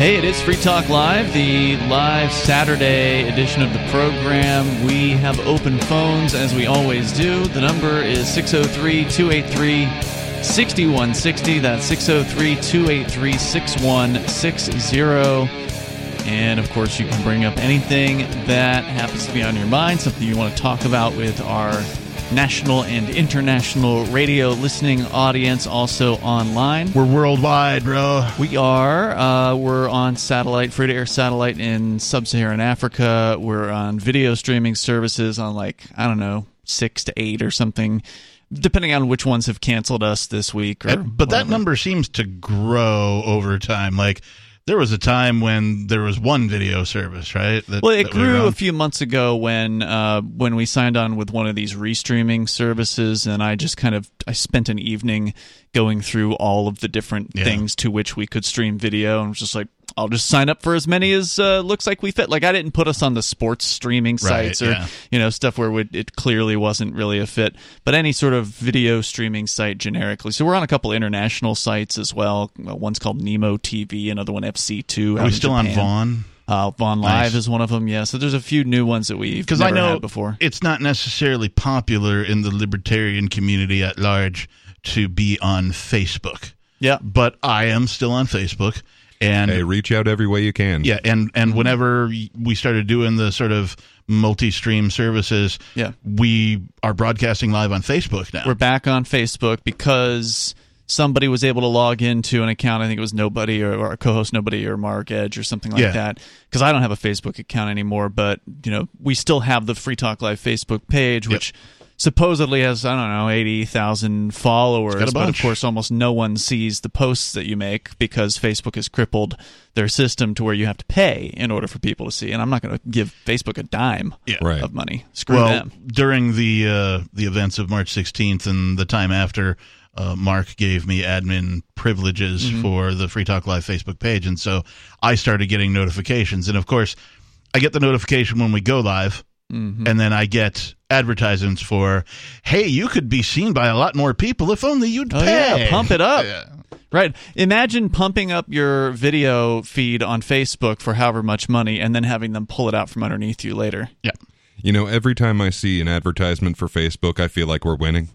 Hey, it is Free Talk Live, the live Saturday edition of the program. We have open phones as we always do. The number is 603 283 6160. That's 603 283 6160. And of course, you can bring up anything that happens to be on your mind, something you want to talk about with our national and international radio listening audience, also online. We're worldwide, bro. We are. Uh, we're on satellite, free to air satellite in sub Saharan Africa. We're on video streaming services on like, I don't know, six to eight or something, depending on which ones have canceled us this week. Or but that number seems to grow over time. Like there was a time when there was one video service, right? That, Well, it we grew on? a few months ago when uh, when we signed on with one of these restreaming services, and I just kind of I spent an evening going through all of the different Yeah. things to which we could stream video, and was just like, I'll just sign up for as many as uh, looks like we fit. Like I didn't put us on the sports streaming Right, sites or yeah. you know stuff where it, it clearly wasn't really a fit, but any sort of video streaming site generically. So we're on a couple international sites as well. Uh, One's called Nemo TV, another one FC2. Are we still on Japan. Vaughn? Uh, Vaughn Nice. Live is one of them. Yeah, so there's a few new ones that we've Because I know had before. it's not necessarily popular in the libertarian community at large to be on Facebook, Yeah, but I am still on Facebook, and Hey, reach out every way you can. yeah, and and whenever we started doing the sort of multi-stream services, Yeah. we are broadcasting live on Facebook now. we're back on Facebook because somebody was able to log into an account. I think it was nobody or, or our co-host nobody or Mark Edge or something like Yeah. that. Because I don't have a Facebook account anymore, but you know we still have the Free Talk Live Facebook page, which. Supposedly has I don't know eighty thousand followers, but of course almost no one sees the posts that you make because Facebook has crippled their system to where you have to pay in order for people to see. And I'm not going to give Facebook a dime Yeah. Right. of money. Screw well, them. during the uh, the events of March 16th and the time after, uh, Mark gave me admin privileges Mm-hmm. for the Free Talk Live Facebook page, and so I started getting notifications. And of course, I get the notification when we go live, Mm-hmm. and then I get advertisements for, "Hey, you could be seen by a lot more people if only you'd Oh pay." yeah, pump it up. Yeah. Right. Imagine pumping up your video feed on Facebook for however much money and then having them pull it out from underneath you later. Yeah. You know, every time I see an advertisement for Facebook, I feel like we're winning.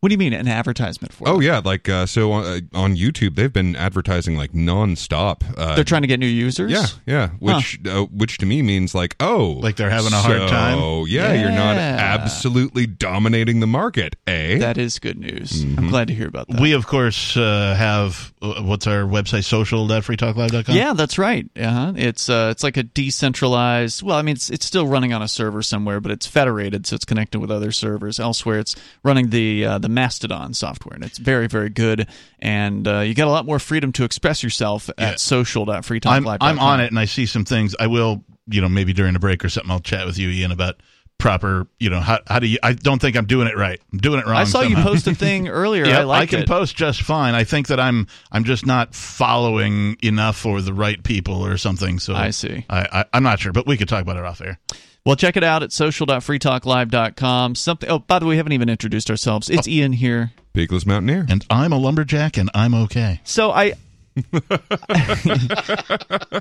What do you mean an advertisement for? Oh yeah, like uh, so uh, on YouTube, they've been advertising like nonstop. Uh, They're trying to get new users? yeah, yeah, which uh, which to me means like oh, Like they're having a hard so, time? Oh yeah, you're not absolutely dominating the market, eh? That is good news. Mm-hmm. I'm glad to hear about that. We of course uh, have uh, what's our website social.freetalklive.com. yeah, that's right. Uh-huh. It's uh, it's like a decentralized. Well, I mean, it's it's still running on a server somewhere, but it's federated, so it's connected with other servers elsewhere. It's running the uh, the Mastodon software, and it's very very good. And uh, you get a lot more freedom to express yourself Yeah. at social.freetalklive.com. I'm, I'm on it and I see some things. I will, you know, maybe during a break or something, I'll chat with you, Ian, about proper, you know, how, how do you, I don't think I'm doing it right. I'm doing it wrong. I saw you post a thing earlier. I like it. I can it. post just fine. I think that I'm, I'm just not following enough for the right people or something. So I see. I, I, I'm not sure, but we could talk about it off air. Well, check it out at social.freetalklive.com. Something. Oh, by the way, we haven't even introduced ourselves. It's Ian here. Peakless Mountaineer. And I'm a lumberjack and I'm okay. So I,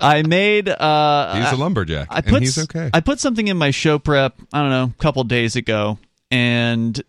I made. Uh, He's a lumberjack, I put and he's okay. I put something in my show prep. I don't know, a couple days ago, and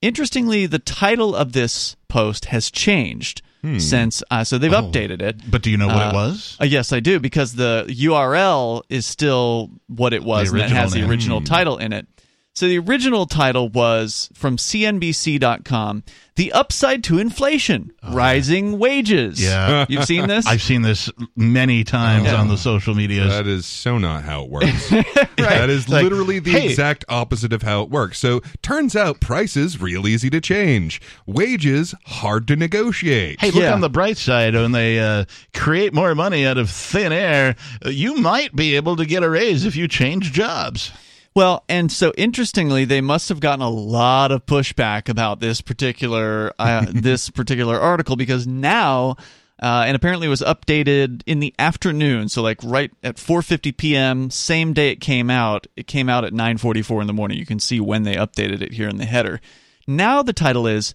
interestingly, the title of this post has changed since. Uh, so they've updated it. But do you know what Uh, it was? Uh, yes, I do because the URL is still what it was, and it has the original original title in it. So the original title was from CNBC.com: "The Upside to Inflation: Rising Wages." Oh, Yeah. you've seen this. I've seen this many times Yeah. on the social medias. That is so not how it works. That is Like, literally the hey- exact opposite of how it works. So, turns out prices real easy to change, wages hard to negotiate. Hey, look Yeah. on the bright side. When they uh, create more money out of thin air, you might be able to get a raise if you change jobs. Well, and so interestingly, they must have gotten a lot of pushback about this particular uh, this particular article because now, uh, and apparently it was updated in the afternoon, so like right at 4:50 p.m. same day it came out. It came out at 9:44 in the morning. You can see when they updated it here in the header. Now the title is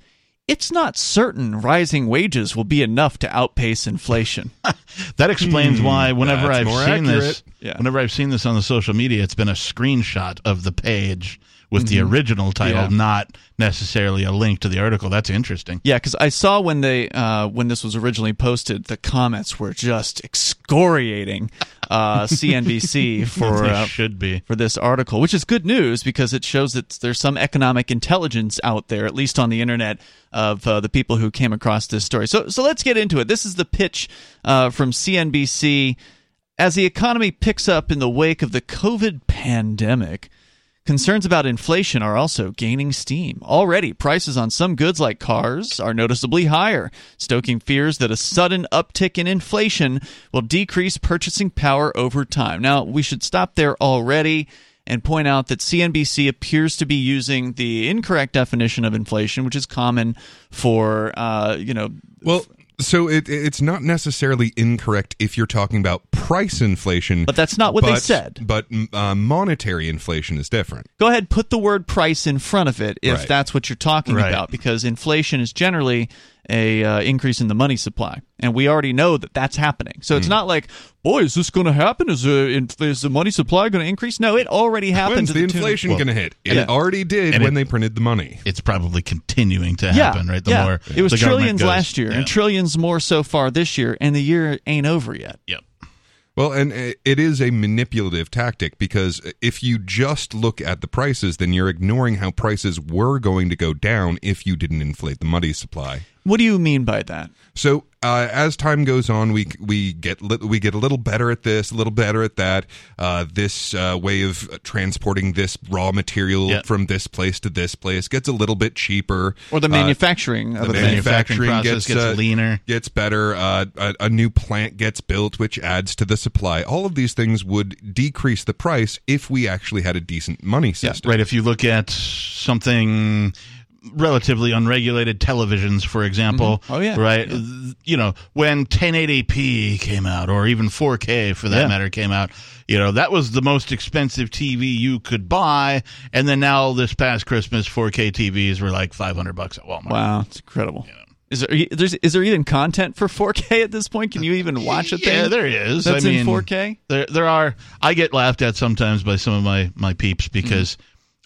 it's not certain rising wages will be enough to outpace inflation. That explains hmm. why whenever that's I've more seen this. Yeah. whenever I've seen this on the social media, it's been a screenshot of the page with the original title, Mm-hmm. Yeah. not necessarily a link to the article. That's interesting. Yeah, because I saw when they uh, when this was originally posted, the comments were just excoriating uh, CNBC for uh, should be. for this article, which is good news because it shows that there's some economic intelligence out there, at least on the internet, of uh, the people who came across this story. So, so let's get into it. This is the pitch uh, from CNBC. As the economy picks up in the wake of the COVID pandemic, Concerns about inflation are also gaining steam. Already, prices on some goods like cars are noticeably higher, stoking fears that a sudden uptick in inflation will decrease purchasing power over time. Now, we should stop there already and point out that CNBC appears to be using the incorrect definition of inflation, which is common for, uh, you know, Well, so it, it's not necessarily incorrect if you're talking about price inflation, but that's not what they said. But uh, monetary inflation is different. Go ahead, put the word price in front of it if Right. that's what you're talking Right. about, because inflation is generally a uh, increase in the money supply, and we already know that that's happening. So it's Hmm. not like, boy, is this going to happen? Is, the in, is the money supply going to increase? No, it already happened. When's to the inflation Well, going to hit? It Yeah. already did And when it- they printed the money. It's probably continuing to yeah, happen, right? The yeah. more it was the trillions last year, Yeah. and trillions more so far this year, and the year ain't over yet. Yep. Well, and uh, it is a manipulative tactic because if you just look at the prices, then you're ignoring how prices were going to go down if you didn't inflate the money supply. What do you mean by that? So uh, as time goes on, we we get li- we get a little better at this, a little better at that. Uh, this uh, way of transporting this raw material Yeah. from this place to this place gets a little bit cheaper, Or the Uh, manufacturing of the a manufacturing manufacturing process gets, gets uh, leaner. gets better. Uh, a, a new plant gets built, which adds to the supply. All of these things would decrease the price if we actually had a decent money system. Right. If you look at something relatively unregulated televisions, for example. Mm-hmm. Oh, yeah. Right. You know, when 1080p came out, or even 4K for that Yeah. matter came out, you know, that was the most expensive TV you could buy. And then now this past Christmas, 4K TVs were like 500 bucks at Walmart. Wow, it's incredible. Is there there's, there even content for 4K at this point? Can you even watch it? Yeah, there is. That's I in 4K? There, there are. I get laughed at sometimes by some of my my peeps mm-hmm. because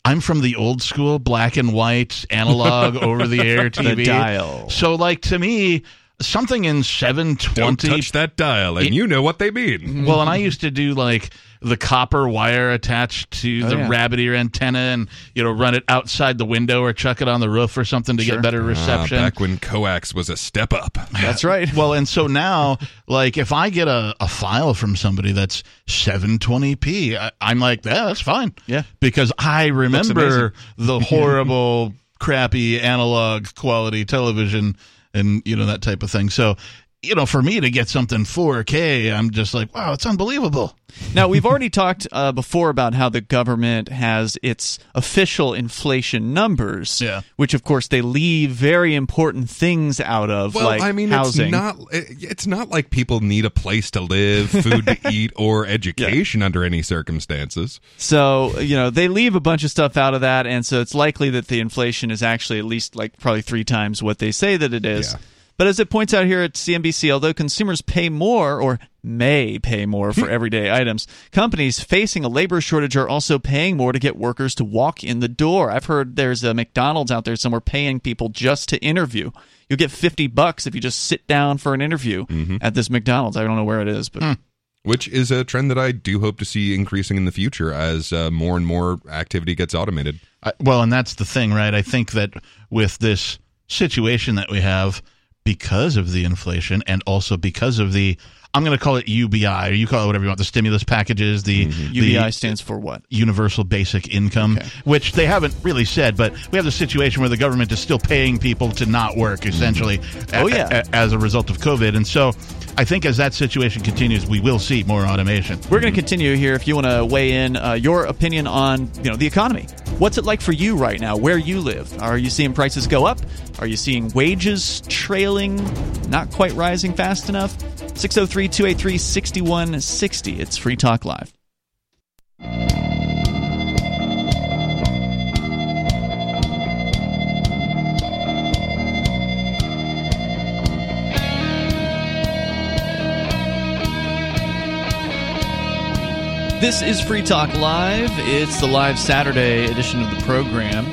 I'm from the old school black and white analog over the air TV dial. So, like to me, something in Don't 720. touch that dial, and you know what they mean. Well, and I used to do like the copper wire attached to the Oh, yeah. rabbit ear antenna, and you know, run it outside the window or chuck it on the roof or something to Sure. get better Ah, reception. back when coax was a step up. That's right. Well, and so now, like, if I get a, a file from somebody that's 720p, I, I'm like, yeah, that's fine. Yeah. Because I remember the horrible, crappy analog quality television and, you know, that type of thing. So, you know, for me to get something 4K, I'm just like, wow, it's unbelievable. Now, we've already talked uh, before about how the government has its official inflation numbers, Yeah. which, of course, they leave very important things out of, Well, like I mean, housing. it's not it's not like people need a place to live, food to eat, or education under any circumstances. So, you know, they leave a bunch of stuff out of that, and so it's likely that the inflation is actually at least like probably three times what they say that it is. Yeah. But as it points out here at CNBC, although consumers pay more or may pay more for hmm. everyday items, companies facing a labor shortage are also paying more to get workers to walk in the door. I've heard there's a McDonald's out there somewhere paying people just to interview. You'll get 50 bucks if you just sit down for an interview mm-hmm. at this McDonald's. I don't know where it is, but hmm. Which is a trend that I do hope to see increasing in the future as uh, more and more activity gets automated. I, well, and that's the thing, right? I think that with this situation that we have, because of the inflation and also because of the, I'm going to call it UBI, or you call it whatever you want, the stimulus packages, the, the UBI stands for what? universal basic income, Okay. which they haven't really said, but we have the situation where the government is still paying people to not work, essentially, Oh, a- yeah. a- as a result of COVID. And so I think as that situation continues, we will see more automation. We're going to continue here. If you want to weigh in uh, your opinion on you know the economy, what's it like for you right now, where you live? Are you seeing prices go up? Are you seeing wages trailing, not quite rising fast enough? 833 283 6160. It's Free Talk Live. This is Free Talk Live. It's the live Saturday edition of the program.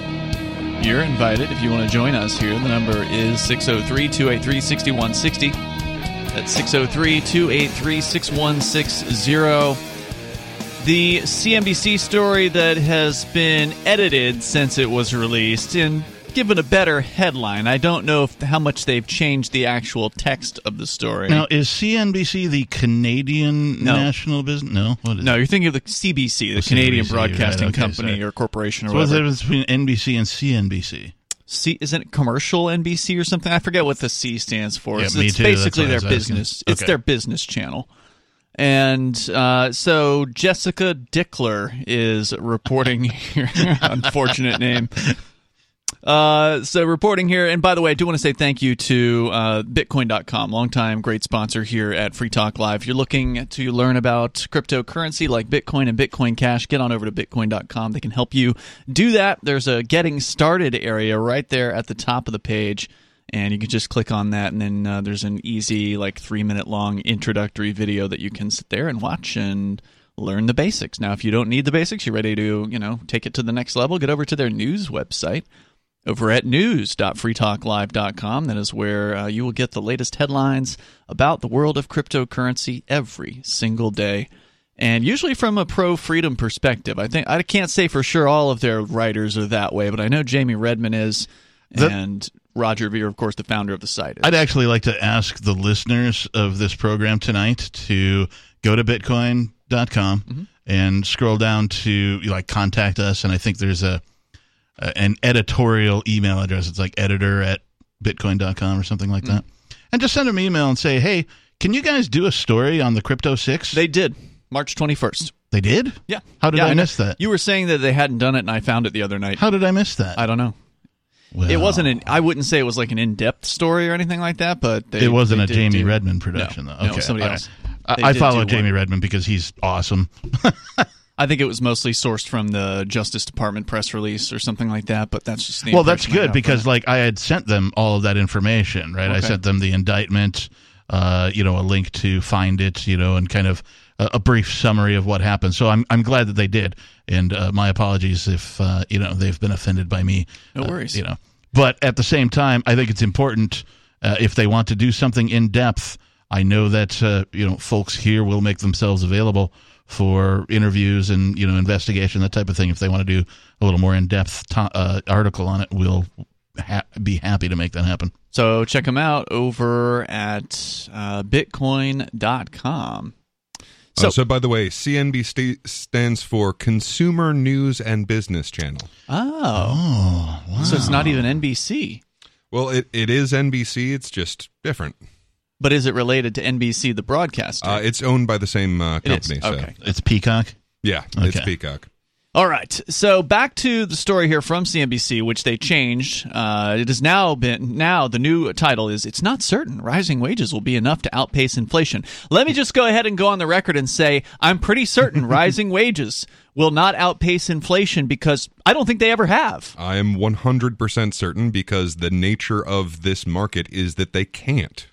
You're invited if you want to join us here. The number is 603 283 6160. That's 603 283 6160. The CNBC story that has been edited since it was released and given a better headline. I don't know if, how much they've changed the actual text of the story. Now, is CNBC the Canadian No. national business? No. What is no, you're thinking of the CBC, the Oh, Canadian CBC, right, Broadcasting okay, Company sorry. or corporation or So what's the difference between NBC and CNBC? C, isn't it commercial NBC or something? I forget what the C stands for. Yeah, So me it's too. Basically their business. It's their business channel. And uh, so Jessica Dickler is reporting here. Unfortunate name. Uh, so reporting here, and by the way, I do want to say thank you to uh, Bitcoin.com, longtime great sponsor here at Free Talk Live. If you're looking to learn about cryptocurrency like Bitcoin and Bitcoin Cash, get on over to Bitcoin.com. They can help you do that. There's a getting started area right there at the top of the page, and you can just click on that, and then uh, there's an easy, like three minute long introductory video that you can sit there and watch and learn the basics. Now, if you don't need the basics, you're ready to, you know, take it to the next level, get over to their news website over at news.freetalklive.com. That is where uh, you will get the latest headlines about the world of cryptocurrency every single day. And usually from a pro freedom perspective. I think I can't say for sure all of their writers are that way, but I know Jamie Redman is, and Roger Ver, of course, the founder of the site. Is. I'd actually like to ask the listeners of this program tonight to go to bitcoin.com Mm-hmm. and scroll down to like contact us and I think there's a, a an editorial email address it's like editor at bitcoin.com or something like Mm-hmm. that. And just send them an email and say, "Hey, can you guys do a story on the crypto 6?" They did March 21st. They did? Yeah. How did Yeah, I know. miss that? You were saying that they hadn't done it, and I found it the other night. How did I miss that? I don't know. Well, It wasn't an. I wouldn't say it was like an in-depth story or anything like that, but they, It wasn't a Jamie Redman production, No, though. no, Okay, somebody else. right. I, I follow Jamie Redman because he's awesome. I think it was mostly sourced from the Justice Department press release or something like that. But that's just the well, that's good because like I had sent them all of that information, right? I sent them the indictment, uh, you know, a link to find it, you know, and kind of a, a brief summary of what happened. So I'm I'm glad that they did, and uh, my apologies if uh, you know they've been offended by me. No uh, worries. you know, but at the same time, I think it's important uh, if they want to do something in depth. I know that uh, you know folks here will make themselves available for interviews and you know investigation that type of thing. If they want to do a little more in depth to- uh, article on it, we'll ha- be happy to make that happen. so check them out over at uh, Bitcoin.com. So, So- so by the way, CNBC stands for Consumer News and Business Channel. Oh, Oh, wow. so it's not even NBC, Well, it, it is NBC. It's just different. But is it related to NBC, the broadcaster? Uh, it's owned by the same uh, It is. company. So Okay. it's Peacock. yeah, it's Peacock. All right. So back to the story here from CNBC, which they changed. Uh, it has now been now the new title is "It's not certain rising wages will be enough to outpace inflation." Let me just go ahead and go on the record and say I'm pretty certain rising wages will not outpace inflation because I don't think they ever have. I am 100% certain because the nature of this market is that they can't.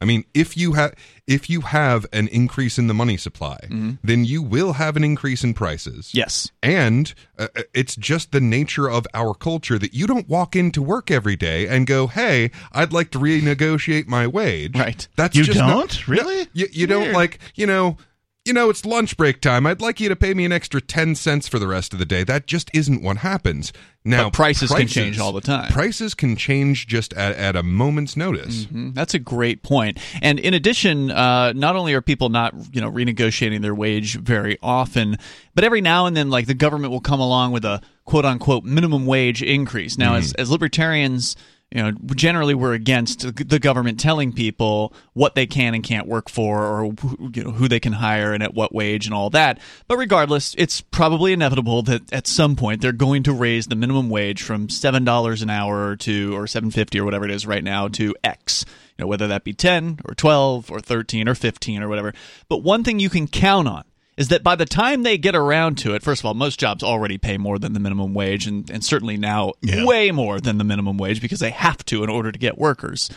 I mean, if you have if you have an increase in the money supply, then you will have an increase in prices. Yes. And uh, uh, it's just the nature of our culture that you don't walk into work every day and go, "Hey, I'd like to renegotiate my wage." Right. That's You just don't? not- Really? No, you, you don't like, you know, you know, it's lunch break time. I'd like you to pay me an extra 10 cents for the rest of the day. That just isn't what happens. Now, But prices can change all the time. Prices can change just at, at a moment's notice. Mhm. That's a great point. And in addition, uh, not only are people not you know renegotiating their wage very often, but every now and then, like the government will come along with a quote unquote minimum wage increase. Now, as, as libertarians. You know, generally we're against the government telling people what they can and can't work for, or you know who they can hire and at what wage and all that. But regardless, it's probably inevitable that at some point they're going to raise the minimum wage from seven dollars an hour to or seven fifty or whatever it is right now to X. You know, whether that be ten or twelve or thirteen or fifteen or whatever. But one thing you can count on is that by the time they get around to it, first of all, most jobs already pay more than the minimum wage, and, and certainly now Yeah. way more than the minimum wage because they have to in order to get workers.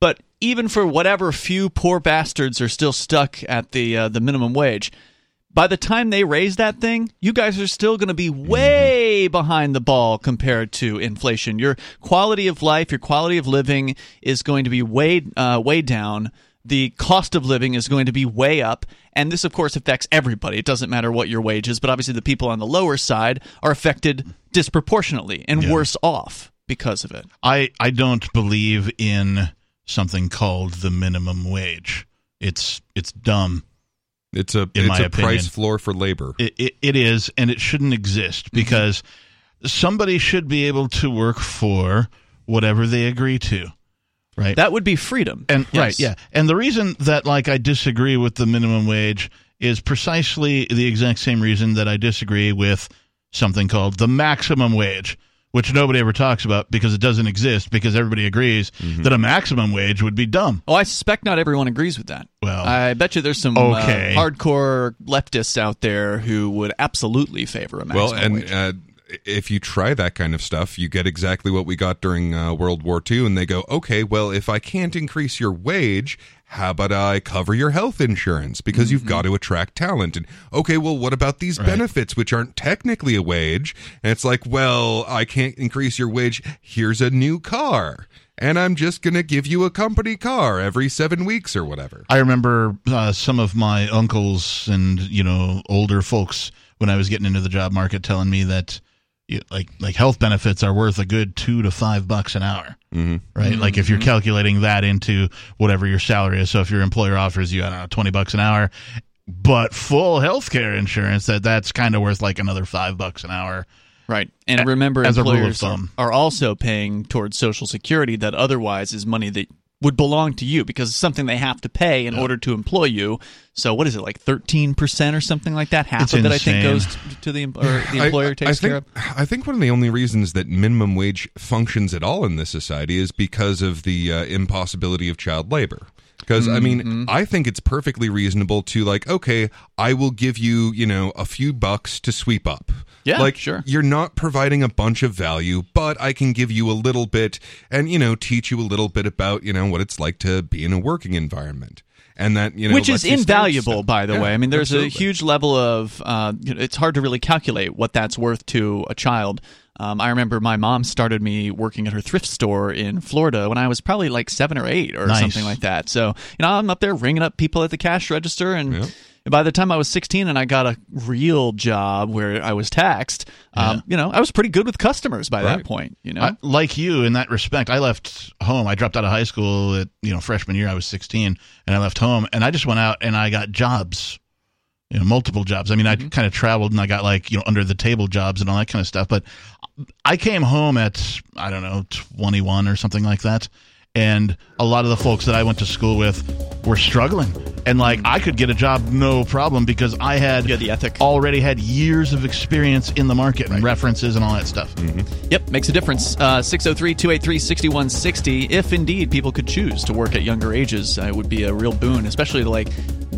But even for whatever few poor bastards are still stuck at the uh, the minimum wage, by the time they raise that thing, you guys are still going to be Mm-hmm. way behind the ball compared to inflation. Your quality of life, your quality of living is going to be way uh, way down. The cost of living is going to be way up. And this, of course, affects everybody. It doesn't matter what your wage is, but obviously the people on the lower side are affected disproportionately and worse off because of it. I I don't believe in something called the minimum wage. It's it's dumb. It's a In it's my a opinion. price floor for labor. It, it, it is, and it shouldn't exist mm-hmm. because somebody should be able to work for whatever they agree to, right? That would be freedom. and Yes. right, yeah. And the reason that like I disagree with the minimum wage is precisely the exact same reason that I disagree with something called the maximum wage, which nobody ever talks about because it doesn't exist because everybody agrees that a maximum wage would be dumb. Oh, I suspect not everyone agrees with that. Well, I bet you there's some okay. uh, hardcore leftists out there who would absolutely favor a maximum Well, and wage. uh, if you try that kind of stuff, you get exactly what we got during uh, World War II, and they go, okay, well, if I can't increase your wage, how about I cover your health insurance because you've got to attract talent? And okay, well, what about these benefits, which aren't technically a wage? And it's like, well, I can't increase your wage. Here's a new car. And I'm just going to give you a company car every seven weeks or whatever. I remember uh, some of my uncles and you know older folks when I was getting into the job market telling me that you, like like health benefits are worth a good two to five bucks an hour, mm-hmm. right? Like if you're calculating that into whatever your salary is. So if your employer offers you I don't know twenty bucks an hour, but full health care insurance, that that's kind of worth like another five bucks an hour. right. And remember, as a rule of employers thumb. are also paying towards Social Security that otherwise is money that would belong to you because it's something they have to pay in order to employ you. So what is it like 13% or something like that? Half It's of it I think goes to, the or the employer I, takes I care think, of. I think one of the only reasons that minimum wage functions at all in this society is because of the uh, impossibility of child labor. Because I Mm-hmm. mean, I think it's perfectly reasonable to like, okay, I will give you, you know, a few bucks to sweep up. Yeah, like sure. you're not providing a bunch of value, but I can give you a little bit and you know teach you a little bit about you know what it's like to be in a working environment, and that you know which is invaluable by the Yeah, way. I mean there's a huge level of uh, you know, it's hard to really calculate what that's worth to a child. Um, i remember my mom started me working at her thrift store in florida when i was probably like seven or eight or Nice. something like that. So you know i'm up there ringing up people at the cash register and by the time I was 16 and I got a real job where I was taxed, um, you know, I was pretty good with customers by that point. You know, I, like you in that respect, I left home. I dropped out of high school at you know freshman year. I was 16, and I left home, and I just went out and I got jobs, you know, multiple jobs. I mean, I kind of traveled and I got like you know under the table jobs and all that kind of stuff. But I came home at I don't know 21 or something like that, and a lot of the folks that I went to school with were struggling, and like I could get a job no problem because I had You had the ethic. already had years of experience in the market and references and all that stuff. Yep, makes a difference. Uh, 603 283 6160. If indeed people could choose to work at younger ages, uh, it would be a real boon, especially like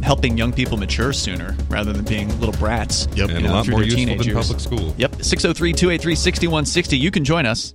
helping young people mature sooner rather than being little brats. Yep. and you a lot more useful than years. public school. Yep, 603 283 6160. You can join us.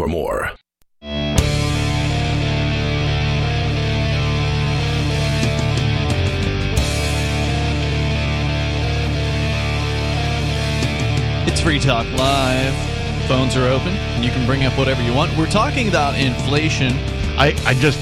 for more. It's Free Talk Live. Phones are open, and you can bring up whatever you want. We're talking about inflation. I, I just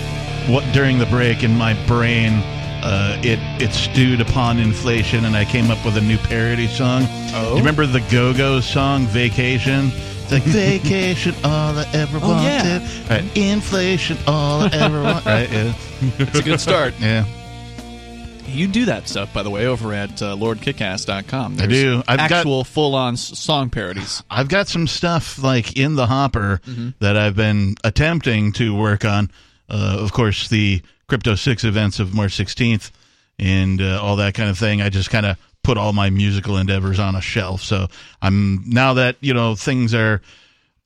what during the break in my brain uh, it it stewed upon inflation and I came up with a new parody song. Oh? You remember the Go Go song Vacation? It's like vacation, all I ever Oh, wanted. yeah. Right. Inflation, all I ever wanted. Right? Yeah. It's a good start. yeah. You do that stuff, by the way, over at uh, lordkickass.com. There's do. I've got- actual full-on s- song parodies. I've got some stuff like in the hopper Mm-hmm. that I've been attempting to work on. Uh, of course, the Crypto Six events of March 16th and uh, all that kind of thing. I just kind of put all my musical endeavors on a shelf. So I'm now that you know things are,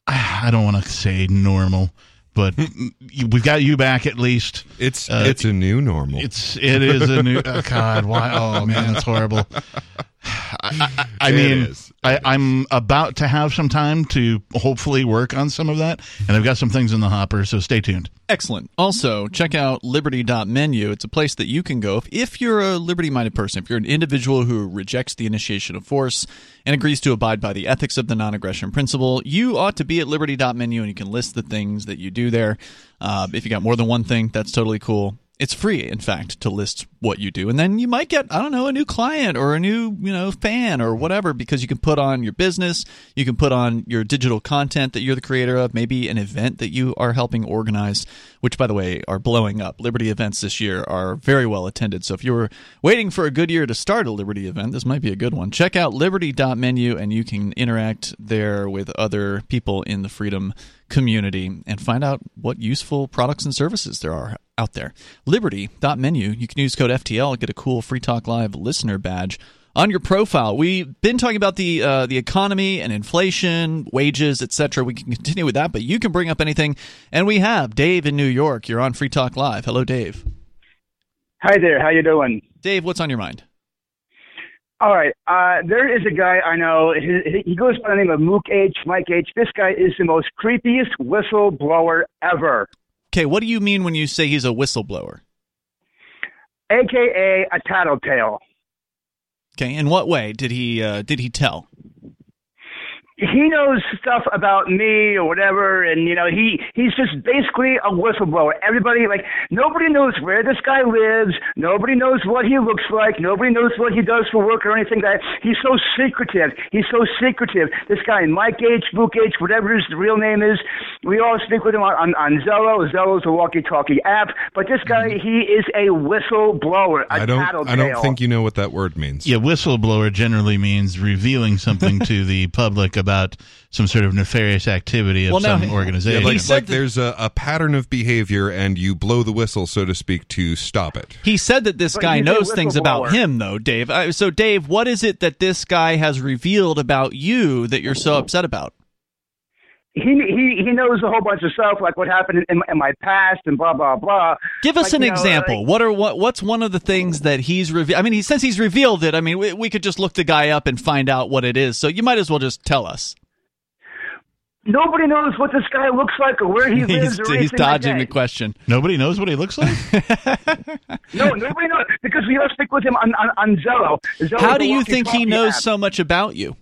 I don't want to say normal, but we've got you back at least. It's Uh, it's a new normal. It's it is a new oh, God. Why? Oh man, that's horrible. I, I, I It mean, is. I, I'm about to have some time to hopefully work on some of that, and I've got some things in the hopper. So stay tuned. Excellent. Also, check out liberty.menu. It's a place that you can go if, if you're a liberty minded person, if you're an individual who rejects the initiation of force and agrees to abide by the ethics of the non aggression principle, you ought to be at liberty.menu and you can list the things that you do there. Uh, if you got more than one thing, that's totally cool. It's free, in fact, to list what you do, and then you might get I don't know a new client or a new you know fan or whatever because you can put on your business, you can put on your digital content that you're the creator of, maybe an event that you are helping organize, which by the way are blowing up. Liberty events this year are very well attended, so if you were waiting for a good year to start a Liberty event, this might be a good one. Check out liberty.menu and you can interact there with other people in the freedom community and find out what useful products and services there are out there. Liberty.menu. You can use code FTL, get a cool Free Talk Live listener badge on your profile. We've been talking about the uh, the economy and inflation, wages, etc. We can continue with that, but you can bring up anything, and we have Dave in New York. You're on Free Talk Live. Hello, Dave. Hi there. How you doing? Dave, what's on your mind? All right. Uh, there is a guy I know. He, he goes by the name of Mook H. Mike H. This guy is the most creepiest whistleblower ever, Okay, what do you mean when you say he's a whistleblower? aka a tattletale. Okay, in what way did he uh, did he tell? He knows stuff about me or whatever, and you know he he's just basically a whistleblower. Everybody like nobody knows where this guy lives. Nobody knows what he looks like. Nobody knows what he does for work or anything. That he's so secretive. He's so secretive. This guy, Mike H, Book H, whatever his real name is, we all speak with him on, on, on Zello. Zello's a walkie-talkie app. But this guy, mm-hmm. he is a whistleblower. A I don't. tattletale. I don't think you know what that word means. Yeah, whistleblower generally means revealing something to the public about some sort of nefarious activity of Well, some he- organization. He like, said like that- there's a, a pattern of behavior and you blow the whistle so to speak to stop it He said that this But guy knows things about him, though, Dave. Uh, So, Dave, what is it that this guy has revealed about you that you're so upset about? He he he knows a whole bunch of stuff like what happened in, in, my- past and blah blah blah. Give us Like, an you know, example. like- what are what what's one of the things that he's revealed? I mean, he since he's revealed it, I mean, we, we could just look the guy up and find out what it is. So you might as well just tell us. Nobody knows what this guy looks like or where he lives he's, or he's dodging the like that. question. Nobody knows what he looks like. No, nobody knows because we all speak with him on on, on Zello. Zello's How do you think he knows app. so much about you?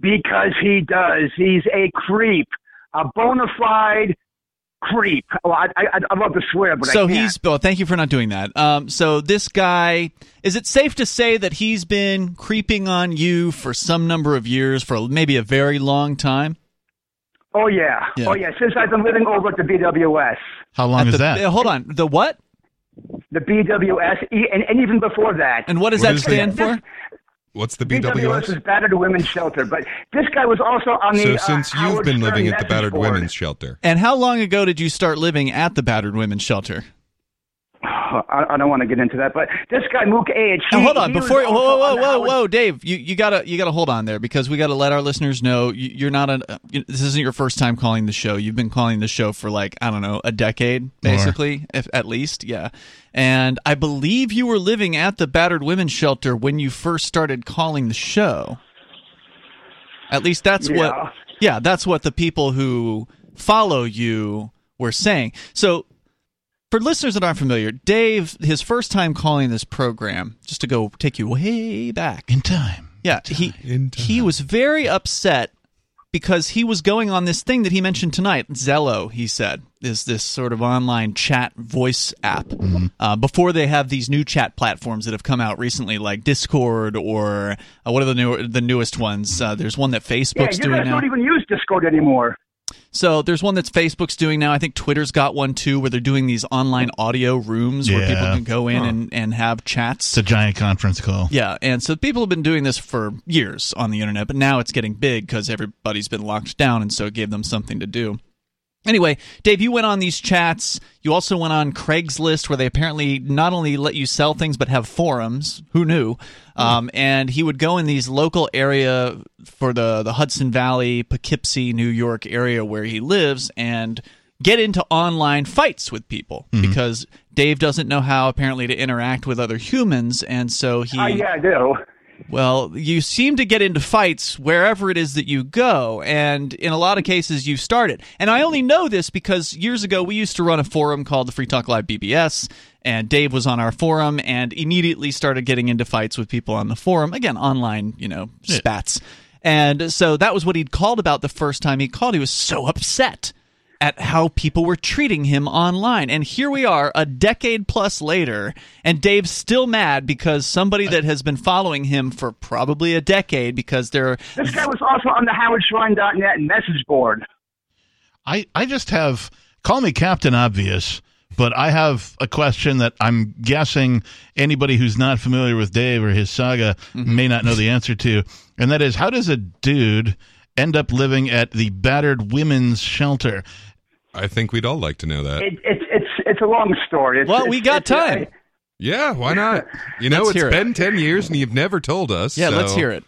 Because he does. He's a creep, a bona fide creep. Well, I I I love to swear, but so I can't. he's well thank you for not doing that um, so this guy is it safe to say that he's been creeping on you for some number of years for maybe a very long time Oh yeah. Yeah. oh yeah. Since I've been living over at the BWS, How long At is the- that? uh, hold on the what the BWS, e- and, and even before that. and what does What that is the- stand for what's the BWS bws is Battered Women's Shelter, but this guy was also on the. so uh, since you've been Stern living at the battered board. women's shelter and how long ago did you start living at the battered women's shelter I, I don't want to get into that, but this guy Mook H. Now, hold on before also whoa whoa whoa whoa Dave you, you gotta you gotta hold on there because we gotta let our listeners know you, you're not a you, this isn't your first time calling the show. You've been calling the show for like I don't know a decade basically if, at least yeah. And I believe you were living at the battered women's shelter when you first started calling the show. At least that's Yeah. what yeah that's what the people who follow you were saying. So for listeners that aren't familiar, Dave, his first time calling this program, just to go take you way back. in time. Yeah, he In time. he was very upset because he was going on this thing that he mentioned tonight, Zello. He said is this sort of online chat voice app. Uh, before they have these new chat platforms that have come out recently, like Discord or uh, what are the new the newest ones? Uh, there's one that Yeah, Facebook's you doing guys now. don't even use Discord anymore. So there's one that's Facebook's doing now. I think Twitter's got one too, where they're doing these online audio rooms where people can go in and, and have chats. It's a giant conference call. Yeah, and so people have been doing this for years on the internet, but now it's getting big because everybody's been locked down, and so it gave them something to do. Anyway, Dave, you went on these chats. You also went on Craigslist, where they apparently not only let you sell things but have forums. Who knew? Um, and he would go in these local area for the the Hudson Valley, Poughkeepsie, New York area where he lives, and get into online fights with people because Dave doesn't know how apparently to interact with other humans, and so he Uh, yeah, I do. Well, you seem to get into fights wherever it is that you go, and in a lot of cases, you started. And I only know this because years ago we used to run a forum called the Free Talk Live BBS, and Dave was on our forum and immediately started getting into fights with people on the forum. Again, online, you know, spats. And so that was what he'd called about the first time he called. He was so upset at how people were treating him online. And here we are, a decade plus later, and Dave's still mad because somebody that has been following him for probably a decade because they're This guy was also on the HowardShrine.net message board. I, I just have call me Captain Obvious, but I have a question that I'm guessing anybody who's not familiar with Dave or his saga mm-hmm. may not know the answer to, and that is how does a dude end up living at the battered women's shelter? I think we'd all like to know that. It, it's it's it's a long story. It's, well, we got it's- time. yeah, why not? You know, Let's it's it. been 10 years and you've never told us. Yeah, so- let's hear it.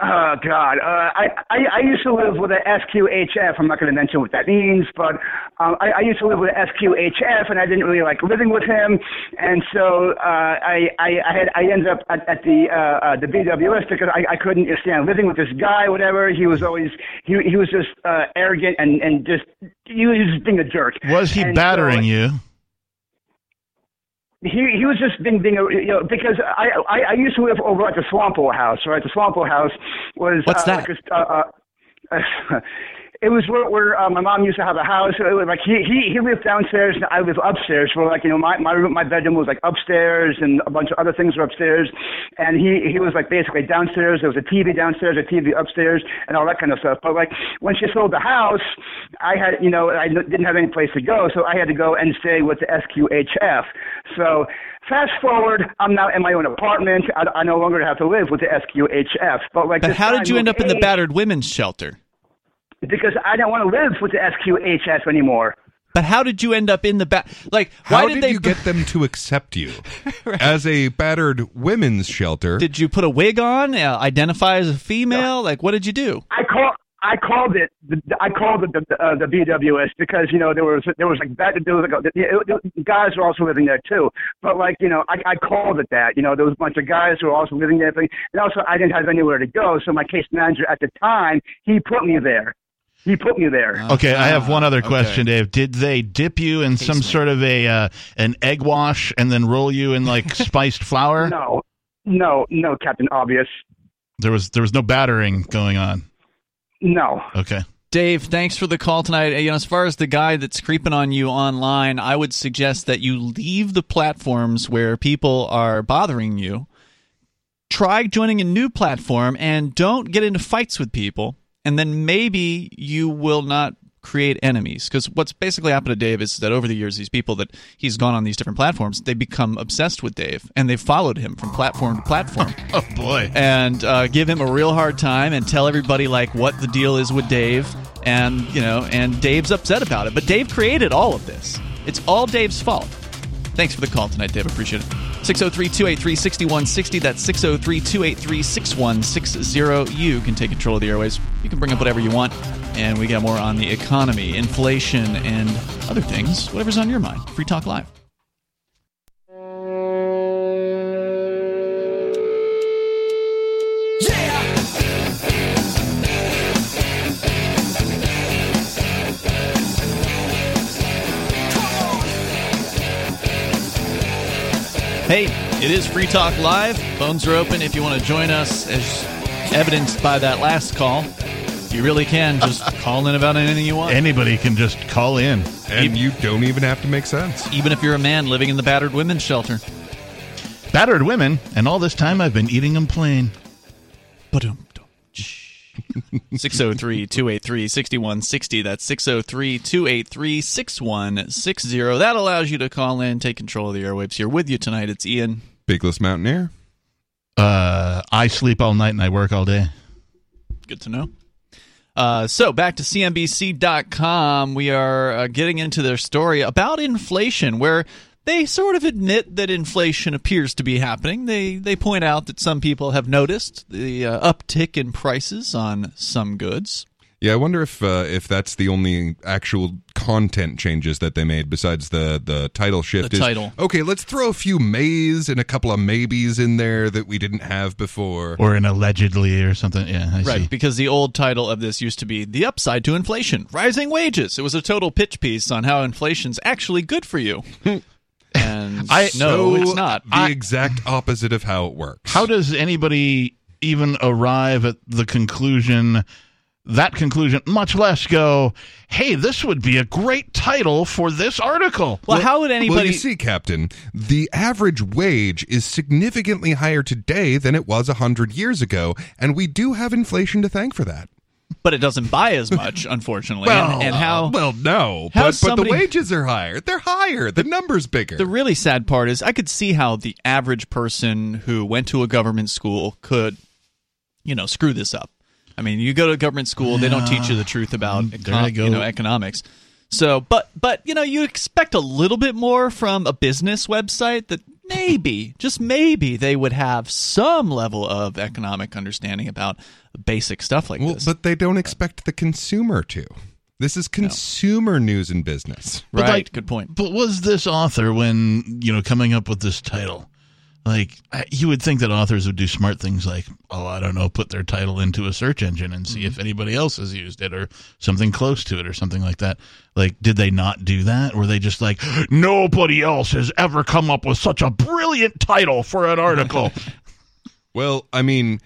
Oh God, uh, I, I I used to live with a SQHF. I'm not going to mention what that means, but um, I, I used to live with a SQHF, and I didn't really like living with him, and so uh, I, I I had I ended up at, at the uh, uh, the BWS because I, I couldn't stand living with this guy. Whatever, he was always he he was just uh, arrogant and and just he was just being a jerk. Was he And so- battering you? He he was just being being a, you know because I, I I used to live over at the Swampo House right the Swampo House was What's uh, that? Like a, uh, uh, it was where, where uh, my mom used to have a house. It was like he he he lived downstairs and I lived upstairs. Where like you know my my room, my bedroom was like upstairs and a bunch of other things were upstairs. And he he was like basically downstairs. There was a TV downstairs, a TV upstairs, and all that kind of stuff. But like when she sold the house, I had you know I didn't have any place to go, so I had to go and stay with the SQHF. So fast forward, I'm now in my own apartment. I, I no longer have to live with the SQHF. But like, But how did you end up in the battered women's shelter? Because I don't want to live with the SQHS anymore. But how did you end up in the bat? Like, why How did, did, they you get them to accept you as a battered women's shelter? Did you put a wig on? Uh, identify as a female? Like, what did you do? I call. I called it. The, I called it the uh, the BWS because you know there was there was like that there was like a, it, it, guys were also living there too. But like you know I, I called it that. You know there was a bunch of guys who were also living there, and also I didn't have anywhere to go. So my case manager at the time he put me there. He put me there. Okay, I have one other okay. question, Dave. Did they dip you in some sort of a uh, an egg wash and then roll you in like spiced flour? No, no, no, Captain Obvious. There was there was no battering going on. No. Okay. Dave, thanks for the call tonight. You know, as far as the guy that's creeping on you online, I would suggest that you leave the platforms where people are bothering you. Try joining a new platform and don't get into fights with people, and then maybe you will not create enemies. Because what's basically happened to Dave is that over the years, these people that he's gone on these different platforms, they become obsessed with Dave and they've followed him from platform to platform. Oh boy. and uh, give him a real hard time and tell everybody like what the deal is with Dave and you know and Dave's upset about it. But Dave created all of this. It's all Dave's fault. Thanks for the call tonight Dave. Appreciate it 603-283-6160 that's 603-283-6160 you can take control of the airways. You can bring up whatever you want. And we got more on the economy inflation and other things. Whatever's on your mind. Free talk live Hey, it is Free Talk Live. Phones are open if you want to join us, as evidenced by that last call. You really can just call in about anything you want. Anybody can just call in. and you don't even have to make sense. Even if you're a man living in the battered women's shelter. Battered women, and all this time I've been eating them plain. 603 283 6160. That's 603 283 6160. That allows you to call in, take control of the airwaves here with you tonight. It's Ian. Peakless Mountaineer. Uh, I sleep all night and I work all day. Good to know. Uh, so back to CNBC.com. We are uh, getting into their story about inflation, where they sort of admit that inflation appears to be happening. They they point out that some people have noticed the uh, uptick in prices on some goods. Yeah, I wonder if uh, if that's the only actual content changes that they made besides the the title shift. The is, title. Okay, let's throw a few mays and a couple of maybes in there that we didn't have before. Or an allegedly or something. Yeah, I Right, see. because the old title of this used to be The Upside to Inflation Rising Wages. It was a total pitch piece on how inflation's actually good for you. and I- no, So, it's not. The exact opposite of how it works. How does anybody even arrive at the conclusion, that conclusion, much less go, hey, this would be a great title for this article? Well, how would anybody Well, you see, Captain, the average wage is significantly higher today than it was a hundred years ago, and we do have inflation to thank for that. But it doesn't buy as much, unfortunately. and, and how uh, Well, no, how but, but the wages are higher. They're higher. The number's bigger. the really sad part is I could see how the average person who went to a government school could, you know, screw this up. I mean, you go to a government school, they don't teach you the truth about mm, econ- you know economics. So, but but you know, you expect a little bit more from a business website that maybe, just maybe, they would have some level of economic understanding about basic stuff like well, this. but they don't expect the consumer to. This is consumer news and business. But, right, like, good point. But was this author, when, you know, coming up with this title, like, I- you would think that authors would do smart things like, oh, I don't know, put their title into a search engine and see mm-hmm. if anybody else has used it or something close to it or something like that. Like, did they not do that? Were they just like, nobody else has ever come up with such a brilliant title for an article? Well, I mean,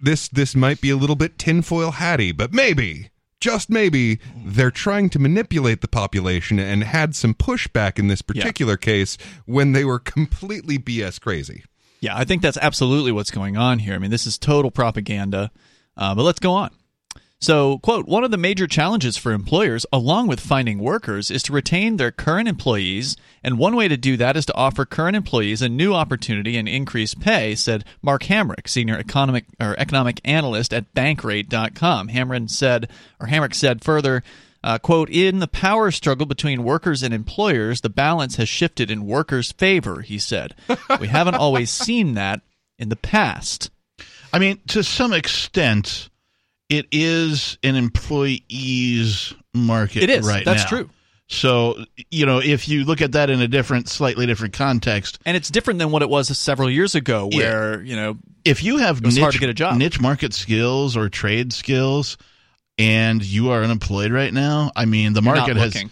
this this might be a little bit tinfoil hatty, but maybe, just maybe, they're trying to manipulate the population and had some pushback in this particular case when they were completely BS crazy. Yeah, I think that's absolutely what's going on here. I mean, this is total propaganda. Uh, but let's go on. So, quote, one of the major challenges for employers, along with finding workers, is to retain their current employees. And one way to do that is to offer current employees a new opportunity and increase pay, said Mark Hamrick, senior economic or economic analyst at Bankrate.com. Hamrick said, or Hamrick said further, uh, quote, in the power struggle between workers and employers, the balance has shifted in workers' favor, he said. we haven't always seen that in the past. I mean, to some extent, it is an employee's market It is. right That's now. true. So, you know, if you look at that in a different, slightly different context, And it's different than what it was several years ago, Yeah. where, you know, if you have niche, hard to get a job. niche market skills or trade skills and you are unemployed right now, I mean, the You're market has.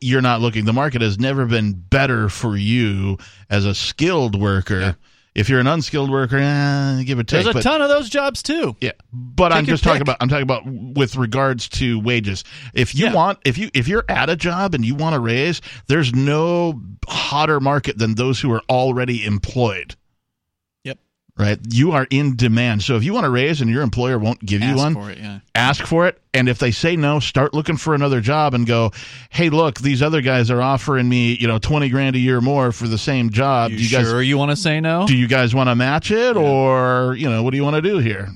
You're not looking. The market has never been better for you as a skilled worker. If you're an unskilled worker, eh, give or take. there's a but- ton of those jobs too. Yeah, but I'm your just talking about I'm talking about with regards to wages. If you Yeah. want if you if you're at a job and you want a raise, there's no hotter market than those who are already employed. Right? You are in demand. So if you want a raise and your employer won't give you Ask one, for it, yeah. ask for it. And if they say no, start looking for another job and go, "Hey, look, these other guys are offering me, you know, 20 grand a year more for the same job. You, do you guys sure you want to say no? do you guys want to match it or, you know, what do you want to do here?"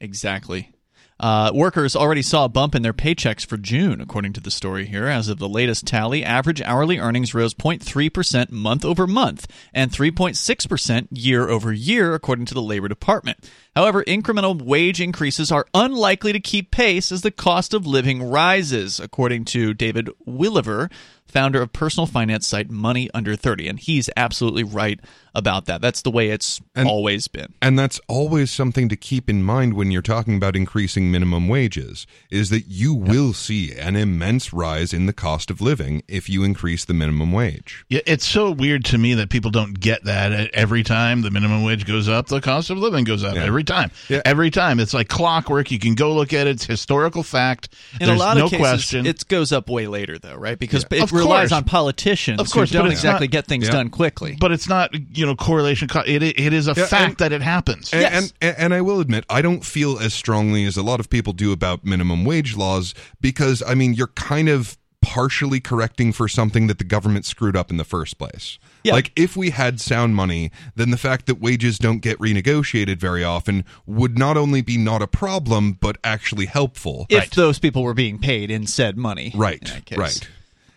Exactly. Uh, workers already saw a bump in their paychecks for June, according to the story here. As of the latest tally, average hourly earnings rose 0.3% month over month and 3.6% year over year, according to the Labor Department. However, incremental wage increases are unlikely to keep pace as the cost of living rises, according to David Weliver, founder of personal finance site Money Under 30. And he's absolutely right about that. That's the way it's And- always been. And that's always something to keep in mind when you're talking about increasing minimum wages is that you will see an immense rise in the cost of living if you increase the minimum wage. Yeah, it's so weird to me that people don't get that every time the minimum wage goes up, the cost of living goes up Yeah. every time. Yeah. Every time. It's like clockwork. You can go look at it. It's historical fact. In There's a lot no of cases, question. it goes up way later, though, right? Because it Of relies course. on politicians Of course, who don't exactly not- get things Yeah. done quickly. but it's not, you know, correlation. It, it is a Yeah, fact and- that it happens. And, Yes. and and I will admit, I don't feel as strongly as a lot of people do about minimum wage laws because I mean, you're kind of partially correcting for something that the government screwed up in the first place. Yeah. Like if we had sound money, then the fact that wages don't get renegotiated very often would not only be not a problem but actually helpful. if those people were being paid in said money. Right, in that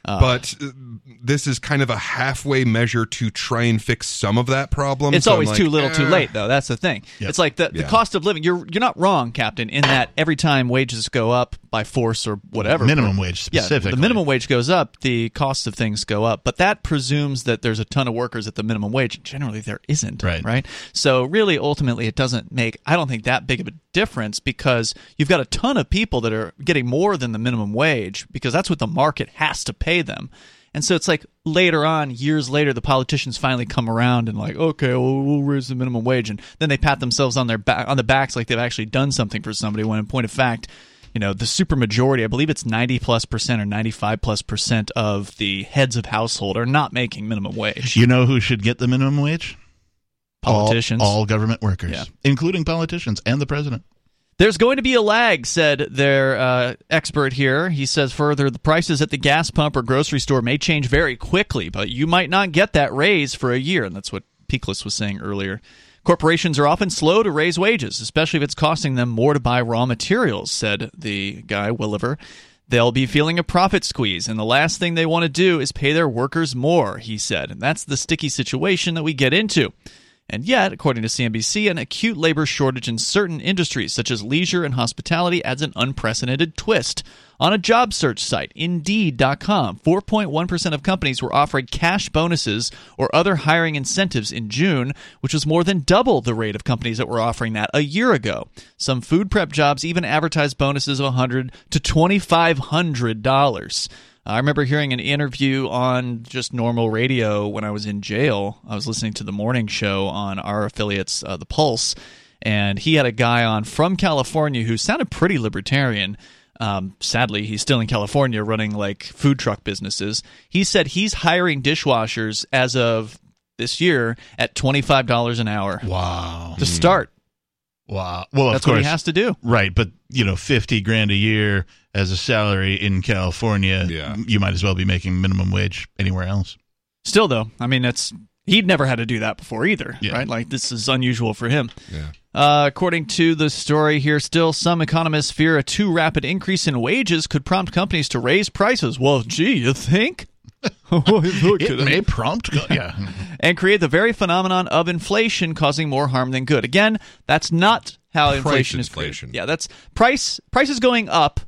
right. but uh, this is kind of a halfway measure to try and fix some of that problem. It's So always like, too little, too eh. late, though. That's the thing. Yep. It's like the, the Yeah. cost of living. You're you're not wrong, Captain, in that every time wages go up by force or whatever, Minimum wage yeah, the minimum wage goes up, the cost of things go up. But that presumes that there's a ton of workers at the minimum wage. Generally, there isn't. Right. Right. So really, ultimately, it doesn't make I don't think that big of a difference because you've got a ton of people that are getting more than the minimum wage because that's what the market has to pay them. And so it's like later on, years later, the politicians finally come around and like, okay, well, we'll raise the minimum wage, and then they pat themselves on their back on the backs like they've actually done something for somebody. When in point of fact, you know, the super majority, I believe it's ninety plus percent or ninety five plus percent of the heads of household are not making minimum wage. You know who should get the minimum wage? All- Politicians. All, government workers, Yeah. including politicians and the president. There's going to be a lag, said their uh, expert here. He says further, the prices at the gas pump or grocery store may change very quickly, but you might not get that raise for a year. And that's what Peakless was saying earlier. Corporations are often slow to raise wages, especially if it's costing them more to buy raw materials, said the guy, Weliver. They'll be feeling a profit squeeze, and the last thing they want to do is pay their workers more, he said. And that's the sticky situation that we get into. And yet, according to CNBC, an acute labor shortage in certain industries, such as leisure and hospitality, adds an unprecedented twist. On a job search site, Indeed.com, 4.1% of companies were offering cash bonuses or other hiring incentives in June, which was more than double the rate of companies that were offering that a year ago. Some food prep jobs even advertised bonuses of 100 to $2,500. I remember hearing an interview on just normal radio when I was in jail. I was listening to the morning show on our affiliates, uh, The Pulse, and he had a guy on from California who sounded pretty libertarian. Um, sadly, he's still in California running like food truck businesses. He said he's hiring dishwashers as of this year at $25 an hour Wow. to start. Wow. Well, of That's course. what he has to do. Right, but you know, fifty grand a year as a salary in California, Yeah. you might as well be making minimum wage anywhere else. Still, though, I mean, it's he'd never had to do that before either, Yeah. right? Like this is unusual for him. Yeah. Uh, according to the story here, still some economists fear a too rapid increase in wages could prompt companies to raise prices. Well, gee, you think? It may prompt, yeah. and create the very phenomenon of inflation causing more harm than good. Again, that's not how Price inflation is inflation. created. Yeah, that's price prices going up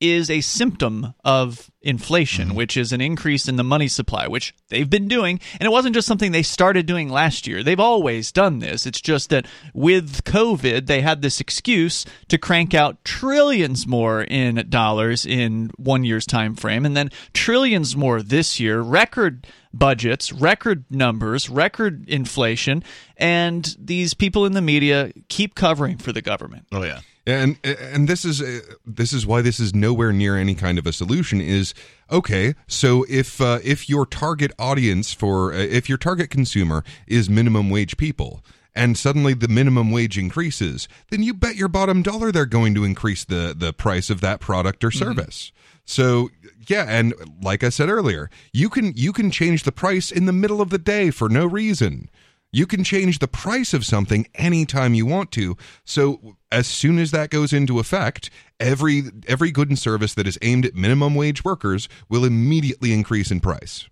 is a symptom of inflation, mm-hmm. which is an increase in the money supply, which they've been doing. And it wasn't just something they started doing last year. They've always done this. It's just that with COVID, they had this excuse to crank out trillions more in dollars in one year's time frame, and then trillions more this year. Record budgets, record numbers, record inflation, and these people in the media keep covering for the government. Oh yeah. And and this is uh, this is why this is nowhere near any kind of a solution is okay so if uh, if your target audience for uh, if your target consumer is minimum wage people and suddenly the minimum wage increases then you bet your bottom dollar they're going to increase the the price of that product or service. So yeah and like i said earlier you can you can change the price in the middle of the day for no reason you can change the price of something anytime you want to. So as soon as that goes into effect, every every good and service that is aimed at minimum wage workers will immediately increase in price.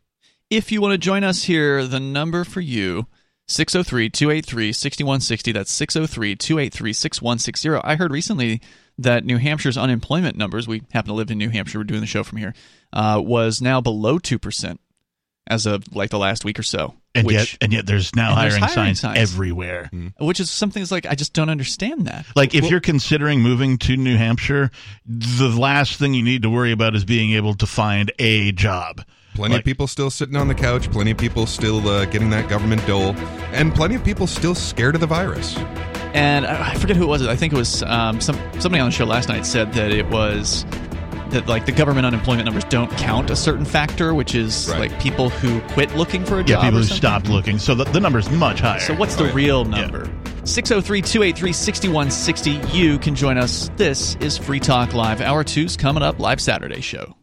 If you want to join us here, the number for you 603-283-6160 that's 603-283-6160 i heard recently that new hampshire's unemployment numbers we happen to live in new hampshire we're doing the show from here uh, was now below 2% as of like the last week or so And which, yet, and yet, there's now and there's hiring, hiring signs, signs. everywhere. which is something that's like i just don't understand that Like, if you're considering moving to New Hampshire, the last thing you need to worry about is being able to find a job. Plenty Like- of people still sitting on the couch, plenty of people still uh, getting that government dole, and plenty of people still scared of the virus. and I I forget who it was. I think it was um, some somebody on the show last night said that it was that like the government unemployment numbers don't count a certain factor, which is Right. like people who quit looking for a job. Yeah, people who stopped looking. So the, the number's much higher. So what's the oh, real number? 603 283 6160. You can join us. This is Free Talk Live. Hour two's coming up live Saturday show.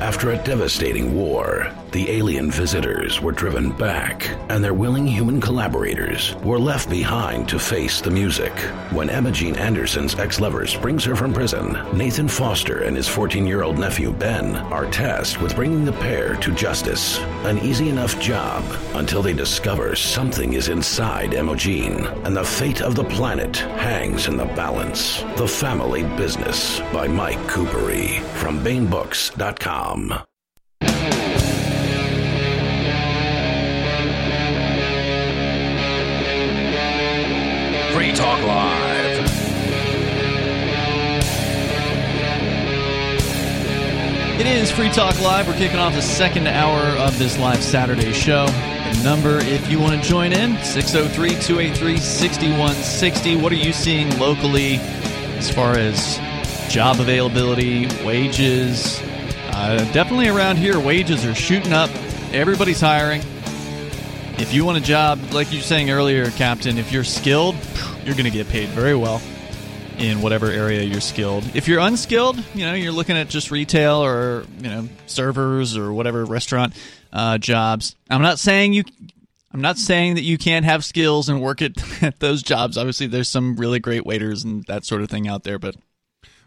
After a devastating war, the alien visitors were driven back, and their willing human collaborators were left behind to face the music. When Emma Jean Anderson's ex lover springs her from prison, Nathan Foster and his 14 year old nephew Ben are tasked with bringing the pair to justice. An easy enough job until they discover something is inside Emma Jean, and the fate of the planet hangs in the balance. The Family Business by Mike Kupari from BaenBooks.com. Free Talk Live. It is Free Talk Live. We're kicking off the second hour of this live Saturday show. The number, if you want to join in, 603 283 6160. What are you seeing locally as far as job availability, wages? Uh, definitely around here, wages are shooting up. Everybody's hiring. If you want a job, like you were saying earlier, Captain, if you're skilled, you're going to get paid very well in whatever area you're skilled. If you're unskilled, you know, you're looking at just retail or, you know, servers or whatever restaurant uh, jobs. I'm not saying you I'm not saying that you can't have skills and work at, at those jobs. Obviously, there's some really great waiters and that sort of thing out there, but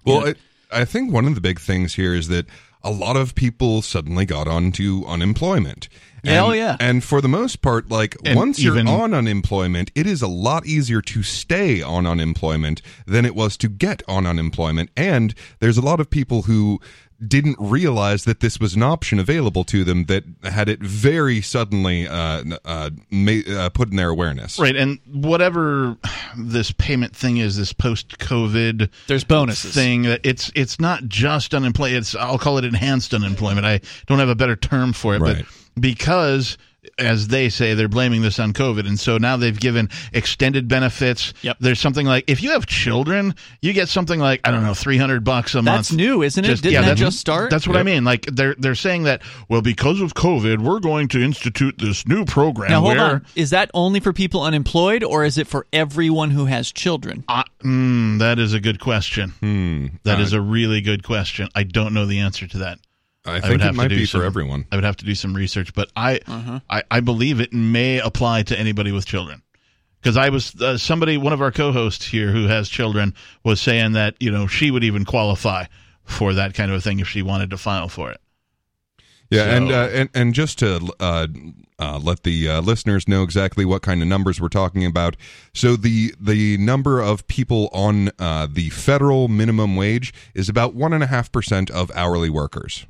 Well, I, I think one of the big things here is that a lot of people suddenly got onto unemployment. And, oh, yeah. And for the most part, like And once you're on unemployment, it is a lot easier to stay on unemployment than it was to get on unemployment. And there's a lot of people who didn't realize that this was an option available to them that had it very suddenly uh, uh, ma- uh, put in their awareness. Right, and whatever this payment thing is, this post-COVID there's bonuses. thing, that it's it's not just unemployment. It's I'll call it enhanced unemployment. I don't have a better term for it, Right. but because as they say, they're blaming this on COVID, and so now they've given extended benefits. Yep. There's something like if you have children, you get something like I don't know, three hundred bucks a month. That's new, isn't it? Didn't that that's- just start? That's what I mean. Like they're they're saying that well, because of COVID, we're going to institute this new program. Now hold where, on. Is that only for people unemployed or is it for everyone who has children? Uh, mm, that is a good question. Hmm. That Uh, is a really good question. I don't know the answer to that. I would think have it to might do be some- for everyone. I would have to do some research, but I Uh-huh. I, I believe it may apply to anybody with children. Because I was uh, somebody, one of our co-hosts here who has children, was saying that you know she would even qualify for that kind of a thing if she wanted to file for it. Yeah, So- and, uh, and and just to uh, uh, let the uh, listeners know exactly what kind of numbers we're talking about. So the the number of people on uh, the federal minimum wage is about one and a half percent of hourly workers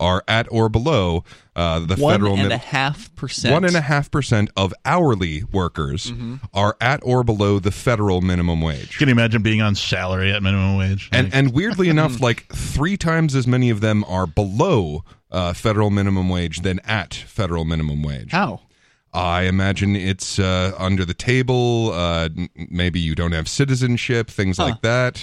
are at or below uh, the One federal and min- a half percent. one and a half percent of hourly workers Mm-hmm. are at or below the federal minimum wage. Can you imagine being on salary at minimum wage? And Like, and weirdly enough, like three times as many of them are below uh, federal minimum wage than at federal minimum wage. How? I imagine it's uh, under the table. Uh, maybe you don't have citizenship, things like that,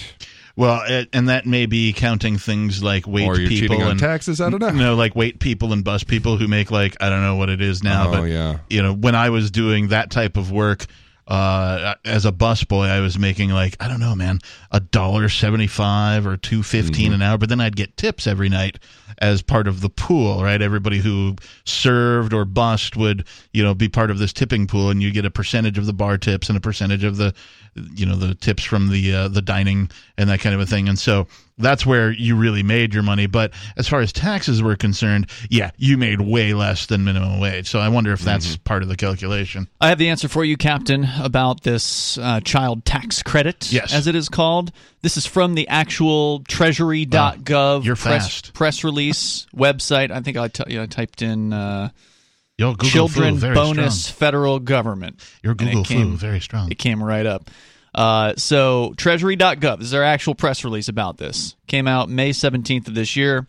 well, it, and that may be counting things like wait or you're people cheating and taxes. I don't know. you know, like wait people and bus people who make like I don't know what it is now, Oh, but yeah. you know, when I was doing that type of work uh, as a bus boy, I was making like I don't know, man, a dollar seventy five or two Mm-hmm. an hour, but then I'd get tips every night as part of the pool, right? Everybody who served or bussed would you know be part of this tipping pool, and you get a percentage of the bar tips and a percentage of the you know the tips from the uh, the dining and that kind of a thing, and so that's where you really made your money. But as far as taxes were concerned, yeah, you made way less than minimum wage. So I wonder if that's Mm-hmm. part of the calculation. I have the answer for you, Captain, about this uh, child tax credit, Yes. as it is called. This is from the actual Treasury.gov you're press, press release website. I think I, t- you know, I typed in uh, Yo, Google children flew bonus strong. federal government. Your Google came- very strong. It came right up. Uh, so Treasury.gov this is our actual press release about this. Came out May 17th of this year.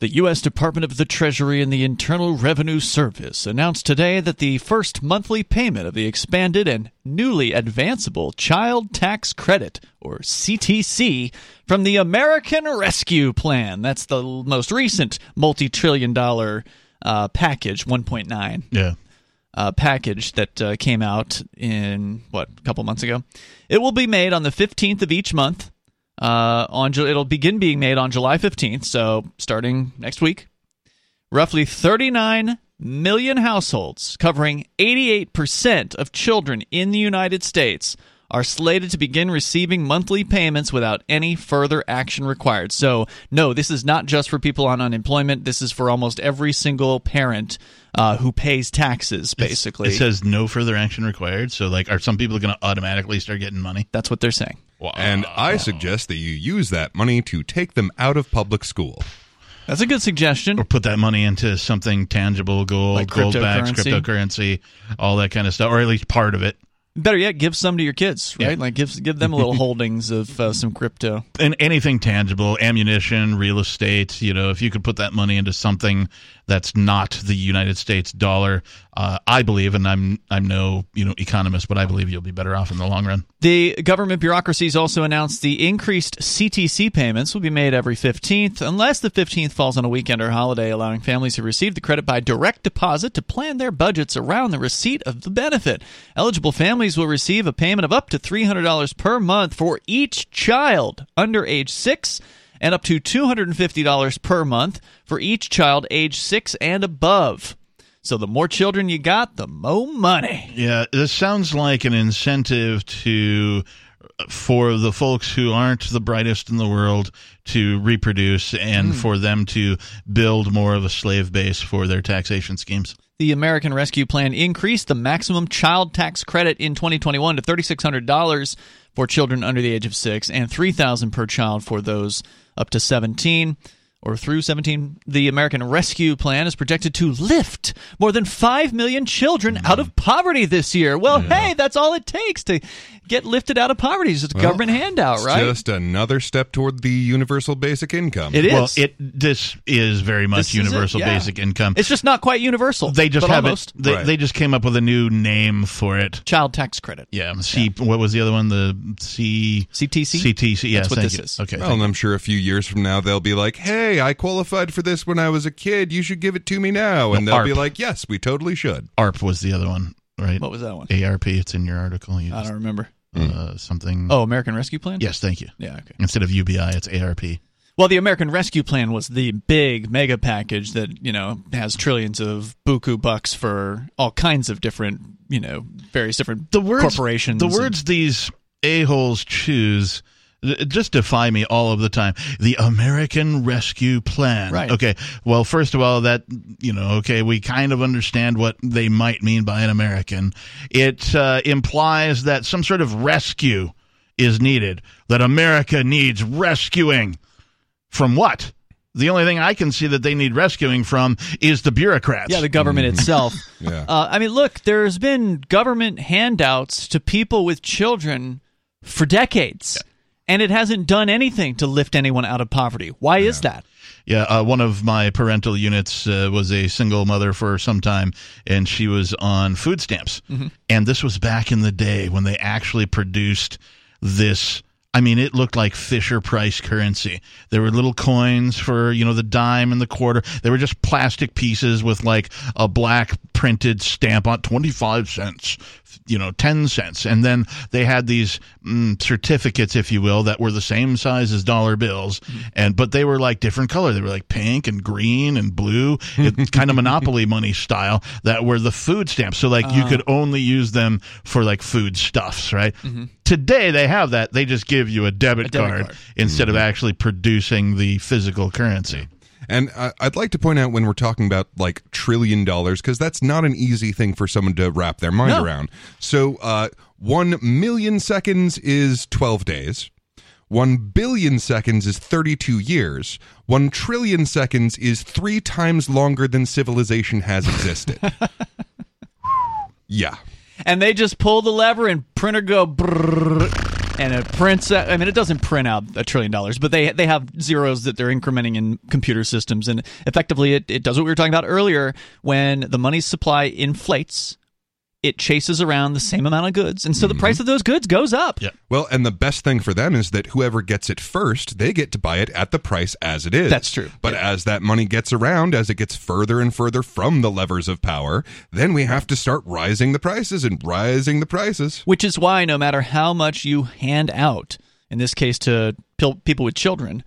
The U.S. Department of the Treasury and the Internal Revenue Service announced today that the first monthly payment of the expanded and newly advanceable Child Tax Credit, or CTC, from the American Rescue Plan. That's the most recent multi trillion dollar uh, package, 1.9 Yeah. Uh, package that uh, came out in what a couple months ago. It will be made on the 15th of each month Uh, on it'll begin being made on July 15th, so starting next week. Roughly 39 million households, covering 88% of children in the United States, are slated to begin receiving monthly payments without any further action required. So, no, this is not just for people on unemployment. This is for almost every single parent uh, who pays taxes, basically. It says no further action required. So, like, are some people going to automatically start getting money? That's what they're saying. And I suggest that you use that money to take them out of public school. That's a good suggestion. Or put that money into something tangible, gold, Like gold backs, cryptocurrency? cryptocurrency, all that kind of stuff, or at least part of it. Better yet, give some to your kids, right? Yeah. Like give give them a little holdings of uh, some crypto. And anything tangible, ammunition, real estate, you know, if you could put that money into something that's not the United States dollar, uh, I believe, and I'm I'm no you know economist, but I believe you'll be better off in the long run. The government bureaucracies also announced the increased CTC payments will be made every 15th, unless the 15th falls on a weekend or holiday, allowing families who receive the credit by direct deposit to plan their budgets around the receipt of the benefit. Eligible families will receive a payment of up to $300 per month for each child under age 6 and up to $250 per month for each child age 6 and above. So the more children you got, the more money. Yeah, this sounds like an incentive to for the folks who aren't the brightest in the world to reproduce and hmm. for them to build more of a slave base for their taxation schemes. The American Rescue Plan increased the maximum child tax credit in 2021 to $3,600 for children under the age of six and $3,000 per child for those up to 17 or through 17. The American Rescue Plan is projected to lift more than 5 million children mm-hmm. out of poverty this year. Well, hey, that's all it takes to get lifted out of poverty. It's a government handout, It's right? just another step toward the universal basic income. it is. Well, it this is very much This universal yeah. basic income. it's just not quite universal. they just but have almost. it. They, Right. they just came up with a new name for it. Child tax credit. Yeah, C. What was the other one? The C. CTC? CTC. Yeah, That's what thank this you. is. Okay. Well, and I'm sure a few years from now they'll be like, "Hey, I qualified for this when I was a kid. You should give it to me now." And No, they'll be like, "Yes, we totally should." ARP was the other one, right? What was that one? ARP. It's in your article. You I just, don't remember. uh, something. Oh, American Rescue Plan? yes. Thank you. Yeah, okay. Instead of UBI, it's ARP. Well, the American Rescue Plan was the big mega package that, you know, has trillions of buku bucks for all kinds of different, you know, various different the words, corporations. The and- words these a holes choose just defy me all of the time. The American Rescue Plan. Right. Okay. Well, first of all, that you know, okay, we kind of understand what they might mean by an American. It uh, implies that some sort of rescue is needed. That America needs rescuing from what? The only thing I can see that they need rescuing from is the bureaucrats. Yeah, the government itself. Yeah. Uh, I mean, look, there's been government handouts to people with children for decades, and it hasn't done anything to lift anyone out of poverty. Why is that? Yeah, uh, one of my parental units uh, was a single mother for some time, and she was on food stamps. And this was back in the day when they actually produced this. I mean, it looked like Fisher Price currency. There were little coins for, you know, the dime and the quarter. They were just plastic pieces with like a black printed stamp on 25 cents, you know, 10 cents. And then they had these mm, certificates, if you will, that were the same size as dollar bills. Mm-hmm. And, but they were like different color. They were like pink and green and blue, it, kind of monopoly money style that were the food stamps. So like you ah. could only use them for like food stuffs, right? Mm-hmm. Today they have that. They just give you a debit, debit card, card. instead of mm-hmm. actually producing the physical currency. And I- I'd like to point out when we're talking about like trillion dollars, because that's not an easy thing for someone to wrap their mind No. around. So, uh, one million seconds is 12 days. One billion seconds is 32 years. One trillion seconds is three times longer than civilization has existed. yeah. and they just pull the lever and printer go brrrr, and it prints out, I mean it doesn't print out a trillion dollars but they they have zeros that they're incrementing in computer systems. And effectively it, it does what we were talking about earlier. When the money supply inflates it chases around the same amount of goods and so the mm-hmm. price of those goods goes up Yeah. Well, and the best thing for them is that whoever gets it first, they get to buy it at the price as it is. That's true. But as that money gets around, as it gets further and further from the levers of power, then we have to start rising the prices and rising the prices. which is why no matter how much you hand out in this case to people with children,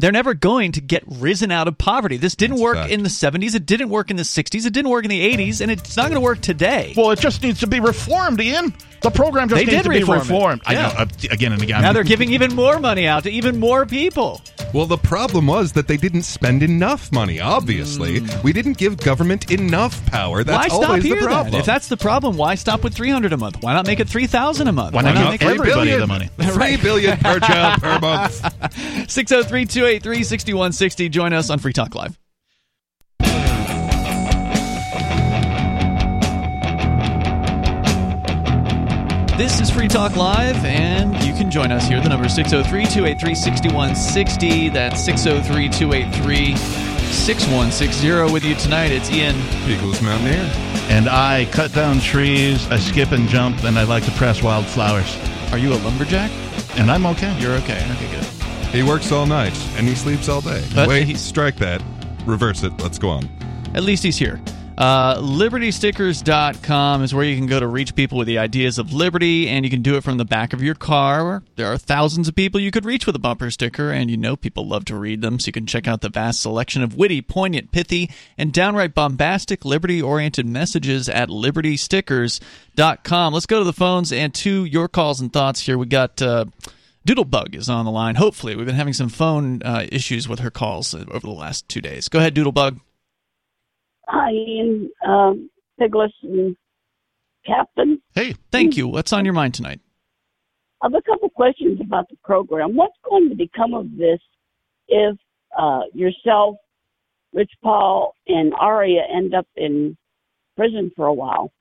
they're never going to get risen out of poverty. This didn't That's work in the 70s, it didn't work in the 60s, it didn't work in the 80s, and it's not going to work today. Well, it just needs to be reformed, Ian. The program just They needs did to be reform it. reformed. I Yeah. know. Uh, again and again. now they're giving even more money out to even more people. Well, the problem was that they didn't spend enough money. Obviously, we didn't give government enough power. That's why stop always here the problem. then? If that's the problem, why stop with 300 a month? Why not make it 3000 a month? Why not make give it everybody the money? Three billion per child per month. 603 283 6160. Join us on Free Talk Live. This is Free Talk Live, and you can join us here. The number is 603 283 6160. That's 603 283 6160. With you tonight, it's Ian. Peakless Mountaineer. And I cut down trees, I skip and jump, and I like to press wildflowers. Are you a lumberjack? And I'm okay. You're okay. Okay, good. He works all night and he sleeps all day. But Wait, he's- strike that. Reverse it. Let's go on. At least he's here. Uh, LibertyStickers.com is where you can go to reach people with the ideas of liberty, and you can do it from the back of your car. There are thousands of people you could reach with a bumper sticker, and you know people love to read them, so you can check out the vast selection of witty, poignant, pithy, and downright bombastic, liberty oriented messages at LibertyStickers.com. Let's go to the phones and to your calls and thoughts here. We got. Uh, Doodlebug is on the line. Hopefully, we've been having some phone uh, issues with her calls over the last two days. Go ahead, Doodlebug. Hi, Ian, um, Peakless, and Captain. Hey, Thank you. What's on your mind tonight? I have a couple questions about the program. What's going to become of this if uh, yourself, Rich Paul, and Aria end up in prison for a while?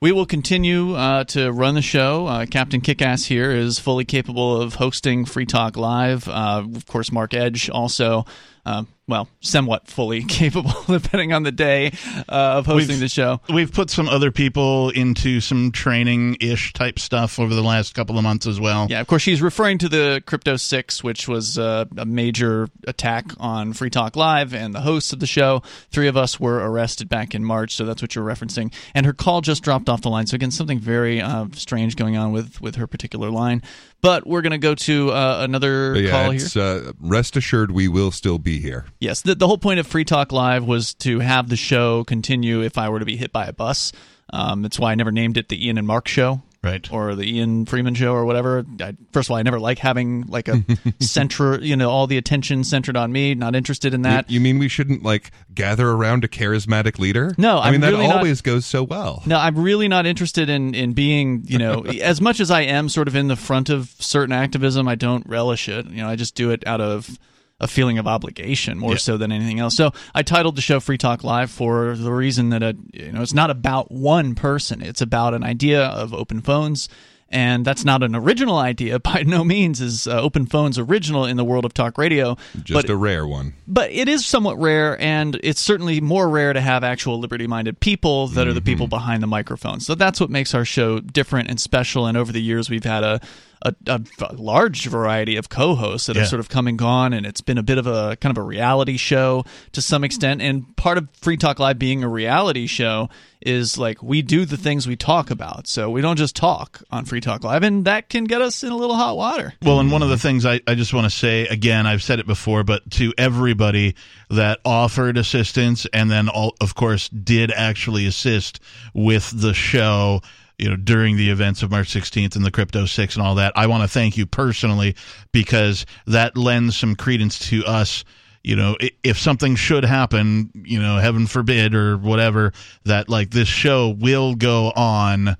We will continue uh, to run the show. Uh, Captain Kickass here is fully capable of hosting Free Talk Live. Uh, of course, Mark Edge also, uh, well, somewhat fully capable, depending on the day, uh, of hosting We've- the show. we've put some other people into some training ish type stuff over the last couple of months as well. Yeah, of course, she's referring to the Crypto Six, which was uh, a major attack on Free Talk Live and the hosts of the show. Three of us were arrested back in March, so that's what you're referencing. And her call just dropped off the line. So again, something very uh, strange going on with with her particular line. But we're going to go to uh, another yeah, call here. uh, rest assured we will still be here. Yes, the, the whole point of Free Talk Live was to have the show continue if I were to be hit by a bus. Um, that's why I never named it the Ian and Mark Show. Right. Or the Ian Freeman Show or whatever. I, first of all, I never like having like a center, you know, all the attention centered on me. Not interested in that. You, you mean we shouldn't like gather around a charismatic leader? No, I I'm mean that really not- always goes so well. No, I'm really not interested in in being, you know, as much as I am sort of in the front of certain activism, I don't relish it. You know, I just do it out of a feeling of obligation more Yeah. so than anything else. So I titled the show Free Talk Live for the reason that, uh you know, it's not about one person. It's about an idea of open phones. And that's not an original idea by no means. Is uh, open phones original in the world of talk radio? Just but a rare one. but it is somewhat rare, and it's certainly more rare to have actual liberty-minded people that are the people behind the microphone. So that's what makes our show different and special. And over the years, we've had a a, a large variety of co-hosts that Yeah. have sort of come and gone, and it's been a bit of a kind of a reality show to some extent. And part of Free Talk Live being a reality show is like we do the things we talk about, so we don't just talk on Free Talk Live, and that can get us in a little hot water. Well, and one of the things I, I just want to say again, I've said it before, but to everybody that offered assistance and then, all, of course, did actually assist with the show, you know, during the events of March 16th and the Crypto 6 and all that, I want to thank you personally because that lends some credence to us. You know, if something should happen, you know, heaven forbid or whatever, that like this show will go on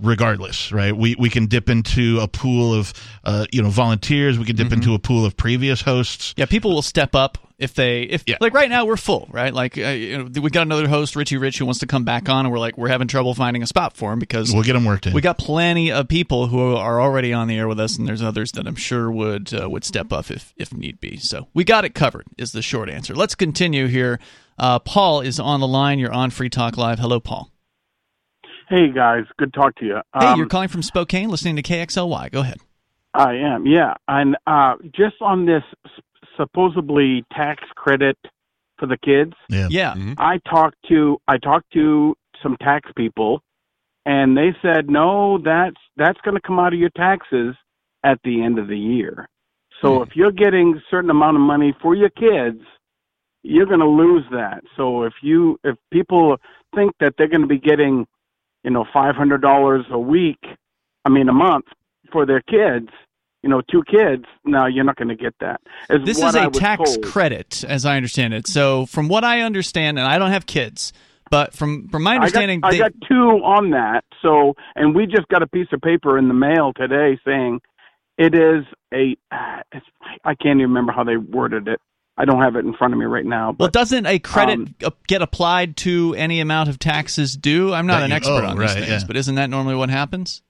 regardless, right? We we can dip into a pool of uh, you know volunteers. We can dip into a pool of previous hosts. Yeah, people will step up if they if Yeah. like right now we're full, right? Like uh, you know, we got another host, Richie Rich, who wants to come back on, and we're like we're having trouble finding a spot for him because We'll get him worked in. we got plenty of people who are already on the air with us, and there's others that I'm sure would uh, would step up if if need be. So we got it covered. Is the short answer. Let's continue here. Uh, Paul is on the line. You're on Free Talk Live. Hello, Paul. Hey guys, good to talk to you. Hey, Um, you're calling from Spokane, listening to KXLY. Go ahead. I am, yeah. And uh, just on this supposedly tax credit for the kids, yeah. Yeah. I talked to I talked to some tax people, and they said no, that's that's going to come out of your taxes at the end of the year. So if you're getting a certain amount of money for your kids, you're going to lose that. So if you if people think that they're going to be getting, you know, five hundred dollars a week, I mean a month for their kids, you know, two kids, no, you're not going to get that. Is This is a tax told. credit, as I understand it. So, from what I understand, and I don't have kids, but from from my understanding, I they- got, I got two on that. So, and we just got a piece of paper in the mail today saying it is a. It's, I can't even remember how they worded it. I don't have it in front of me right now. well, doesn't a credit um, uh, get applied to any amount of taxes due? I'm not an you expert owe, on these right, things, yeah. but isn't that normally what happens?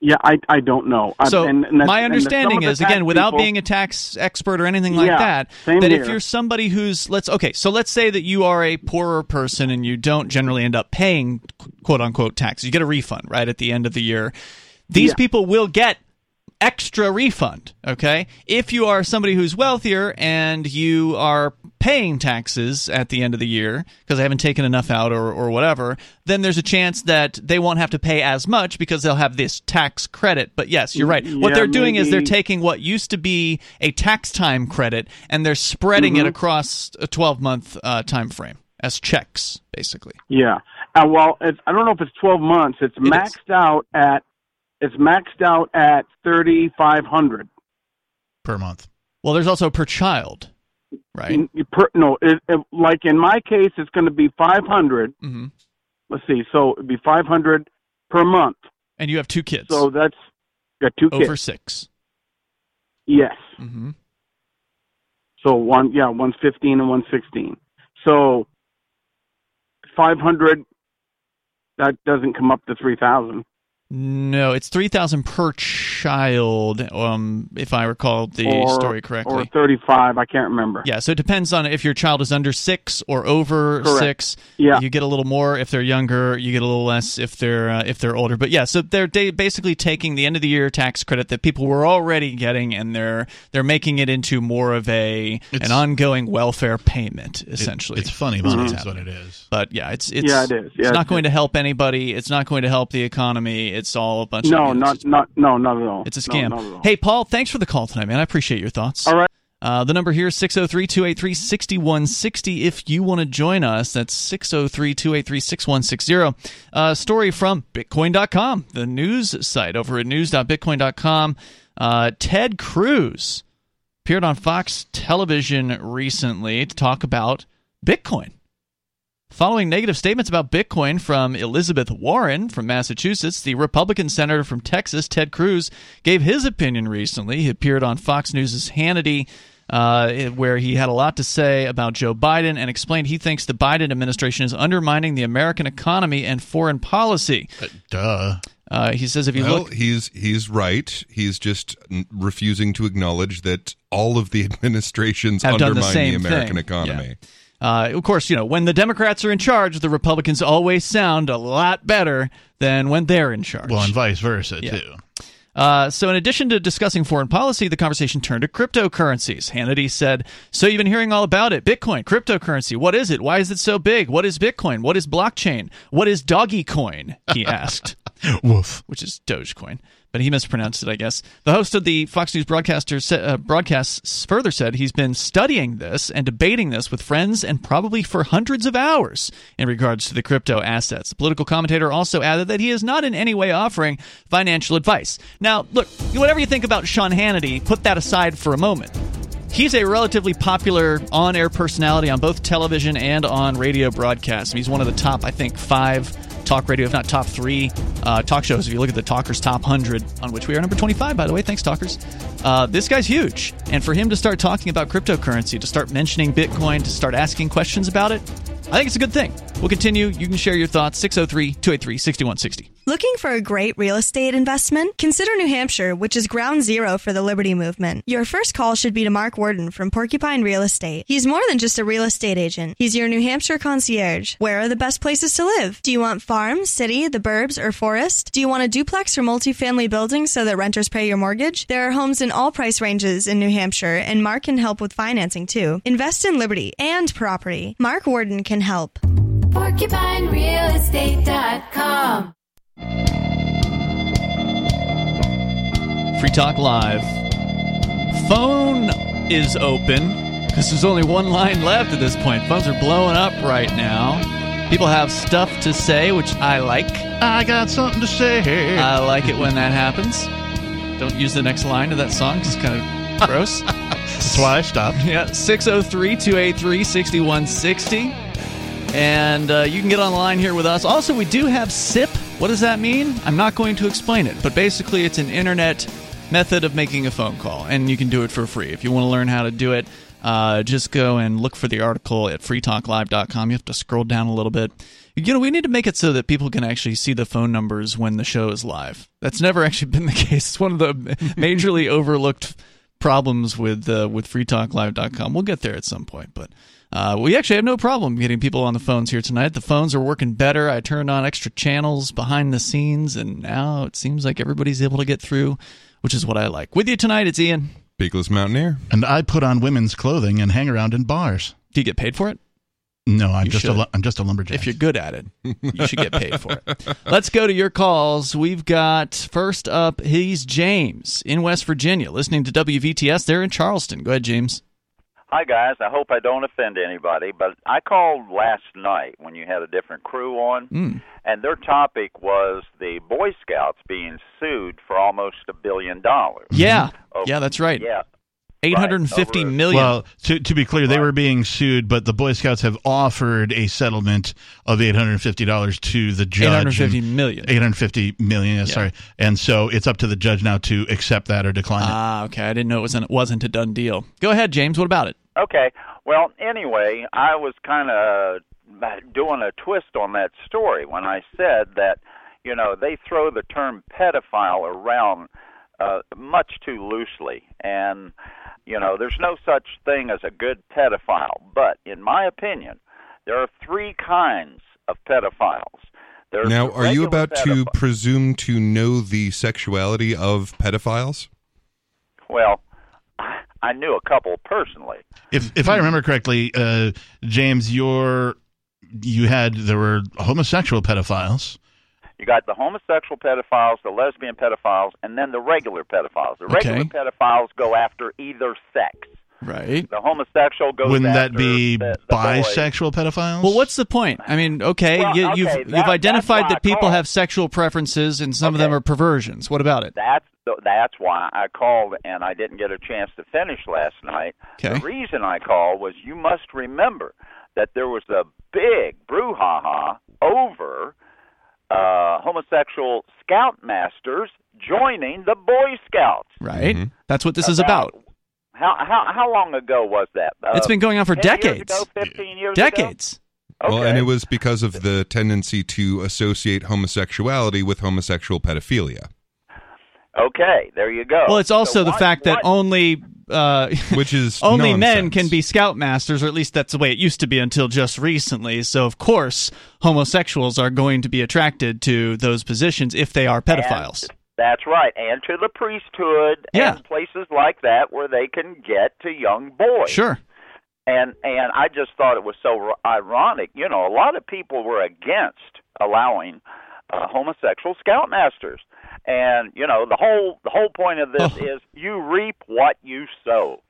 yeah, I I don't know. So and- and my understanding some is again, without people- being a tax expert or anything like Yeah, that, same that if you're somebody who's let's okay, so let's say that you are a poorer person and you don't generally end up paying quote unquote tax. You get a refund right at the end of the year. These Yeah. people will get extra refund, okay? If you are somebody who's wealthier and you are paying taxes at the end of the year because they haven't taken enough out or, or whatever, then there's a chance that they won't have to pay as much because they'll have this tax credit. But yes, you're right. what Yeah, they're doing is they're taking what used to be a tax time credit and they're spreading Mm-hmm. it across a 12 month uh, time frame as checks, basically. Yeah. Uh, well, I don't know if it's 12 months. It's maxed out at it's maxed out at 3500 per month. Well, there's also per child, right? In- per, no, it, it, like in my case it's going to be 500. hmm Let's see. So it'd be 500 per month. And you have two kids So that's got two over kids. six. Yes. hmm So one, yeah, one's 15 and one's 16. So 500 that doesn't come up to 3000. No, it's three thousand per child, um, if I recall the or, story correctly. Or 35, I can't remember. yeah, so it depends on if your child is under six or over Correct. six. Yeah. you get a little more if they're younger. You get a little less if they're uh, if they're older. But yeah, so they're they basically taking the end of the year tax credit that people were already getting, and they're they're making it into more of a It's- an ongoing welfare payment, It- essentially. it's funny money What's is what it is. But yeah, it's it's Yeah, it is. Yeah, it's not it's- going to help anybody. It's not going to help the economy. It's all a bunch of No, not not no, not at all. it's a scam. all. hey, Paul, thanks for the call tonight, man. I appreciate your thoughts. All right. Uh, the number here is 603 283 6160. If you want to join us, that's 603 283 6160. Uh, story from Bitcoin.com, the news site over at news.bitcoin.com. Uh, Ted Cruz appeared on Fox television recently to talk about Bitcoin. Following negative statements about Bitcoin from Elizabeth Warren from Massachusetts, the Republican senator from Texas, Ted Cruz, gave his opinion recently. He appeared on Fox News' Hannity, uh, where he had a lot to say about Joe Biden and explained he thinks the Biden administration is undermining the American economy and foreign policy. Uh, duh. Uh, he says if you well, look. he's he's right. He's just refusing to acknowledge that all of the administrations Have done undermine the same American thing. economy. Uh, of course, you know, when the Democrats are in charge, the Republicans always sound a lot better than when they're in charge. Well, and vice versa Yeah. too. Uh, so, in addition to discussing foreign policy, the conversation turned to cryptocurrencies. Hannity said, So you've been hearing all about it Bitcoin, cryptocurrency. What is it? Why is it so big? What is Bitcoin? What is blockchain? What is Doggy Coin? He asked, Woof. which is Dogecoin. But he mispronounced it, I guess. The host of the Fox News broadcaster uh, broadcasts further said he's been studying this and debating this with friends and probably for hundreds of hours in regards to the crypto assets. The political commentator also added that he is not in any way offering financial advice. Now, look, whatever you think about Sean Hannity, put that aside for a moment. He's a relatively popular on air personality on both television and on radio broadcasts. He's one of the top, I think, five talk radio, if not top three uh, talk shows. If you look at the Talkers Top 100, on which we are number 25, by the way. Thanks, Talkers. Uh, this guy's huge. And for him to start talking about cryptocurrency, to start mentioning Bitcoin, to start asking questions about it, I think it's a good thing. We'll continue. You can share your thoughts 603 283 6160. Looking for a great real estate investment? Consider New Hampshire, which is ground zero for the Liberty Movement. Your first call should be to Mark Warden from Porcupine Real Estate. He's more than just a real estate agent. He's your New Hampshire concierge. Where are the best places to live? Do you want farm, city, the burbs, or forest? Do you want a duplex or multifamily building so that renters pay your mortgage? There are homes in all price ranges in New Hampshire, and Mark can help with financing too. Invest in Liberty and property. Mark Warden can help. PorcupineRealestate.com. Free Talk Live. Phone is open because there's only one line left at this point. Phones are blowing up right now. People have stuff to say, which I like. I got something to say. I like it when that happens. Don't use the next line of that song 'cause it's kind of gross. That's why I stopped. Yeah, 603 283 6160. And uh, you can get on the line here with us. Also, we do have SIP. What does that mean? I'm not going to explain it, but basically, it's an internet method of making a phone call, and you can do it for free. If you want to learn how to do it, uh, just go and look for the article at freetalklive.com. You have to scroll down a little bit. You know, we need to make it so that people can actually see the phone numbers when the show is live. That's never actually been the case. It's one of the majorly overlooked problems with uh, with freetalklive.com. We'll get there at some point, but uh, we actually have no problem getting people on the phones here tonight. The phones are working better. I turned on extra channels behind the scenes, and now it seems like everybody's able to get through, which is what I like. With you tonight, it's Ian. Peakless Mountaineer. And I put on women's clothing and hang around in bars. Do you get paid for it? No, I'm You just a should. lu- I'm just a lumberjack. If you're good at it, you should get paid for it. Let's go to your calls. We've got first up, he's James in West Virginia, listening to WVTS. They're in Charleston. Go ahead, James. Hi guys, I hope I don't offend anybody, but I called last night when you had a different crew on, Mm. and their topic was the Boy Scouts being sued for almost a billion dollars. Yeah, Oh, yeah, that's right. Yeah, Eight hundred and fifty over- million. Well, to to be clear, they were being sued, but the Boy Scouts have offered a settlement of eight hundred and fifty dollars to the judge. Eight hundred fifty million. Eight hundred fifty million. Yeah, Yeah. Sorry, and so it's up to the judge now to accept that or decline it. Ah, okay. I didn't know it was an, it wasn't a done deal. Go ahead, James. What about it? Okay. Well, anyway, I was kind of doing a twist on that story when I said that, you know, they throw the term pedophile around uh, much too loosely. And, you know, there's no such thing as a good pedophile. But in my opinion, there are three kinds of pedophiles. There's Now, are you regular about to presume to know the sexuality of pedophiles? Well, I knew a couple personally. If if I remember correctly, uh, James, your you had there were homosexual pedophiles. You got the homosexual pedophiles, the lesbian pedophiles, and then the regular pedophiles. The regular Okay. pedophiles go after either sex. Right. The homosexual goes Wouldn't that be the, the boys. bisexual pedophiles? Well, what's the point? I mean, okay, Well, you, okay, you've that- you've identified that people have sexual preferences, and some of them are perversions. What about it? That's that's why I called, and I didn't get a chance to finish last night. Okay. The reason I called was you must remember that there was a big brouhaha over uh, homosexual scoutmasters joining the Boy Scouts. Right. Mm-hmm. That's what this is about. How how how long ago was that? Uh, It's been going on for 10 years decades. ago, Fifteen years ago. Decades. Okay. Well, and it was because of the tendency to associate homosexuality with homosexual pedophilia, Okay, there you go. Well, it's also So the what- fact that what- only uh, which is only men can be scoutmasters, or at least that's the way it used to be until just recently. So, of course, homosexuals are going to be attracted to those positions if they are pedophiles. That's right, and to the priesthood Yeah. and places like that where they can get to young boys. Sure. And and I just thought it was so r- ironic. You know, a lot of people were against allowing uh, homosexual scoutmasters, and you know the whole the whole point of this Oh. is you reap what you sow.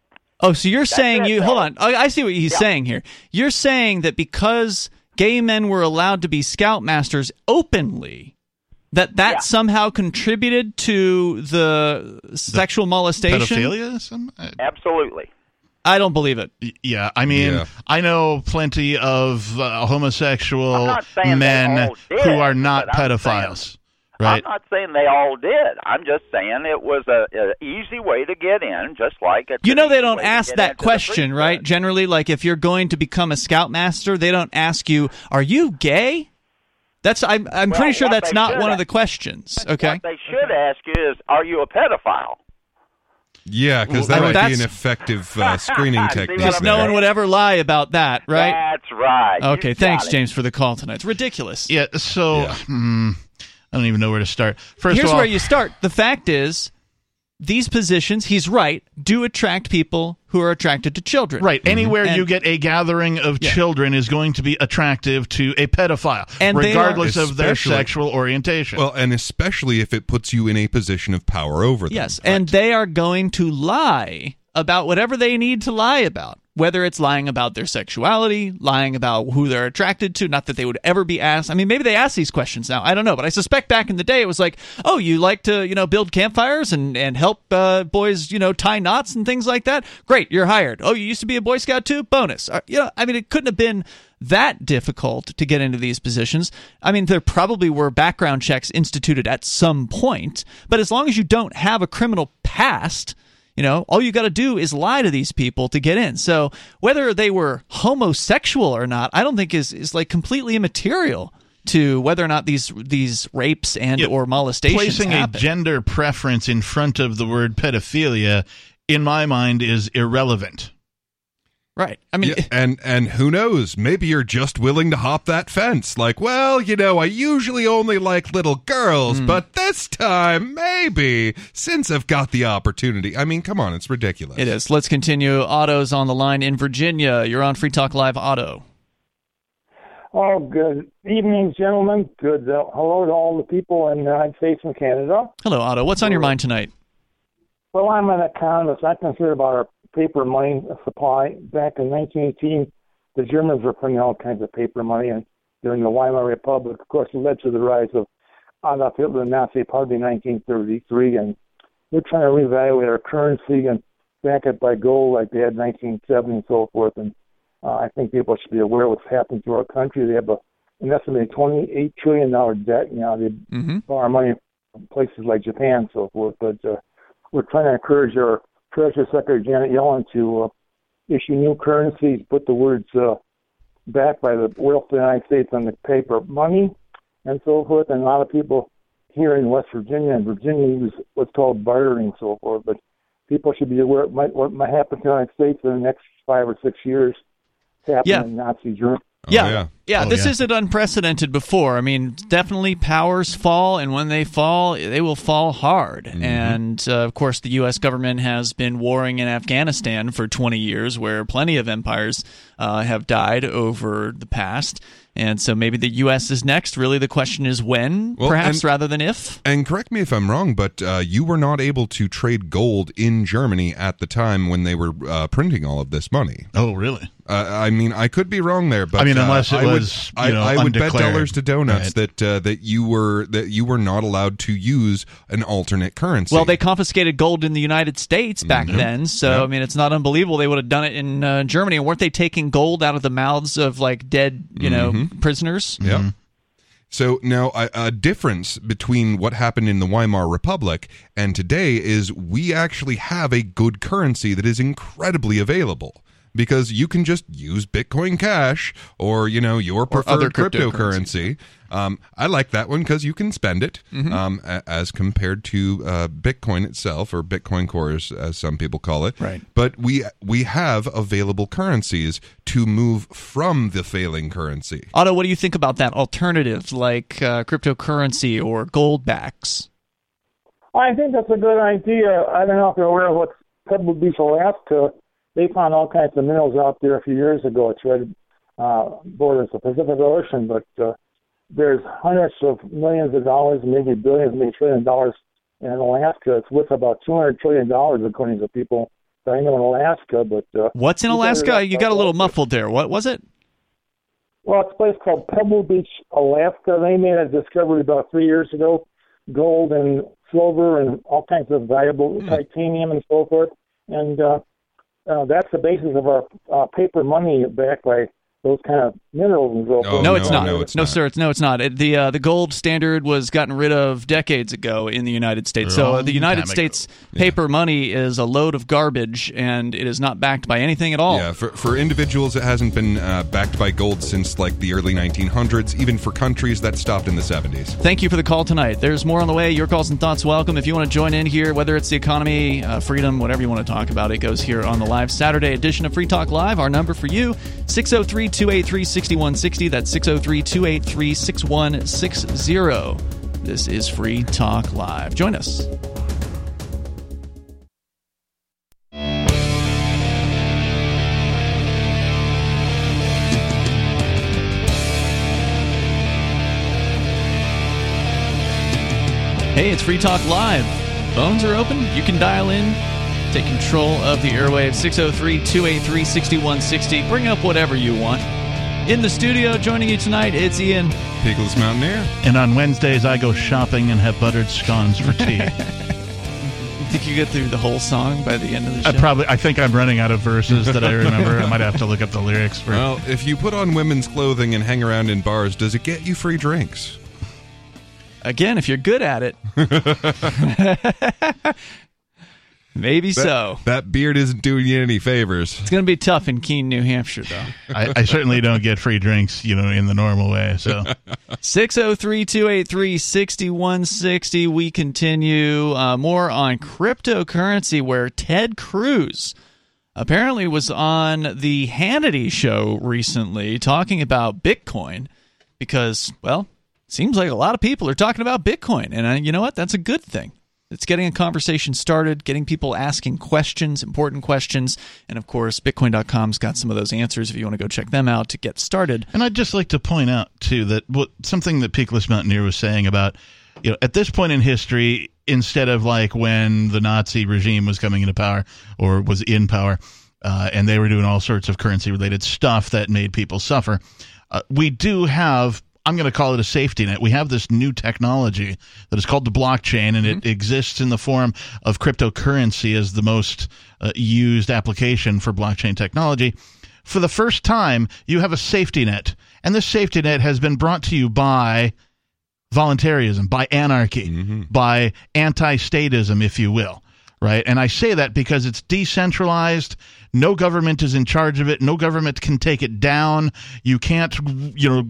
Oh, so you're saying it, you though. hold on. I, I see what he's Yeah. saying here. You're saying that because gay men were allowed to be scoutmasters openly, that that Yeah. somehow contributed to the sexual molestation. pedophilia? Some, uh, Absolutely. I don't believe it. yeah, I mean, Yeah. I know plenty of uh, homosexual not saying they men did, who are not but I'm pedophiles. Right? I'm not saying they all did. I'm just saying it was a, a easy way to get in, just like it's You know they don't ask that question, right? Generally, like if you're going to become a scoutmaster, they don't ask you, "Are you gay?" That's I'm I'm Well, pretty sure that's not should one of the questions. Okay. What they should ask you is, "Are you a pedophile?" Yeah, because that I mean, might be an effective uh, screening technique. I'm Because no one would ever lie about that, right? That's right. Okay, got thanks, it. James, for the call tonight. It's ridiculous. yeah. So Yeah. hmm, I don't even know where to start. First Here's of all, where you start. The fact is, these positions, he's right, do attract people who are attracted to children. Right. Mm-hmm. Anywhere And- you get a gathering of Yeah. children is going to be attractive to a pedophile, And they are- regardless of their sexual orientation. Well, and especially if it puts you in a position of power over them. Yes, and they are going to lie about whatever they need to lie about. Whether it's lying about their sexuality, lying about who they're attracted to, not that they would ever be asked. I mean, maybe they ask these questions now. I don't know, but I suspect back in the day it was like, "Oh, you like to, you know, build campfires and and help uh, boys, you know, tie knots and things like that. Great, you're hired. Oh, you used to be a Boy Scout too. Bonus. Uh, you know, I mean, it couldn't have been that difficult to get into these positions. I mean, there probably were background checks instituted at some point, but as long as you don't have a criminal past, you know, all you got to do is lie to these people to get in. So whether they were homosexual or not, I don't think is is like completely immaterial to whether or not these these rapes and or molestations Placing happen. a gender preference in front of the word pedophilia, in my mind, is irrelevant. Right. I mean, Yeah, and and who knows? Maybe you're just willing to hop that fence. Like, well, you know, I usually only like little girls, but this time maybe since I've got the opportunity. I mean, come on, it's ridiculous. it is. Let's continue. Otto's on the line in Virginia. You're on Free Talk Live, Otto. Oh, good evening, gentlemen. Good. Uh, hello to all the people in the United States and Canada. Hello, Otto. What's on your mind tonight? Well, I'm an economist. I'm concerned about our paper money supply. Back in 1918, the Germans were printing all kinds of paper money, and during the Weimar Republic, of course, it led to the rise of Adolf Hitler and Nazi Party in 1933. And we're trying to reevaluate our currency and back it by gold like they had in 1970 and so forth. And uh, I think people should be aware of what's happening to our country. They have a, an estimated 28 trillion dollar debt. You know, they Mm-hmm. borrow money from places like Japan and so forth. But uh, we're trying to encourage our Treasury Secretary Janet Yellen to uh, issue new currencies, put the words uh, backed by the wealth of the United States on the paper money and so forth. And a lot of people here in West Virginia and Virginia use what's called bartering and so forth. But people should be aware of might, what might happen to the United States in the next five or six years. Happening Yeah. in Nazi Germany. Yeah. Yeah, Oh, this yeah. isn't unprecedented before. I mean, definitely powers fall, and when they fall, they will fall hard. And uh, of course, the U.S. government has been warring in Afghanistan for 20 years, where plenty of empires uh, have died over the past. And so maybe the U.S. is next. Really, the question is when, Well, perhaps, and- rather than if. And correct me if I'm wrong, but uh, you were not able to trade gold in Germany at the time when they were uh, printing all of this money. Oh, really? Uh, I mean, I could be wrong there, but I mean, uh, unless it I would, was, I, you know, I would bet dollars to donuts Right. that uh, that you were that you were not allowed to use an alternate currency. Well, they confiscated gold in the United States back then, so I mean, it's not unbelievable they would have done it in uh, Germany. And weren't they taking gold out of the mouths of like dead, you know, prisoners? Yeah. So now a, a difference between what happened in the Weimar Republic and today is we actually have a good currency that is incredibly available because you can just use Bitcoin Cash or you know your preferred other cryptocurrency. Um, I like that one because you can spend it um, a- as compared to uh, Bitcoin itself or Bitcoin Core, as, as some people call it. Right. But we we have available currencies to move from the failing currency. Otto, what do you think about that alternative like uh, cryptocurrency or gold backs? I think that's a good idea. I don't know if you're aware of what Pebble Beach, Alaska. They found all kinds of minerals out there a few years ago. It's right uh, borders the Pacific Ocean, but uh, there's hundreds of millions of dollars, maybe billions, maybe trillion dollars in Alaska. It's worth about two hundred trillion dollars, according to people that I know in Alaska. But uh, What's in Alaska? You got a little muffled there. What was it? Well, it's a place called Pebble Beach, Alaska. They made a discovery about three years ago, gold and silver and all kinds of valuable titanium and so forth. And uh, uh, that's the basis of our uh, paper money backed by those kind of minerals and so Oh, forth. no, no, it's not. no, it's no, not. sir. It's no, it's not. It, the uh, the gold standard was gotten rid of decades ago in the United States. So uh, the United time ago. States paper money is a load of garbage, and it is not backed by anything at all. Yeah, for, for individuals, it hasn't been uh, backed by gold since like the early 1900s. Even for countries, that stopped in the 70s. Thank you for the call tonight. There's more on the way. Your calls and thoughts welcome. If you want to join in here, whether it's the economy, uh, freedom, whatever you want to talk about, it goes here on the live Saturday edition of Free Talk Live. Our number for you, 603 283 6160. That's 603 283 6160. This is Free Talk Live. Join us. Hey, it's Free Talk Live. Phones are open. You can dial in, take control of the airwaves 603 283 6160. Bring up whatever you want. In the studio, joining you tonight, it's Ian. Peakless Mountaineer. And on Wednesdays, I go shopping and have buttered scones for tea. Think you get through the whole song by the end of the show? I probably, I think I'm running out of verses that I remember. I might have to look up the lyrics for. Well, if you put on women's clothing and hang around in bars, does it get you free drinks? Again, if you're good at it. Maybe That- so. That beard isn't doing you any favors. It's going to be tough in Keene, New Hampshire, though. I, I certainly don't get free drinks, you know, in the normal way. So 603 283 6160. We continue uh, more on cryptocurrency, where Ted Cruz apparently was on the Hannity show recently talking about Bitcoin because, well, seems like a lot of people are talking about Bitcoin. And uh, you know what? That's a good thing. It's getting a conversation started, getting people asking questions, important questions. And of course, Bitcoin.com's got some of those answers if you want to go check them out to get started. And I'd just like to point out too that what something that Peakless Mountaineer was saying about you know at this point in history, instead of like when the Nazi regime was coming into power or was in power, uh, and they were doing all sorts of currency related stuff that made people suffer, uh, we do have. I'm going to call it a safety net. We have this new technology that is called the blockchain, and it exists in the form of cryptocurrency as the most uh, used application for blockchain technology for the first time, you have a safety net. And this safety net has been brought to you by voluntarism, by anarchy, by anti statism, if you will. Right. And I say that because it's decentralized. No government is in charge of it. No government can take it down. You can't, you know,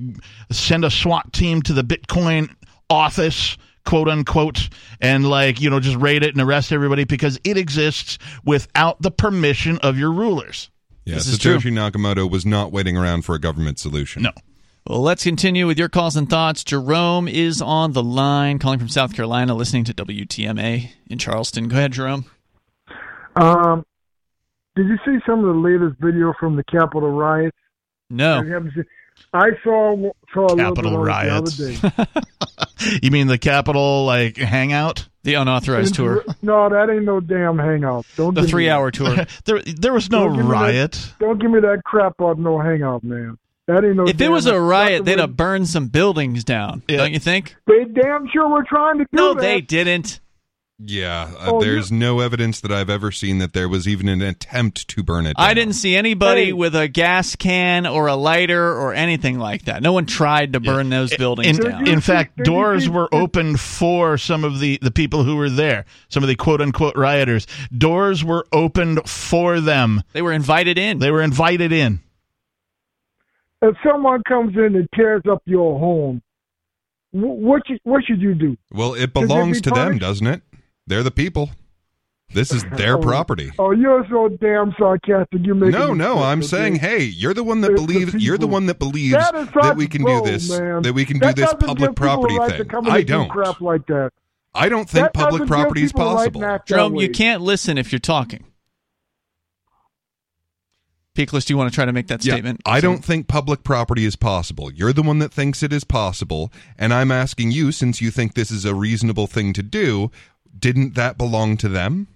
send a SWAT team to the Bitcoin office quote unquote and like you know just raid it and arrest everybody because it exists without the permission of your rulers Yeah, This is true. Satoshi Nakamoto was not waiting around for a government solution. No. Well, let's continue with your calls and thoughts. Jerome is on the line, calling from South Carolina, listening to WTMA in Charleston. Go ahead, Jerome. Um, did you see some of the latest video from the Capitol riots? No. Have you ever seen- I saw saw a little bit Capitol riots. the other day. you mean the Capitol like hangout? The unauthorized tour. No, that ain't no damn hangout. Don't The three hour tour. there, there was no Don't me that- riot. Don't give me that crap about no hangout, man. That ain't no. If it was a riot, they'd the have burned some buildings down, don't you think? They damn sure were trying to do No, that. they didn't. Yeah, uh, Oh, there's no evidence that I've ever seen that there was even an attempt to burn it. I didn't see anybody Hey. with a gas can or a lighter or anything like that. No one tried to burn those buildings In, down. in fact, doors were opened for some of the, the people who were there, some of the quote unquote rioters. Doors were opened for them. they were invited in. They were invited in. If someone comes in and tears up your home, what you, what should you do? Well, it belongs be to them, doesn't it? They're the people. This is their Oh, property. Oh, you're so damn sarcastic. You make No, no, I'm saying, hey, you're the one that It's the believes you're the one that believes That is that we can do this, man. that we can That do this public property the right thing. I and do don't. crap like that. I don't think That public property is people the right possible. to act that Jerome, you can't listen if you're talking. Peakless, do you want to try to make that Yeah, statement? I don't think public property is possible. You're the one that thinks it is possible, and I'm asking you, since you think this is a reasonable thing to do, didn't that belong to them?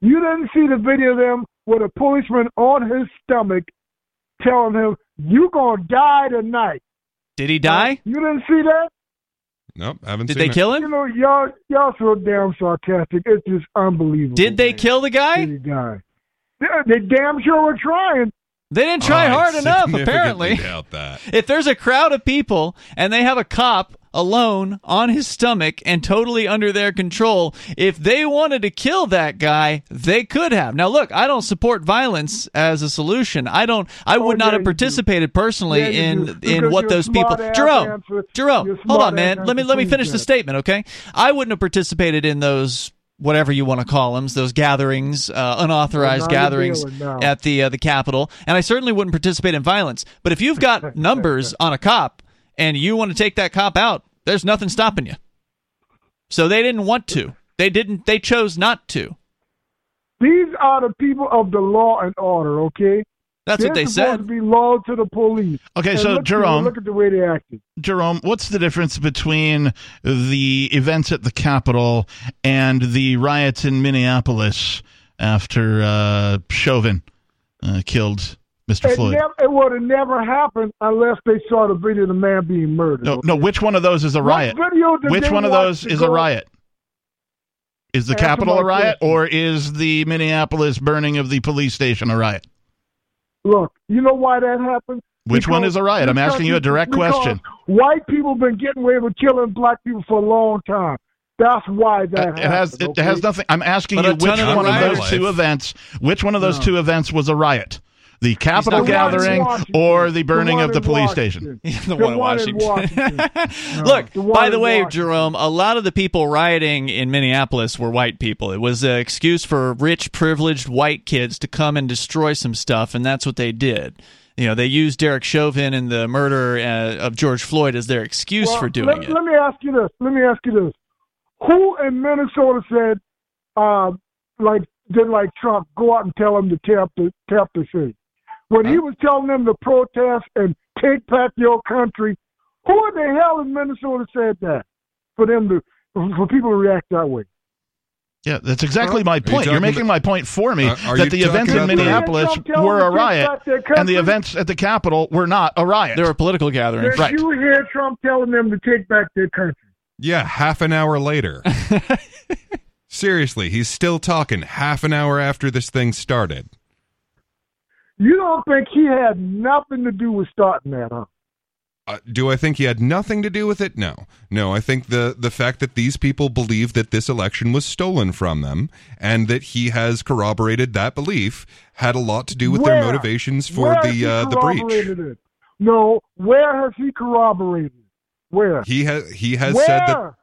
You didn't see the video of them with a policeman on his stomach telling him, "You gonna die tonight." Did he die? You didn't see that? Nope, haven't Did seen they it. kill You him? know, y'all y'all so damn sarcastic. It's just unbelievable. Did they man. kill the guy? Did he die? They, they damn sure were trying. They didn't try Oh, hard enough, apparently. doubt that. If there's a crowd of people and they have a cop alone on his stomach and totally under their control, if they wanted to kill that guy, they could have. Now, look, I don't support violence as a solution. I don't. I would Oh, not have participated personally Yeah, in in what those people. Jerome. Jerome, hold on, man. Let me let me finish the statement, okay? I wouldn't have participated in those whatever you want to call them, those gatherings, uh, unauthorized Well, now you're gatherings at the uh, the Capitol, and I certainly wouldn't participate in violence. But if you've got numbers on a cop and you want to take that cop out, there's nothing stopping you. So they didn't want to. They didn't. They chose not to. These are the people of the law and order. Okay, That's They're what they supposed said. To be loyal to the police. Okay, And so look, Jerome- look at the way they acted. Jerome, what's the difference between the events at the Capitol and the riots in Minneapolis after uh, Chauvin uh, killed Mr. It, Floyd? never, it would have never happened unless they saw the video of the man being murdered. No, no. Which one of those is a riot? video did Which one of those to is a riot? Is the Answer Capitol a riot, question. or is the Minneapolis burning of the police station a riot? Look, you know why that happened? Which one is a riot? I'm asking you a direct question. White people have been getting away with killing black people for a long time. That's why that Uh, happened. it has it okay? has nothing. I'm asking But you which one of riots- those two events, which one of those No. two events was a riot? The Capitol gathering Washington. or the burning one of the police Washington. station? the, The one in one in Washington. Washington. Look, The by the way, Washington. Jerome, a lot of the people rioting in Minneapolis were white people. It was an excuse for rich, privileged white kids to come and destroy some stuff, and that's what they did. You know, they used Derek Chauvin and the murder uh, of George Floyd as their excuse Well, for doing let, it. Let me ask you this. Let me ask you this. Who in Minnesota said, uh, like, did like Trump go out and tell them to tear up the tear up the city? When he was telling them to protest and take back your country, who in the hell in Minnesota said that? For them to, for people to react that way. Yeah, that's exactly my point. talking You're making about- my point for me Uh, that the events in Minneapolis were a riot, and the events at the Capitol were not a riot. There were political gatherings. Did Right. you hear Trump telling them to take back their country? Yeah, half an hour later. Seriously, he's still talking half an hour after this thing started. You don't think he had nothing to do with starting that, huh? Uh, do I think he had nothing to do with it? No. No, I think the the fact that these people believe that this election was stolen from them and that he has corroborated that belief had a lot to do with their motivations for Where the uh, the breach. it? No, where has he corroborated? Where? He has he has where? said that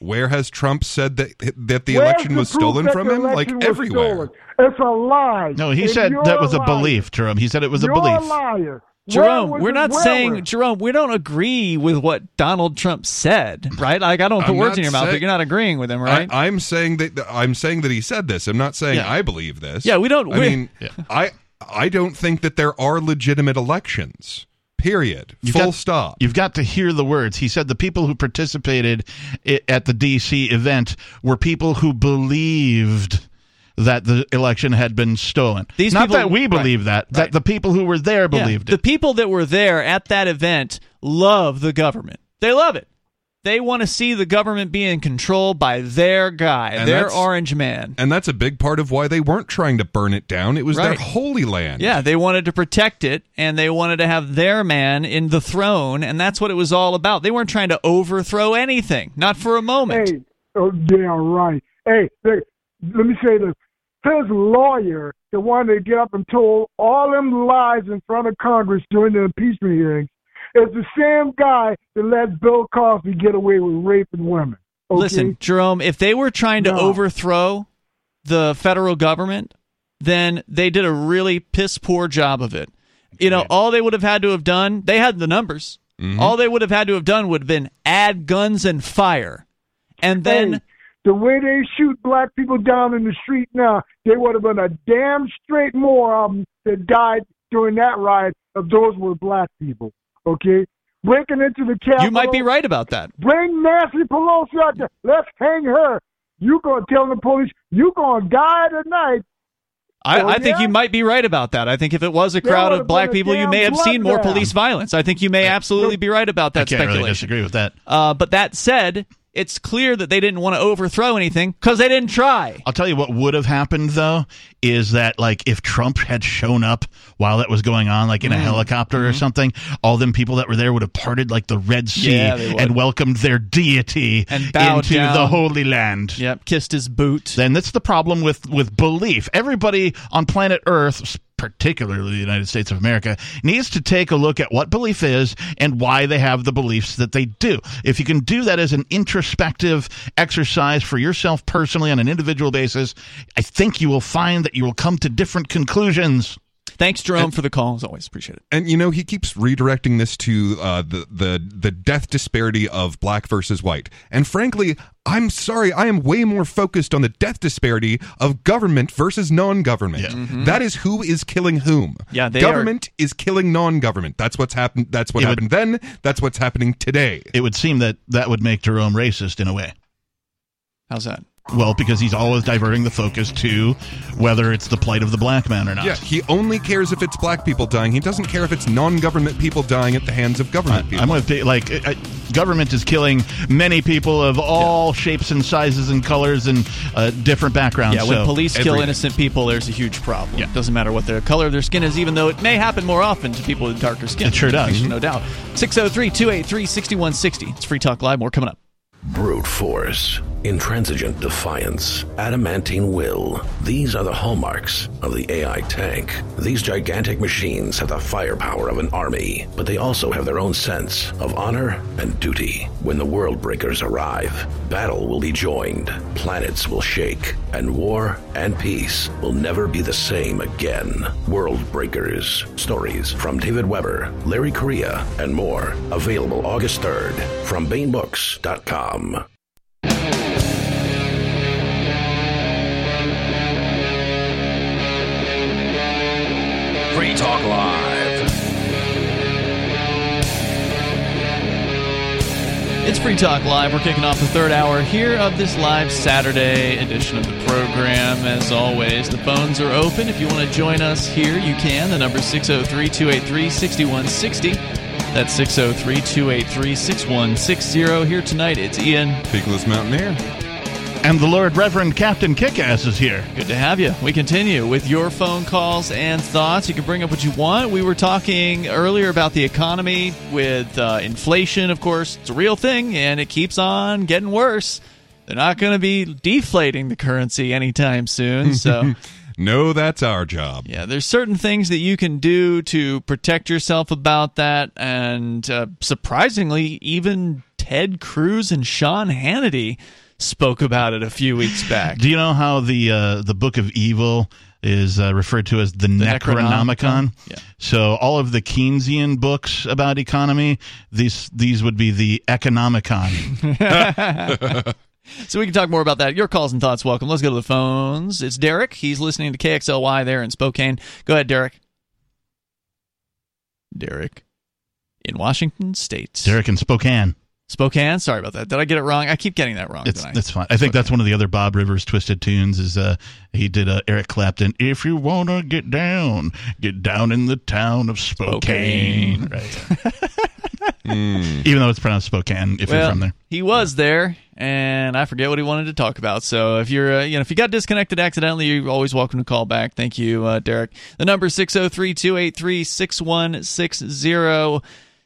where has Trump said that that the Where's election was proof stolen from him? Like everywhere. stolen? It's a lie. no, he And said that was a liar. belief, Jerome. He said it was You're a belief. a liar. Jerome, we're not saying were- Jerome, we don't agree with what Donald Trump said, right? Like I don't put I'm words in your mouth, saying- but you're not agreeing with him, right? I, I'm saying that I'm saying that he said this. I'm not saying Yeah. I believe this. Yeah, we don't- I we- mean, I I don't think that there are legitimate elections. Period. You've Full got- stop. You've got to hear the words. He said the people who participated i- at the DC event were people who believed that the election had been stolen. These Not people- that we right, believe that, right. that the people who were there Yeah, believed The people that were there at that event love the government. They love it. They want to see the government be in control by their guy, And their orange man. and that's a big part of why they weren't trying to burn it down. It was Right. their holy land. Yeah, they wanted to protect it and they wanted to have their man in the throne, and that's what it was all about. They weren't trying to overthrow anything, not for a moment. Hey, oh, yeah, right. Hey, hey, let me say this. His lawyer, the one that get up and told all them lies in front of Congress during the impeachment hearings, is the same guy that let Bill Cosby get away with raping women. Okay? Listen, Jerome, if they were trying to No. overthrow the federal government, then they did a really piss poor job of it. You know, all they would have had to have done, they had the numbers. Mm-hmm. All they would have had to have done would have been add guns and fire. And then Hey, the way they shoot black people down in the street now, they would have been a damn straight more of them that died during that riot if those were black people. Okay? Breaking into the Capitol. you might be right about that. Bring Nancy Pelosi out there. Let's hang her. You gonna tell the police you gonna die tonight? I, Oh, I think you might be right about that. I think if it was a crowd of black people, you may have seen more bloodbath. police violence. I think you may absolutely be right about I that can't really disagree with that. Uh, but that said, it's clear that they didn't want to overthrow anything because they didn't try. I'll tell you what would have happened though is that like if Trump had shown up while that was going on, like in a Mm. helicopter Mm-hmm. or something, all them people that were there would have parted like the Red Sea Yeah, and welcomed their deity And bowed into down. the Holy Land. Yep, kissed his boot. Then that's the problem with with belief. Everybody on planet Earth, particularly the United States of America, needs to take a look at what belief is and why they have the beliefs that they do. If you can do that as an introspective exercise for yourself personally on an individual basis, I think you will find that you will come to different conclusions. Thanks, Jerome, for the call. As always, appreciate it. And you know he keeps redirecting this to uh, the the the death disparity of black versus white. And frankly, I'm sorry, I am way more focused on the death disparity of government versus non-government. That is who is killing whom. Mm-hmm. Yeah, they government is killing non-government. That's what's happened. That's what It would- happened then. That's what's happening today. It would seem that that would make Jerome racist in a way. How's that? Well, because he's always diverting the focus to whether it's the plight of the black man or not. Yeah, he only cares if it's black people dying. He doesn't care if it's non-government people dying at the hands of government people. I'm with Dave, like uh, uh, government is killing many people of all shapes and sizes and colors and uh, different backgrounds. Yeah, when so police kill every- innocent people, there's a huge problem. Yeah. Doesn't matter what their color of their skin is, even though it may happen more often to people with darker skin. It sure does. There's No doubt. 603 283 6160. It's Free Talk Live. More coming up. Brute force, intransigent defiance, adamantine will. These are the hallmarks of the AI tank. These gigantic machines have the firepower of an army, but they also have their own sense of honor and duty. When the world breakers arrive, battle will be joined, planets will shake, and war and peace will never be the same again. World Breakers. Stories from David Weber, Larry Correia, and more. Available August 3rd from BaenBooks.com. Free Talk Live. It's Free Talk Live. We're kicking off the third hour here of this live Saturday edition of the program. As always, the phones are open. If you want to join us here, you can. The number is 603 283 6160. That's 603 283 6160. Here tonight, it's Ian. Peakless Mountaineer. And the Lord Reverend Captain Kickass is here. Good to have you. We continue with your phone calls and thoughts. You can bring up what you want. We were talking earlier about the economy with uh, inflation, of course. It's a real thing, and it keeps on getting worse. They're not going to be deflating the currency anytime soon. So, no, that's our job. yeah, there's certain things that you can do to protect yourself about that. And uh, surprisingly, even Ted Cruz and Sean Hannity spoke about it a few weeks back. Do you know how the uh, the Book of Evil is uh, referred to as the, Necronomicon? Necronomicon? Yeah. So all of the Keynesian books about economy, these these would be the Economicon. So we can talk more about that. Your calls and thoughts, welcome. Let's go to the phones. It's Derek. He's listening to KXLY there in Spokane. Go ahead, Derek. Derek in Washington State. Derek in Spokane. Spokane. Sorry about that. Did I get it wrong? I keep getting that wrong. It's I? that's fine. I think that's one of the other Bob Rivers twisted tunes. Is uh he did uh, Eric Clapton. If you wanna get down, get down in the town of Spokane. Right. Even though it's pronounced Spokane, if well, you're from there. he was there, and I forget what he wanted to talk about. So if you're, uh, you know, if you got disconnected accidentally, you're always welcome to call back. Thank you, uh, Derek. The number is 603-283-6160.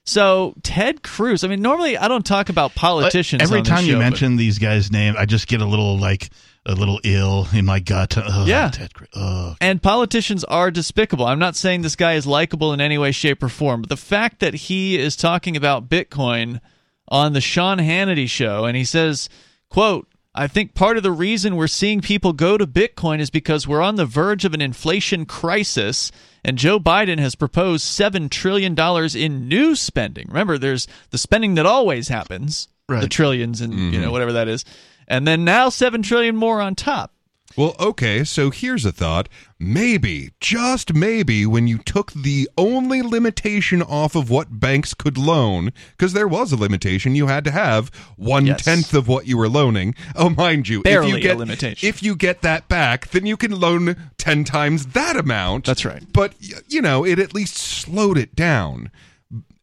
So Ted Cruz. I mean, normally I don't talk about politicians. Every on this time you show, but- mention these guys' name, I just get a little like a little ill in my gut. Ugh, Yeah. Ted Cruz. Ugh. And politicians are despicable. I'm not saying this guy is likable in any way, shape, or form, but the fact that he is talking about Bitcoin on the Sean Hannity show and he says, quote, I think part of the reason we're seeing people go to Bitcoin is because we're on the verge of an inflation crisis, and Joe Biden has proposed $7 trillion in new spending. Remember, there's the spending that always happens, the trillions and you know mm-hmm. whatever that is. And then now 7 trillion more on top. Well, okay, so here's a thought. Maybe, just maybe, when you took the only limitation off of what banks could loan, because there was a limitation, you had to have one tenth of what you were loaning. Oh, mind you, if Barely you a get limitation. if you get that back, then you can loan ten times that amount. That's right. But you know, it at least slowed it down.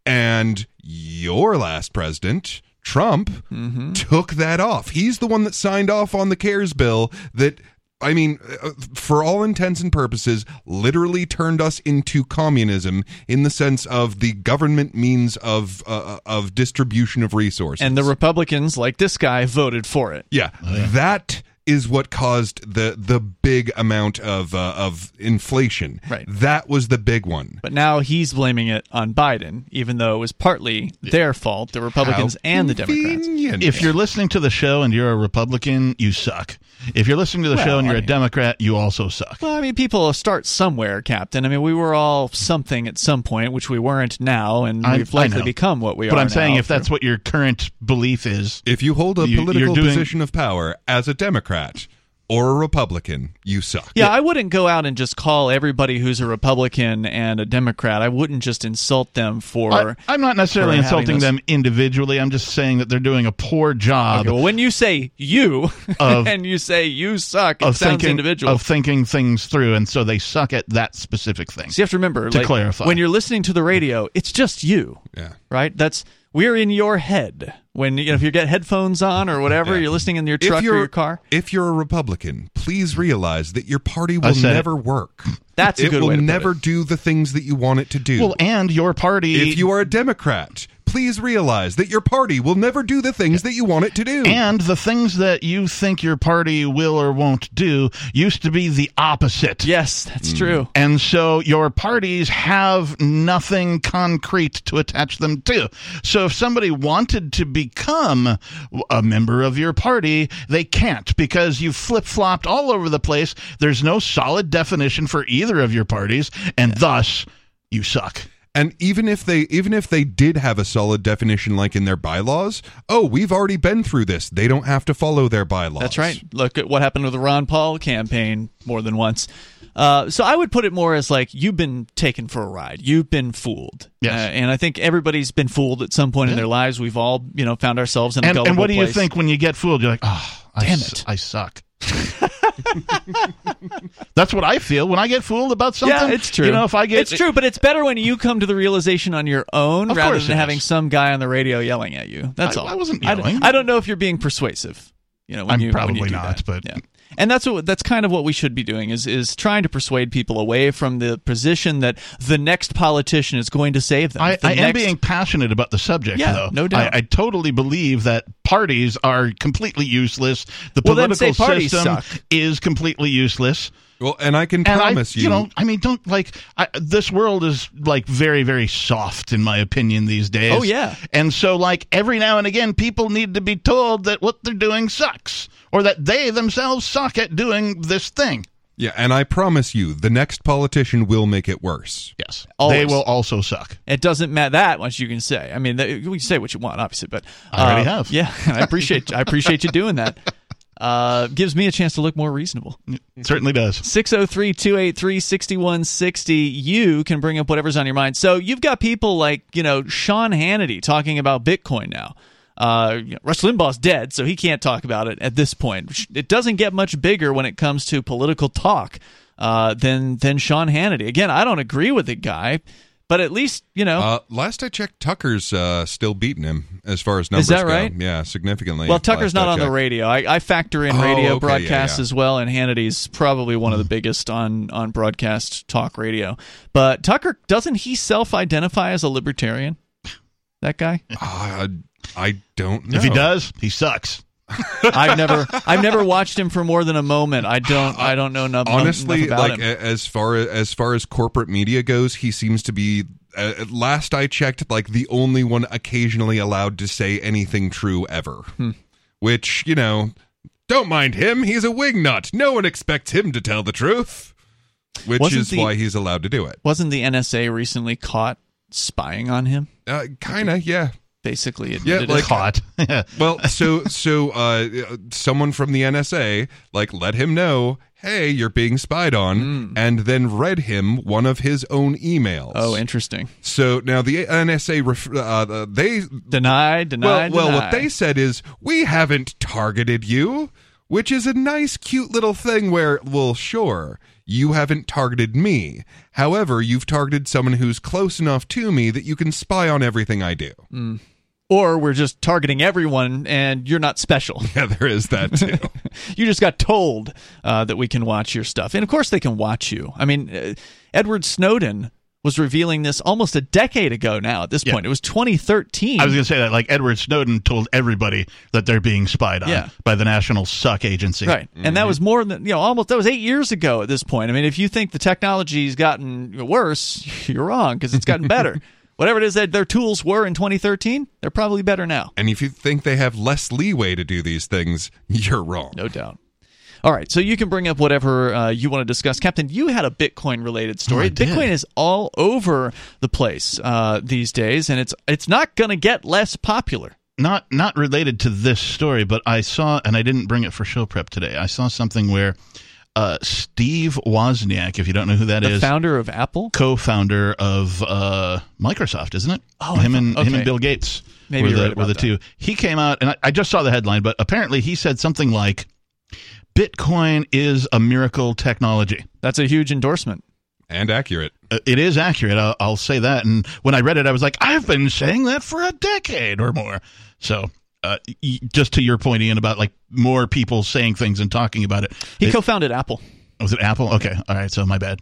And your last president, Trump, Mm-hmm. took that off. He's the one that signed off on the CARES bill that I mean, uh, for all intents and purposes, literally turned us into communism in the sense of the government means of uh, of distribution of resources. And the Republicans, like this guy, voted for it. Yeah, that is what caused the the big amount of uh, of inflation. Right. That was the big one. But now he's blaming it on Biden, even though it was partly their fault, the Republicans and the Democrats. If you're listening to the show and you're a Republican, you suck. If you're listening to the Well, show and you're I a mean- Democrat, you also suck. Well, I mean, people start somewhere, Captain. I mean, we were all something at some point, which we weren't now, and I- we've I likely know. become what we are. but. I'm saying now if that's what your current belief is, If you hold a you- political you're doing- position of power as a Democrat or a Republican, you suck. Yeah, I wouldn't go out and just call everybody who's a Republican and a Democrat. I wouldn't just insult them for. I, am not necessarily insulting this- them individually. I'm just saying that they're doing a poor job Okay, well, when you say you Of- and you say you suck, it of sounds thinking individual. of thinking things through, and so they suck at that specific thing. so you have to remember, to like, clarify. when you're listening to the radio, it's just you. Yeah. Right. That's we're in your head. When you know if you get headphones on or whatever, Yeah. you're listening in your truck or your car. If you're a Republican, please realize that your party will said it. never work. That's a it good will way to put never it. do the things that you want it to do. Well, and your party. if you are a Democrat, please realize that your party will never do the things that you want it to do. and the things that you think your party will or won't do used to be the opposite. Yes, that's hmm. true. And so your parties have nothing concrete to attach them to. So if somebody wanted to become a member of your party, they can't because you flip flopped all over the place. There's no solid definition for either of your parties, and thus you suck. And even if they even if they did have a solid definition like in their bylaws, oh, we've already been through this. They don't have to follow their bylaws. That's right. Look at what happened with the Ron Paul campaign more than once. Uh, so I would put it more as like you've been taken for a ride. You've been fooled. Yes. Uh, and I think everybody's been fooled at some point in their lives. We've all, you know, found ourselves in a And, gullible and what do you place. think when you get fooled? You're like, oh, I Damn su- it. I suck. That's what I feel when I get fooled about something. Yeah, it's true. You know, if I get it's true, but it's better when you come to the realization on your own Of rather than having is. some guy on the radio yelling at you. That's I- all. I wasn't I don't- yelling. I don't know if you're being persuasive. You know, when I'm you, probably not, but- yeah. And that's what that's kind of what we should be doing is is trying to persuade people away from the position that the next politician is going to save them. I, The I am being passionate about the subject, Yeah, though. no doubt. I, I totally believe that parties are completely useless. The Well, political system suck. is completely useless. Well, and I can And I- promise you, you know, I mean, don't like I, this world is like very, very soft in my opinion these days. Oh, yeah. and so like every now and again, people need to be told that what they're doing sucks, or that they themselves suck at doing this thing. yeah, and I promise you, the next politician will make it worse. Yes, Always. they will also suck. It doesn't matter that much you can say. I mean, th- we can say what you want, obviously, but I already uh, have. Yeah, I appreciate I appreciate you doing that. Uh, gives me a chance to look more reasonable. It certainly does. 603 283 6160. You can bring up whatever's on your mind. So you've got people like, you know, Sean Hannity talking about Bitcoin now. Uh, you know, Rush Limbaugh's dead, so he can't talk about it at this point. It doesn't get much bigger when it comes to political talk uh, than than Sean Hannity. Again, I don't agree with the guy, but at least you know. Uh, last I checked, Tucker's uh, still beating him as far as numbers Is that go. right? Yeah, significantly. well, Tucker's not on the radio. I, I factor in Oh, radio okay, yeah, broadcasts yeah. as well, and Hannity's probably one of the biggest on on broadcast talk radio. But Tucker doesn't he self-identify as a libertarian? That guy? Uh, I don't know. If he does, he sucks. I've never I've never watched him for more than a moment. I don't I don't know enough, honestly enough about like him. a- as far as as far as corporate media goes he seems to be uh, at last i checked like the only one occasionally allowed to say anything true ever Hmm. which you know don't mind him he's a wingnut no one expects him to tell the truth which Wasn't is the- why he's allowed to do it Wasn't the NSA recently caught spying on him? uh, kind of yeah Basically, yeah admitted like it. Caught. well so so uh someone from the nsa like let him know hey you're being spied on and then read him one of his own emails. Oh, interesting. so now the nsa ref- uh, they Denied, denied, well, well what they said is we haven't targeted you which is a nice cute little thing where well sure you haven't targeted me however you've targeted someone who's close enough to me that you can spy on everything i do or we're just targeting everyone and you're not special. yeah there is that too you just got told uh, that we can watch your stuff. And of course, they can watch you. I mean, uh, Edward Snowden was revealing this almost a decade ago now. At this Yeah. point, it was 2013. I was going to say that, like Edward Snowden told everybody that they're being spied on Yeah. by the National Suck Agency. Right. And that was more than, you know, almost, that was eight years ago at this point. I mean, if you think the technology's gotten worse, you're wrong because it's gotten better. Whatever it is that their tools were in 2013, they're probably better now. And if you think they have less leeway to do these things, you're wrong. No doubt. All right, so you can bring up whatever uh, you want to discuss. Captain, you had a Bitcoin related story. Oh, Bitcoin is all over the place uh, these days, and it's it's not going to get less popular. Not not related to this story, but I saw, and I didn't bring it for show prep today. I saw something where uh, Steve Wozniak, if you don't know who that The is, founder of Apple. co-founder of uh, Microsoft, isn't it? Oh, him and thought- him and Bill Gates Maybe were you're the right were the about two. He came out, and I, I just saw the headline, but apparently he said something like, "Bitcoin is a miracle technology." That's a huge endorsement. And accurate. Uh, It is accurate. I'll, I'll say that. And when I read it, I was like, I've been saying that for a decade or more. So, uh, just to your point, Ian, about like more people saying things and talking about it. He co-founded Apple was it Apple? Okay, all right. So my bad.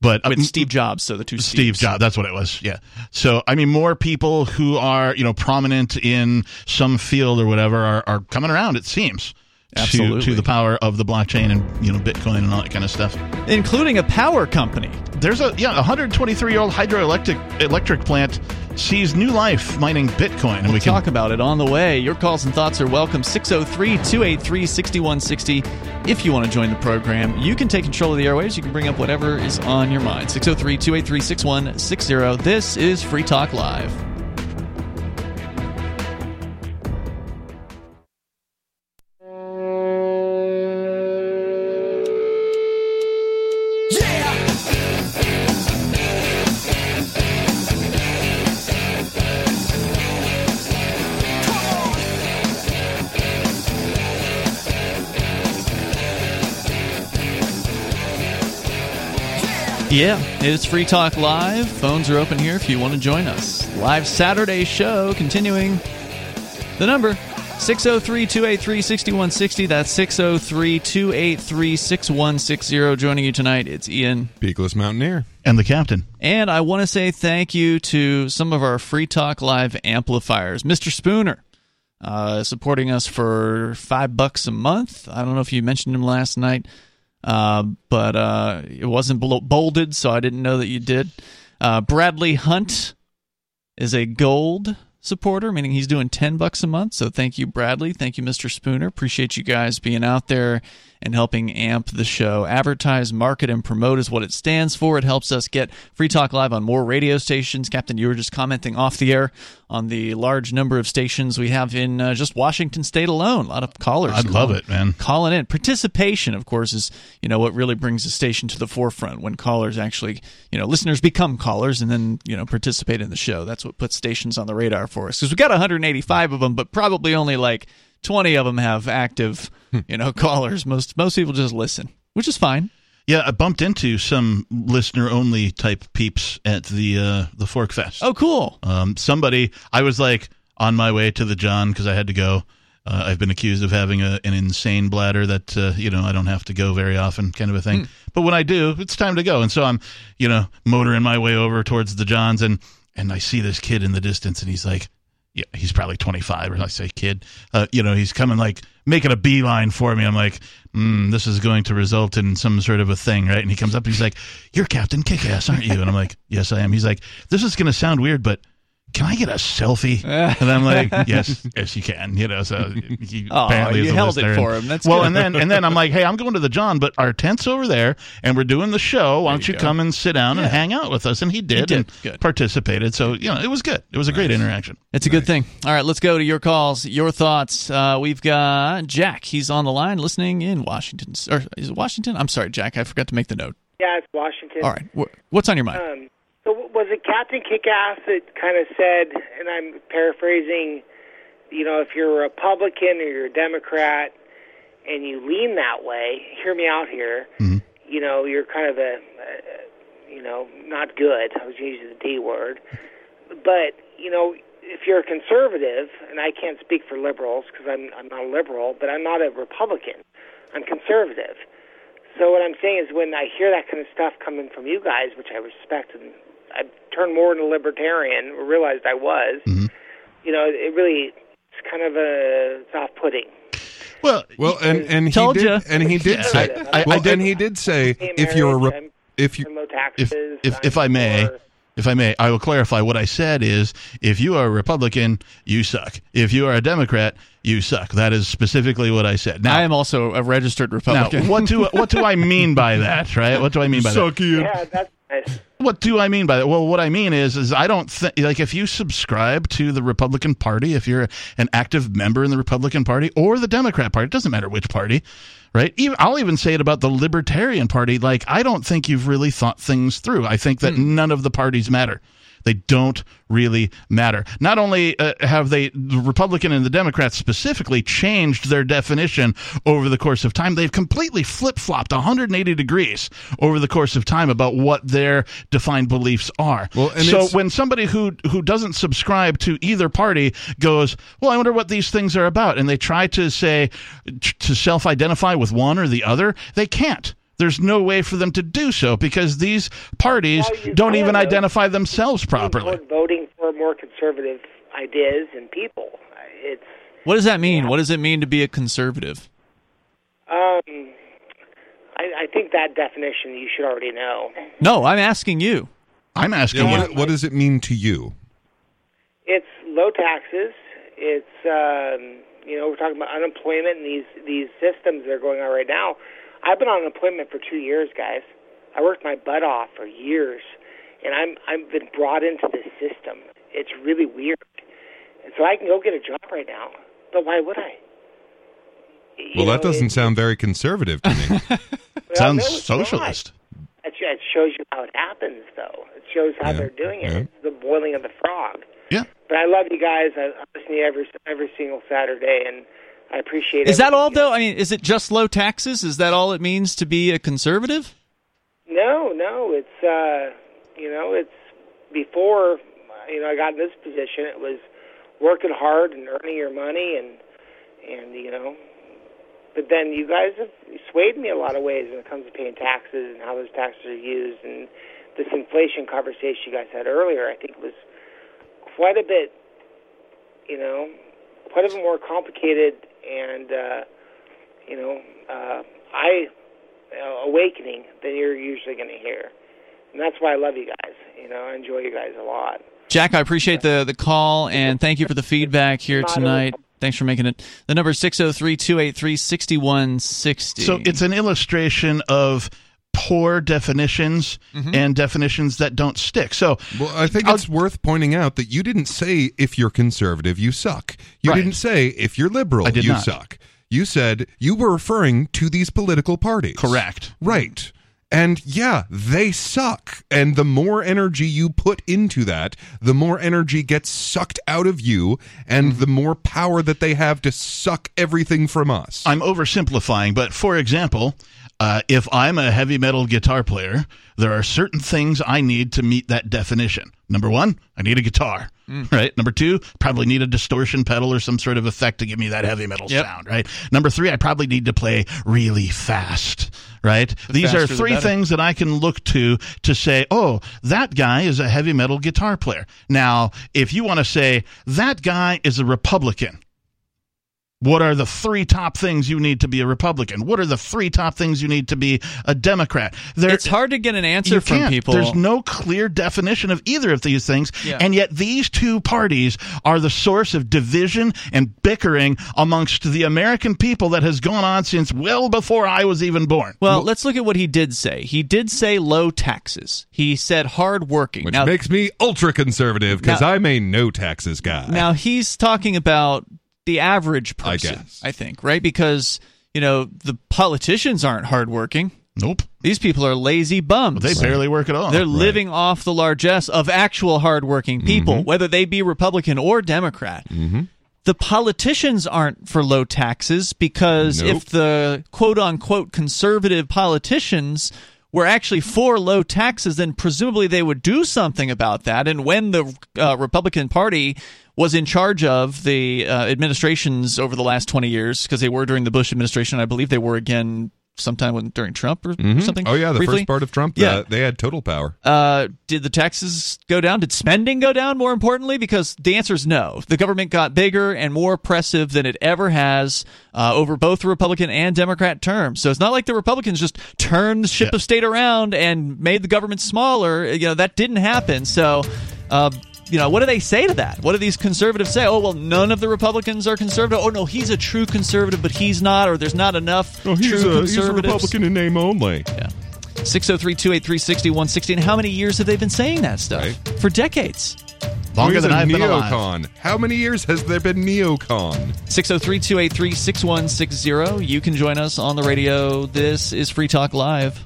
But with Steve Jobs, so the two Steve Steves. Jobs. That's what it was. Yeah. So I mean, more people who are you know prominent in some field or whatever are, are coming around. It seems. To, Absolutely. to the power of the blockchain and you know Bitcoin and all that kind of stuff. including a power company. There's a yeah, 123 year old hydroelectric electric plant sees new life mining Bitcoin, and we can talk about it on the way. Your calls and thoughts are welcome. 603 283 6160. If you want to join the program, you can take control of the airwaves. You can bring up whatever is on your mind. 603 283 6160. This is Free Talk Live. Yeah, it's Free Talk Live. Phones are open here if you want to join us. Live Saturday show continuing. The number 603 283 6160. That's 603 283 6160. Joining you tonight, it's Ian. Peakless Mountaineer. and the captain. And I want to say thank you to some of our Free Talk Live amplifiers. Mr. Spooner, uh, supporting us for five bucks a month. I don't know if you mentioned him last night, uh, but uh, it wasn't bolded, so I didn't know that you did. Uh, Bradley Hunt is a gold supporter, meaning he's doing 10 bucks a month. So thank you, Bradley. Thank you, Mr. Spooner. Appreciate you guys being out there and helping amp the show. Advertise, market, and promote is what it stands for. It helps us get Free Talk Live on more radio stations. Captain, you were just commenting off the air on the large number of stations we have in uh, just Washington State alone. A lot of callers. I'd love it, man. Calling in participation, of course, is you know what really brings the station to the forefront when callers actually you know listeners become callers and then you know participate in the show. That's what puts stations on the radar for us because we've got 185 of them, but probably only like 20 of them have active you know callers. Most most people just listen, which is fine. Yeah, I bumped into some listener only type peeps at the uh, the Fork Fest. Oh, cool. Um, somebody, I was like on my way to the John because I had to go. Uh, I've been accused of having a, an insane bladder that uh, you know I don't have to go very often, kind of a thing. But when I do, it's time to go, and so I'm you know motoring my way over towards the Johns, and and I see this kid in the distance, and he's like, yeah, he's probably 25, or I say kid, uh, you know, he's coming like making a beeline for me. I'm like, mm, this is going to result in some sort of a thing, right? And he comes up and he's like, "You're Captain Kickass, aren't you?" And I'm like, "Yes, I am." He's like, "This is going to sound weird, but." Can I get a selfie? And I'm like, yes, yes, you can. You know, so he Aw, apparently is you a held it for him. That's well, good. and then and then I'm like, hey, I'm going to the John, but our tent's over there, and we're doing the show. Why don't you, go. come and sit down and hang out with us? And he did, did. and Good. participated. So you know, it was good. It was a great interaction. It's a good thing. All right, let's go to your calls, your thoughts. Uh, we've got Jack. He's on the line, listening in Washington. Or is it Washington? I'm sorry, Jack. I forgot to make the note. Yeah, it's Washington. All right, what's on your mind? Um, so was it Captain Kickass that kind of said, and I'm paraphrasing, you know, if you're a Republican or you're a Democrat and you lean that way, hear me out here, you know, you're kind of a, uh, you know, not good. I was using the D word. But, you know, if you're a conservative, and I can't speak for liberals because I'm, I'm not a liberal, but I'm not a Republican. I'm conservative. So what I'm saying is when I hear that kind of stuff coming from you guys, which I respect and I turned more into libertarian, realized I was. Mm-hmm. You know, it really it's kind of a it's off-putting. Well, well, and and he did, ya. and he did Yeah. say, I- I- well, I did- and he did say, if you're a, re- I'm if you, for low if taxes. if if I'm I may, for- if I may, I will clarify what I said is if you are a Republican, you suck. If you are a Democrat, you suck. That is specifically what I said. Now, I am also a registered now Republican. what do what do I mean by that? Right? What do I mean by that? yeah, that's nice. What do I mean by that? Well, what I mean is, is I don't think like if you subscribe to the Republican Party, if you're an active member in the Republican Party or the Democrat Party, it doesn't matter which party, right? Even I'll even say it about the Libertarian Party. Like I don't think you've really thought things through. I think that hmm. none of the parties matter. They don't really matter. Not only uh, have they, the Republican and the Democrats specifically, changed their definition over the course of time, they've completely flip flopped 180 degrees over the course of time about what their defined beliefs are. Well, and so when somebody who who doesn't subscribe to either party goes, well, I wonder what these things are about, and they try to say to self identify with one or the other, they can't. There's no way for them to do so because these parties Well, don't even though. identify themselves properly. Voting for more conservative ideas and people. It's what does that mean? What does it mean to be a conservative? um, I, I think that definition you should already know. No, I'm asking you. I'm asking yeah, you. what, what does it mean to you? It's low taxes. It's um, you know we're talking about unemployment and these these systems that are going on right now. I've been on unemployment for two years, guys. I worked my butt off for years, and I'm I've been brought into this system. It's really weird, and so I can go get a job right now. But why would I? You Well, that know, doesn't it- sound very conservative to me. well, Sounds no, socialist. not. It, it shows you how it happens, though. It shows how Yeah, they're doing it. yeah. It's the boiling of the frog. Yeah. But I love you guys. I, I listen to you every every single Saturday, and I appreciate. Is that all though? I mean, is it just low taxes? Is that all it means to be a conservative? No, no, it's uh, you know, it's before you know I got in this position. It was working hard and earning your money, and and you know, but then you guys have swayed me a lot of ways when it comes to paying taxes and how those taxes are used, and this inflation conversation you guys had earlier. I think was quite a bit, you know, quite a bit more complicated, and uh, you know, uh, I uh, awakening that you're usually going to hear. And that's why I love you guys. You know, I enjoy you guys a lot. Jack, I appreciate the the call and thank you for the feedback here tonight. Thanks for making it. The number is 603-283-6160. So it's an illustration of poor definitions Mm-hmm. and definitions that don't stick. So Well, I think I'll- it's worth pointing out that you didn't say if you're conservative, you suck. You Right. didn't say if you're liberal, you not. suck. You said you were referring to these political parties. Correct. Right. And yeah, they suck. And the more energy you put into that, the more energy gets sucked out of you and Mm-hmm. the more power that they have to suck everything from us. I'm oversimplifying, but for example, uh, if I'm a heavy metal guitar player, there are certain things I need to meet that definition. Number one, I need a guitar, right? Number two, probably need a distortion pedal or some sort of effect to give me that heavy metal Yep. sound, right? Number three, I probably need to play really fast, right? These are faster the three things that I can look to to say, oh, that guy is a heavy metal guitar player. Now, if you want to say that guy is a Republican, what are the three top things you need to be a Republican? What are the three top things you need to be a Democrat? There, it's hard to get an answer you from can't. people. There's no clear definition of either of these things, Yeah. and yet these two parties are the source of division and bickering amongst the American people that has gone on since well before I was even born. well, let's look at what he did say. He did say low taxes. He said hard working. which now, makes me ultra conservative because I'm a no taxes guy. now he's talking about the average I person, guess. I think, right? Because, you know, the politicians aren't hardworking. Nope, These people are lazy bums. they barely work at all. They're living off the largesse of actual hardworking people, Mm-hmm. whether they be Republican or Democrat. The politicians aren't for low taxes because Nope. if the quote unquote conservative politicians were actually for low taxes, then presumably they would do something about that. And when the uh, Republican Party was in charge of the uh, administrations over the last 20 years, because they were during the Bush administration, I believe they were again sometime when, during Trump or Mhm. something. Oh yeah, the briefly. first part of Trump, Yeah. uh, they had total power. Uh, did the taxes go down? Did spending go down? More importantly, because the answer is no. The government got bigger and more oppressive than it ever has uh, over both the Republican and Democrat terms. So it's not like the Republicans just turned the ship of state around and made the government smaller. You know that didn't happen. So. Uh, you know, what do they say to that? What do these conservatives say? Oh, well, none of the Republicans are conservative. Oh, no, he's a true conservative, but he's not, or there's not enough Oh, he's true a, he's a. Republican in name only. Yeah. 603 283 6160. And how many years have they been saying that stuff? For decades. Oh, he's a neocon. How many years has there been neocon? 603 283 6160. You can join us on the radio. This is Free Talk Live.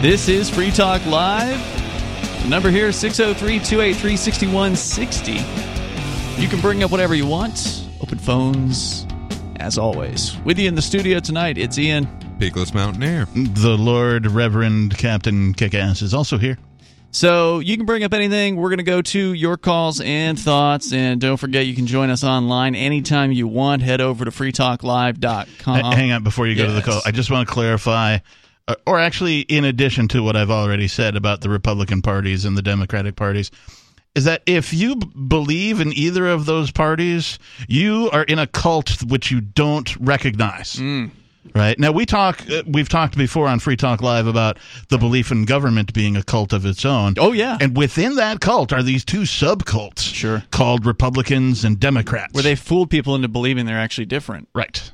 This is Free Talk Live. The number here is 603 283 6160. You can bring up whatever you want. Open phones, as always. With you in the studio tonight, it's Ian. Peakless Mountaineer. The Lord Reverend Captain Kickass is also here. So you can bring up anything. We're going to go to your calls and thoughts. And don't forget, you can join us online anytime you want. Head over to freetalklive.com. H- hang on before you go to the call. I just want to clarify, uh, or actually, in addition to what I've already said about the Republican parties and the Democratic parties, is that if you b- believe in either of those parties, you are in a cult which you don't recognize. Right now, we talk. Uh, we've talked before on Free Talk Live about the belief in government being a cult of its own. Oh yeah, and within that cult are these two subcults, sure, called Republicans and Democrats, Where they fooled people into believing they're actually different. Right.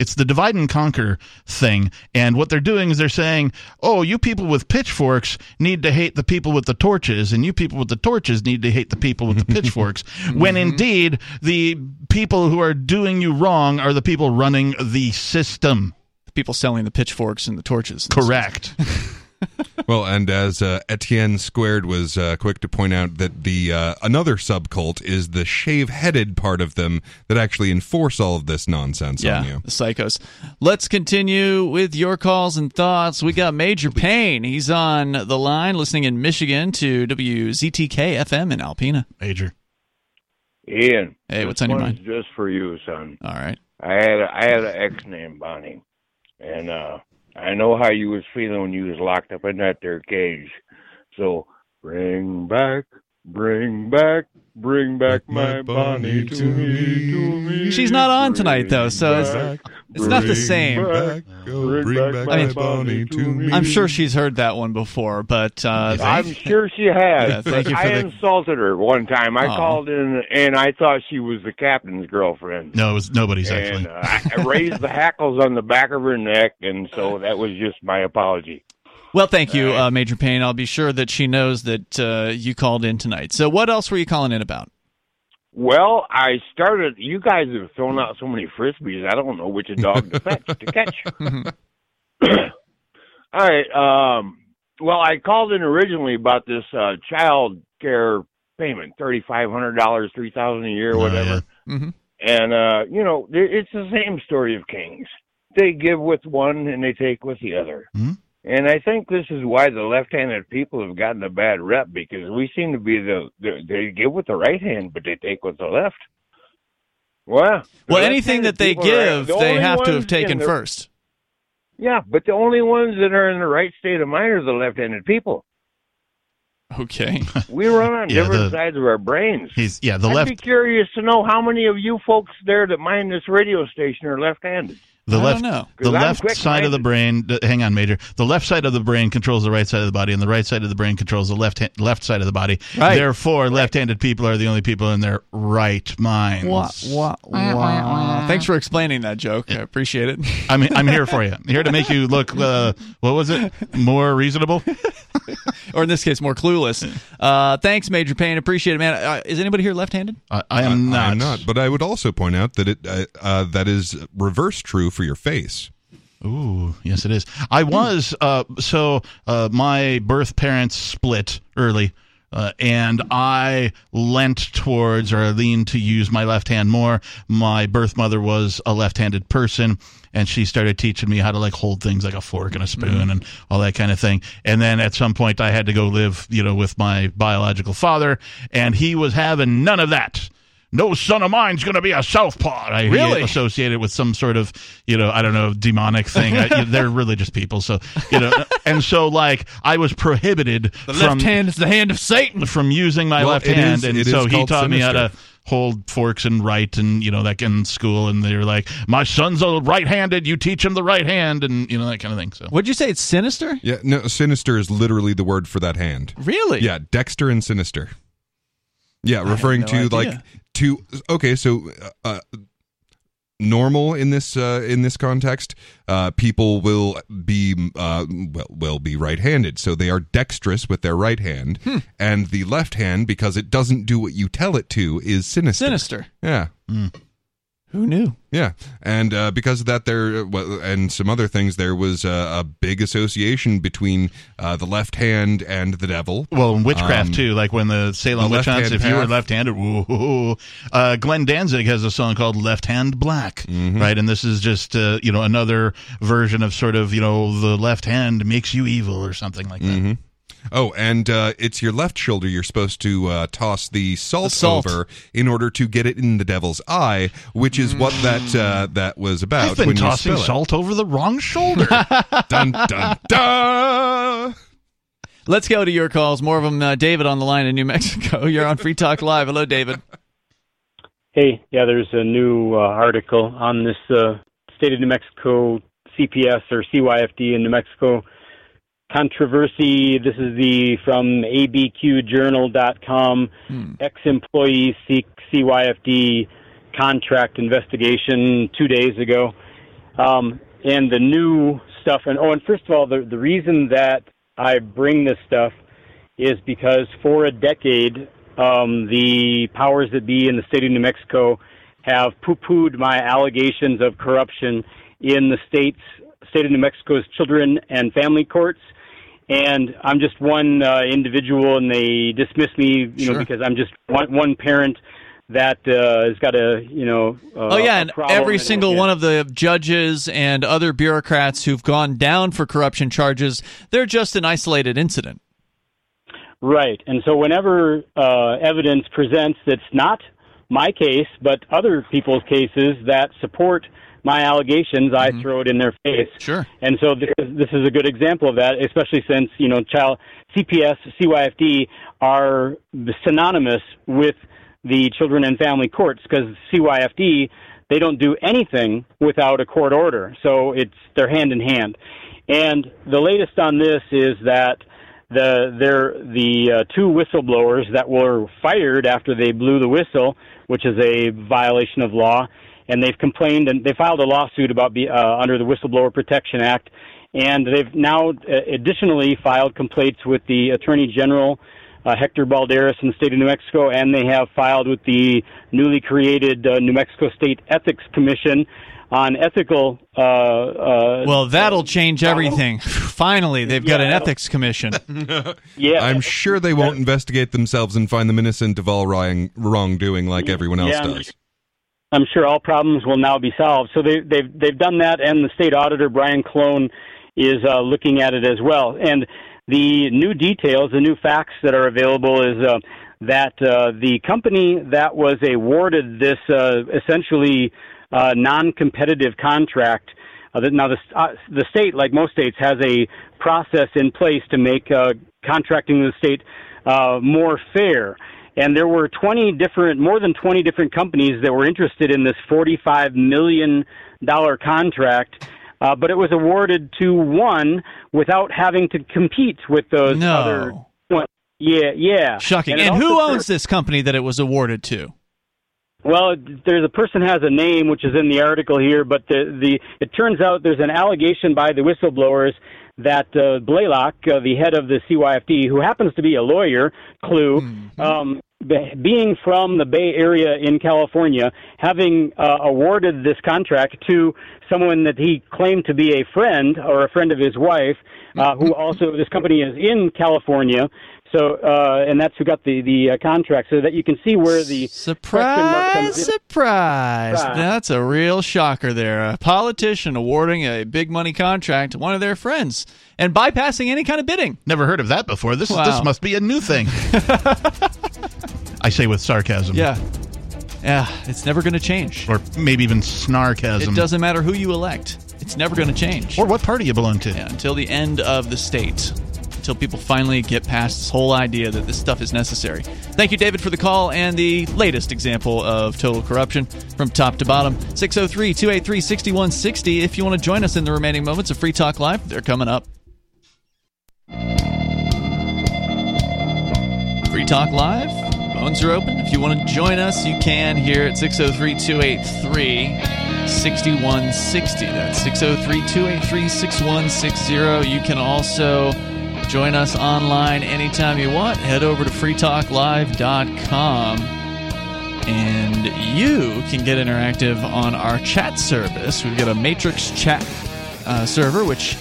It's the divide and conquer thing. And what they're doing is they're saying, oh, you people with pitchforks need to hate the people with the torches, and you people with the torches need to hate the people with the pitchforks. When indeed, the people who are doing you wrong are the people running the system. The people selling the pitchforks and the torches. Correct. well, and as uh, Etienne Squared was uh, quick to point out, that the uh, another subcult is the shave-headed part of them that actually enforce all of this nonsense yeah, on you. the psychos. Let's continue with your calls and thoughts. We got Major Payne. He's on the line, listening in Michigan to WZTK FM in Alpena. Major. Ian. Hey, what's on your mind? Just for you, son. All right. I had a, I had an ex named Bonnie, and uh I know how you was feeling when you was locked up in that there cage. So bring back, bring back, bring back my Bonnie to me, to me. She's not on tonight though, so it's, it's not the same. bring back I mean, my Bonnie to me. I'm sure she's heard that one before, but uh, I'm sure she has. Yeah, thank you for I the- insulted her one time. I Aw. called in and I thought she was the captain's girlfriend. No, it was nobody's and actually. uh, I I raised the hackles on the back of her neck, and so that was just my apology. Well, thank you, uh, Major Payne. I'll be sure that she knows that uh, you called in tonight. So, what else were you calling in about? Well, I started. You guys have thrown out so many frisbees. I don't know which dog to fetch to catch. All right. Um, well, I called in originally about this uh, child care payment, thirty five hundred dollars, three thousand a year, whatever. Mm-hmm. And uh, you know, it's the same story of kings. They give with one and they take with the other. And I think this is why the left-handed people have gotten a bad rep because we seem to be the, the they give with the right hand, but they take with the left. Well, the Well, anything that they give, the they have to have taken the- first. Yeah, but the only ones that are in the right state of mind are the left-handed people. Okay. We run on Yeah, different the- sides of our brains. He's yeah, the I'd left be curious to know how many of you folks there that mind this radio station are left-handed. The I left, don't know. the 'Cause I'm left side of the brain. Hang on, Major. The left side of the brain controls the right side of the body, and the right side of the brain controls the left ha- left side of the body. Right. Therefore, left-handed people are the only people in their right minds. Wah, wah, wah. Thanks for explaining that joke. I appreciate it. I mean, I'm here for you. I'm here to make you look. Uh, what was it? More reasonable. or in this case, more clueless. Uh, thanks, Major Payne. Appreciate it, man. Uh, is anybody here left-handed? I, I am not. I'm not. But I would also point out that it uh, uh, that is reverse true for your face. Ooh, yes, it is. I was uh, so uh, my birth parents split early, uh, and I leant towards or leaned to use my left hand more. My birth mother was a left-handed person, and she started teaching me how to like hold things like a fork and a spoon and all that kind of thing. And then at some point, I had to go live, you know, with my biological father, and he was having none of that no son of mine's going to be a southpaw. I Really? associated with some sort of, you know, I don't know, demonic thing. I, they're religious people, so you know, and so like I was prohibited The from left hand is the hand of Satan. from using my Well, left hand, is- and so he called taught me how to hold forks and write, and you know, like in school, and they were like, "My son's a right-handed. You teach him the right hand," and you know that kind of thing. So What'd you say? It's sinister? Yeah, no, sinister is literally the word for that hand. Really? Yeah, Dexter and Sinister. Yeah, referring no to idea. like to okay, so uh, normal in this uh, in this context, uh, people will be uh, well will be right-handed, so they are dexterous with their right hand, Hmm. and the left hand because it doesn't do what you tell it to is sinister. Sinister. Yeah. Who knew? Yeah, and uh, because of that, there well, and some other things, there was uh, a big association between uh, the left hand and the devil. Well, and witchcraft Um, too, like when the Salem the witch hunts. If you were left-handed, woo, uh, Glenn Danzig has a song called "Left Hand Black," Mm-hmm. right? And this is just uh, you know another version of sort of you know the left hand makes you evil or something like that. Mm-hmm. Oh, and uh, it's your left shoulder you're supposed to uh, toss the salt, The salt. over in order to get it in the devil's eye, which is what that uh, that was about. I've been when tossing you spill salt over the wrong shoulder. Dun dun dun. Let's go to your calls. More of them. Uh, David on the line in New Mexico. You're on Free Talk Live. Hello, David. Hey, yeah, there's a new uh, article on this uh, state of New Mexico CPS or CYFD in New Mexico controversy. This is the from abqjournal.com. Ex-employee seek CYFD contract investigation two days ago, um, and the new stuff. And oh, and first of all, the the reason that I bring this stuff is because for a decade, um, the powers that be in the state of New Mexico have poo-pooed my allegations of corruption in the state's state of New Mexico's children and family courts. And I'm just one uh, individual, and they dismiss me, you know, because I'm just one one parent that uh, has got a, you know. Uh, oh yeah, and every and- single yeah. one of the judges and other bureaucrats who've gone down for corruption charges, they're just an isolated incident. Right. And so whenever uh, evidence presents that's not my case, but other people's cases that support my allegations, I throw it in their face. Sure. And so this is, this is a good example of that, especially since, you know, child CPS, CYFD are synonymous with the children and family courts because CYFD, they don't do anything without a court order. So it's, they're hand in hand. And the latest on this is that the they're the uh, two whistleblowers that were fired after they blew the whistle, which is a violation of law, and they've complained and they filed a lawsuit about be, uh, under the Whistleblower Protection Act, and they've now uh, additionally filed complaints with the Attorney General. Uh, Hector Balderas in the state of New Mexico, and they have filed with the newly created uh, New Mexico State Ethics Commission on ethical. Uh, uh, Well, that'll change everything. Finally, they've got Yeah, an ethics commission. yeah, I'm sure they won't investigate themselves and find them innocent of all wrong, wrongdoing like everyone else Yeah, does. I'm sure all problems will now be solved. So they, they've they've done that, and the state auditor Brian Colón is uh, looking at it as well. And the new details, the new facts that are available is uh, that uh, the company that was awarded this uh, essentially uh, non-competitive contract. Uh, now, the, the state, like most states, has a process in place to make contracting in the state more fair. And there were 20 different, more than 20 different companies that were interested in this 45 million dollar contract. Uh, but it was awarded to one without having to compete with those No. other. Yeah, yeah. Shocking. it And, who owns this company that it was awarded to? Well, there's a person has a name which is in the article here, but the the it turns out there's an allegation by the whistleblowers that uh, Blalock, uh, the head of the CYFD, who happens to be a lawyer, Clue, um, be- being from the Bay Area in California, having uh, awarded this contract to someone that he claimed to be a friend or a friend of his wife, uh, who also this company is in California. So, uh, and that's who got the the uh, contract, so that you can see where the question mark comes Surprise, in. surprise. Right. That's a real shocker there. A politician awarding a big money contract to one of their friends and bypassing any kind of bidding. Never heard of that before. This Wow. this must be a new thing. I say with sarcasm. Yeah. Yeah, it's never going to change. Or maybe even snarkasm. It doesn't matter who you elect. It's never going to change. Or what party you belong to. Yeah, until the end of the state. Until people finally get past this whole idea that this stuff is necessary. Thank you, David, for the call and the latest example of total corruption from top to bottom. 603 283 6160. If you want to join us in the remaining moments of Free Talk Live, they're coming up. Free Talk Live. Phones are open. If you want to join us, you can here at 603 283 6160. That's 603 283 6160. You can also join us online anytime you want. Head over to freetalklive.com and you can get interactive on our chat service. We've got a Matrix chat uh, server, which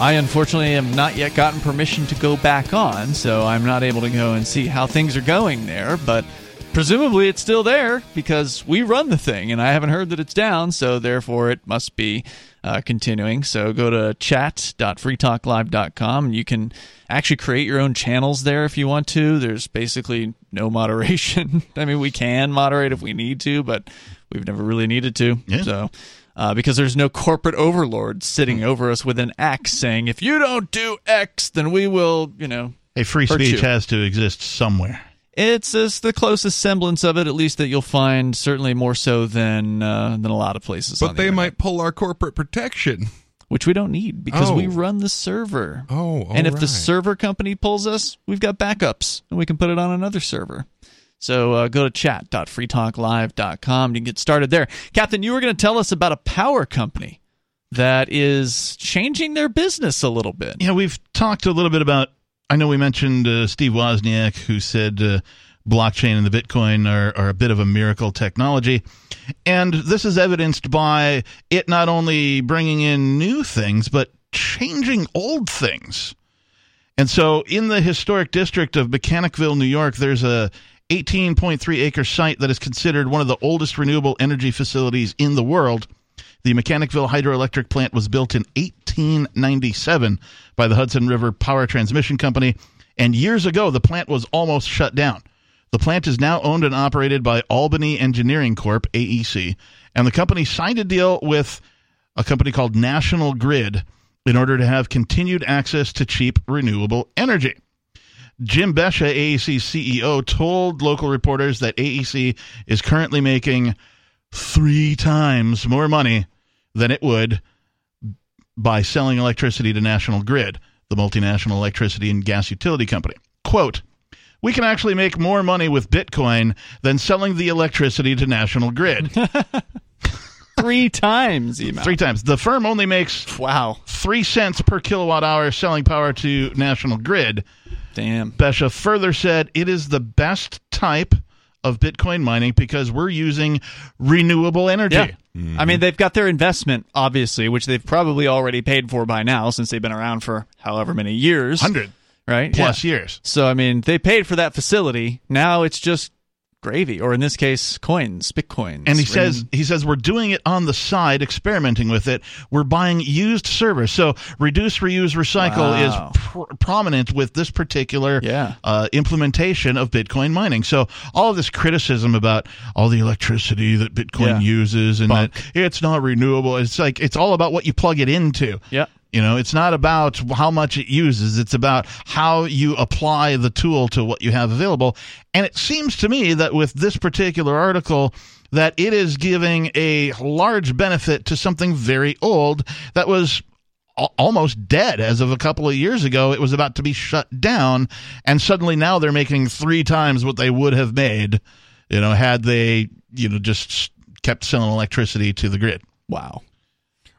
I unfortunately have not yet gotten permission to go back on, so I'm not able to go and see how things are going there. But presumably it's still there because we run the thing, and I haven't heard that it's down, so therefore it must be uh, continuing. So go to chat.freetalklive.com, and you can actually create your own channels there if you want to. There's basically no moderation. I mean, we can moderate if we need to, but we've never really needed to. Yeah. So uh, because there's no corporate overlord sitting over us with an axe saying, if you don't do X, then we will, you know. Hey, free speech you." has to exist somewhere. It's, it's the closest semblance of it, at least that you'll find, certainly more so than uh, than a lot of places. But on the they internet, might pull our corporate protection. which we don't need because we Oh. run the server. Oh, and if all the server company pulls us, we've got backups and we can put it on another server. So uh, go to chat.freetalklive.com to get started there. Captain, you were going to tell us about a power company that is changing their business a little bit. Yeah, we've talked a little bit about. I know we mentioned uh, Steve Wozniak, who said uh, blockchain and the Bitcoin are, are a bit of a miracle technology. And this is evidenced by it not only bringing in new things, but changing old things. And so in the historic district of Mechanicville, New York, there's a 18.3 acre site that is considered one of the oldest renewable energy facilities in the world. The Mechanicville hydroelectric plant was built in 1897 by the Hudson River Power Transmission Company, and years ago the plant was almost shut down. The plant is now owned and operated by Albany Engineering Corp, AEC, and the company signed a deal with a company called National Grid in order to have continued access to cheap renewable energy. Jim Besha, AEC's CEO, told local reporters that AEC is currently making three times more money than it would by selling electricity to National Grid, the multinational electricity and gas utility company. Quote, we can actually make more money with Bitcoin than selling the electricity to National Grid. Three times, amount. Three times. The firm only makes wow three cents per kilowatt hour selling power to National Grid. Damn. Besha further said it is the best type of Bitcoin mining because we're using renewable energy. Yeah. I mean, they've got their investment, obviously, which they've probably already paid for by now since they've been around for however many years. 100 right? plus Yeah. years. So, I mean, they paid for that facility. Now it's just gravy, or in this case, coins, bitcoins. And he says he says we're doing it on the side, experimenting with it. We're buying used servers, so reduce, reuse, recycle Wow. is pr- prominent with this particular Yeah. uh, implementation of Bitcoin mining. So all of this criticism about all the electricity that Bitcoin Yeah. uses and Bunk. that it's not renewable, it's like it's all about what you plug it into. Yeah. You know, it's not about how much it uses, it's about how you apply the tool to what you have available. And it seems to me that with this particular article, that it is giving a large benefit to something very old that was almost dead as of a couple of years ago. It was about to be shut down, and suddenly now they're making three times what they would have made, you know, had they, you know, just kept selling electricity to the grid. Wow.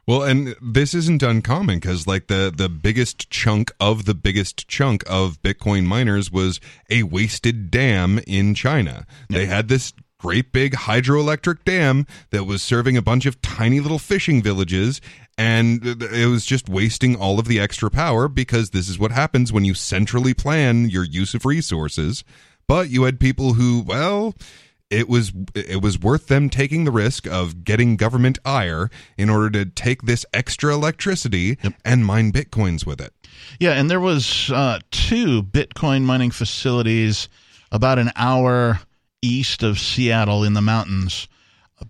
Well, and this isn't uncommon because, like, the the biggest chunk of the biggest chunk of Bitcoin miners was a wasted dam in China. They had this great big hydroelectric dam that was serving a bunch of tiny little fishing villages, and it was just wasting all of the extra power because this is what happens when you centrally plan your use of resources. But you had people who, well, it was it was worth them taking the risk of getting government ire in order to take this extra electricity yep. and mine bitcoins with it. Yeah, and there was uh, two Bitcoin mining facilities about an hour east of Seattle in the mountains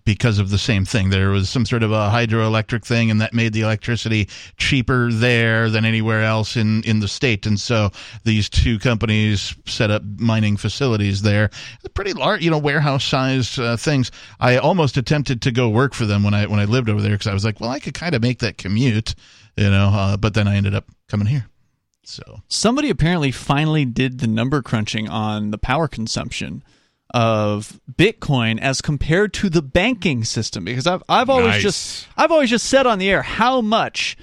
because of the same thing. There was some sort of a hydroelectric thing, and that made the electricity cheaper there than anywhere else in, in the state. And so these two companies set up mining facilities there. Pretty large, you know, warehouse sized uh, things. I almost attempted to go work for them when I when I lived over there because I was like, well, I could kind of make that commute, you know. Uh, but then I ended up coming here. So somebody apparently finally did the number crunching on the power consumption of Bitcoin as compared to the banking system because I've I've always nice. just I've always just said on the air how much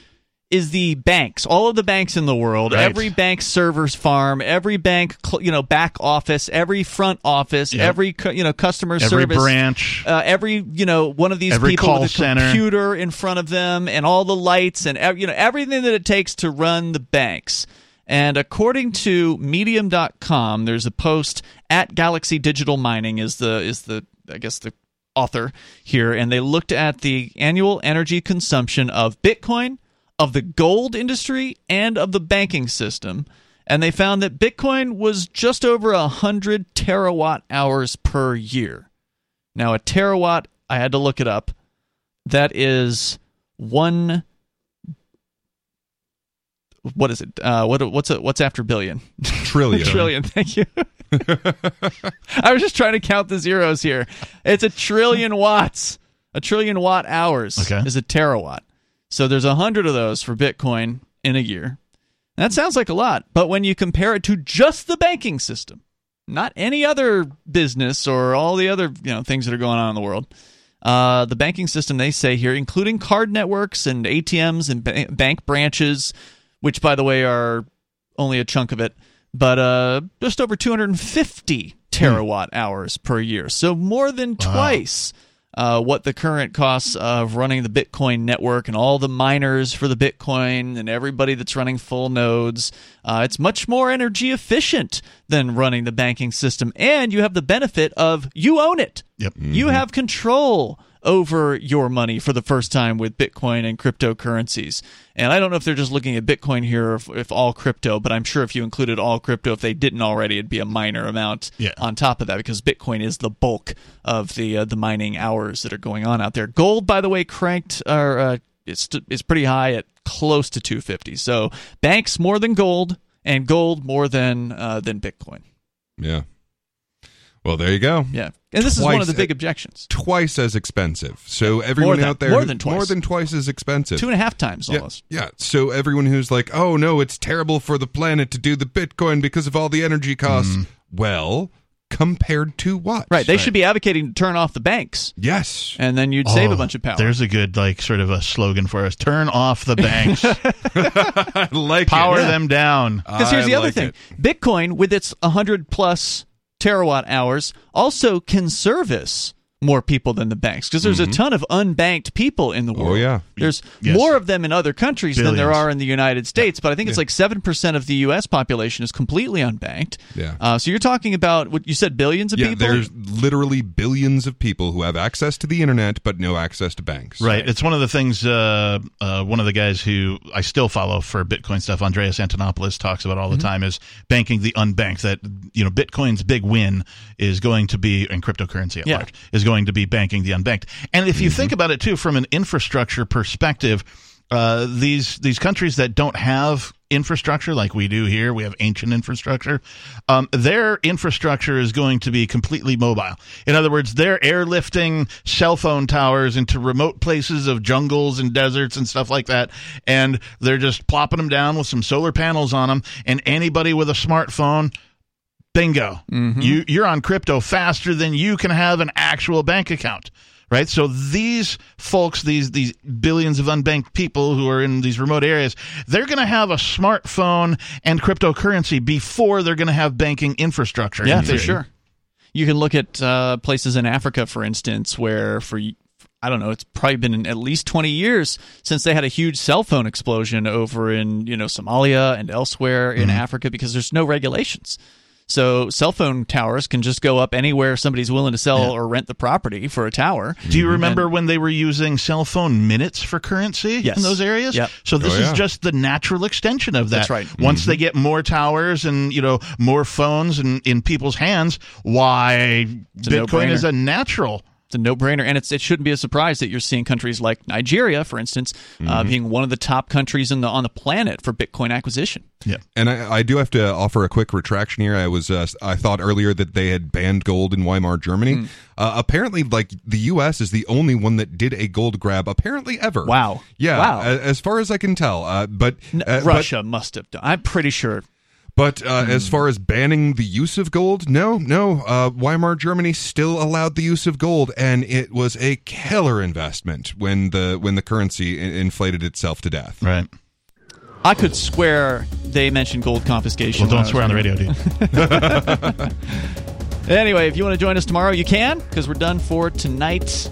is the banks all of the banks in the world right. every bank servers farm every bank you know back office every front office yep. every you know customer every service branch uh, every you know one of these every people with a center. computer in front of them and all the lights and you know everything that it takes to run the banks and according to medium.com, there's a post at Galaxy Digital Mining is the is the I guess the author here and they looked at the annual energy consumption of Bitcoin, of the gold industry and of the banking system and they found that Bitcoin was just over 100 terawatt hours per year. Now a terawatt, I had to look it up. That is 1 what is it? Uh, what what's a, what's after billion? Trillion. trillion. Thank you. I was just trying to count the zeros here. It's a trillion watts. A trillion watt hours okay. is a terawatt. So there's a hundred of those for Bitcoin in a year. That sounds like a lot, but when you compare it to just the banking system, not any other business or all the other you know things that are going on in the world, uh, the banking system they say here, including card networks and ATMs and ba- bank branches, which by the way are only a chunk of it, but uh, just over 250 terawatt hours per year. So more than wow. twice uh, what the current costs of running the Bitcoin network and all the miners for the Bitcoin and everybody that's running full nodes. Uh, it's much more energy efficient than running the banking system, and you have the benefit of you own it. Yep. Mm-hmm. You have control over your money for the first time with Bitcoin and cryptocurrencies. And I don't know if they're just looking at Bitcoin here, if, if, all crypto, but I'm sure if you included all crypto, if they didn't already, it'd be a minor amount yeah. on top of that because Bitcoin is the bulk of the uh, the mining hours that are going on out there. Gold, by the way, cranked or uh, it's is pretty high at close to 250. So banks more than gold, and gold more than uh, than Bitcoin. Yeah. Well, there you go. Yeah, and this twice, is one of the big objections. Twice as expensive. So everyone than, out there, more than twice, more than twice as expensive, two and a half times yeah, almost. Yeah. So everyone who's like, "Oh no, it's terrible for the planet to do the Bitcoin because of all the energy costs." Mm. Well, compared to what? Right. They right. should be advocating to turn off the banks. Yes. And then you'd oh, save a bunch of power. There's a good like sort of a slogan for us. Turn off the banks. I like Power it. them down. Because here's the I other like thing. it. Bitcoin with its 100 plus terawatt hours. Also can service more people than the banks because there's Mhm. a ton of unbanked people in the Oh, world. yeah. There's Yes. more of them in other countries than there are in the United States, but I think it's Yeah. like 7% of the US population is completely unbanked. Yeah. Uh, so you're talking about what you said billions of Yeah, people? there's literally billions of people who have access to the internet but no access to banks. Right. It's one of the things. Uh, uh, one of the guys who I still follow for Bitcoin stuff, Andreas Antonopoulos, talks about all the time is banking the unbanked. That you know, Bitcoin's big win is going to be, and cryptocurrency at Yeah. large is going to be banking the unbanked. And if you think about it too, from an infrastructure perspective. uh, these these countries that don't have infrastructure like we do here, we have ancient infrastructure. Um, their infrastructure is going to be completely mobile. In other words, they're airlifting cell phone towers into remote places of jungles and deserts and stuff like that, and they're just plopping them down with some solar panels on them. And anybody with a smartphone bingo you you're on crypto faster than you can have an actual bank account right so these folks these these billions of unbanked people who are in these remote areas they're going to have a smartphone and cryptocurrency before they're going to have banking infrastructure Yeah, for sure. You can look at uh, places in Africa, for instance, where for I don't know, it's probably been at least 20 years since they had a huge cell phone explosion over in you know Somalia and elsewhere in Mm-hmm. Africa because there's no regulations. So cell phone towers can just go up anywhere somebody's willing to sell or rent the property for a tower. Do you mm-hmm. remember when they were using cell phone minutes for currency Yes. in those areas? Yep. So this Oh, is just the natural extension of that. That's right. Once mm-hmm. they get more towers and you know more phones in, in people's hands, why a Bitcoin is no-brainer. a natural. A no-brainer, and it's it shouldn't be a surprise that you're seeing countries like Nigeria, for instance, uh, Mhm. being one of the top countries in the on the planet for Bitcoin acquisition. Yeah, and I, I do have to offer a quick retraction here. I was uh, I thought earlier that they had banned gold in Weimar Germany. Hmm. Uh, apparently, like the U.S. is the only one that did a gold grab. Apparently, ever. Wow. Yeah. Wow. As far as I can tell, uh, but uh, but- Russia must have done. I'm pretty sure. But uh, as far as banning the use of gold, no, no. Uh, Weimar Germany still allowed the use of gold, and it was a killer investment when the when the currency i- inflated itself to death. Right. I could swear they mentioned gold confiscation. Well, don't swear on the radio, dude. anyway, if you want to join us tomorrow, you can because we're done for tonight.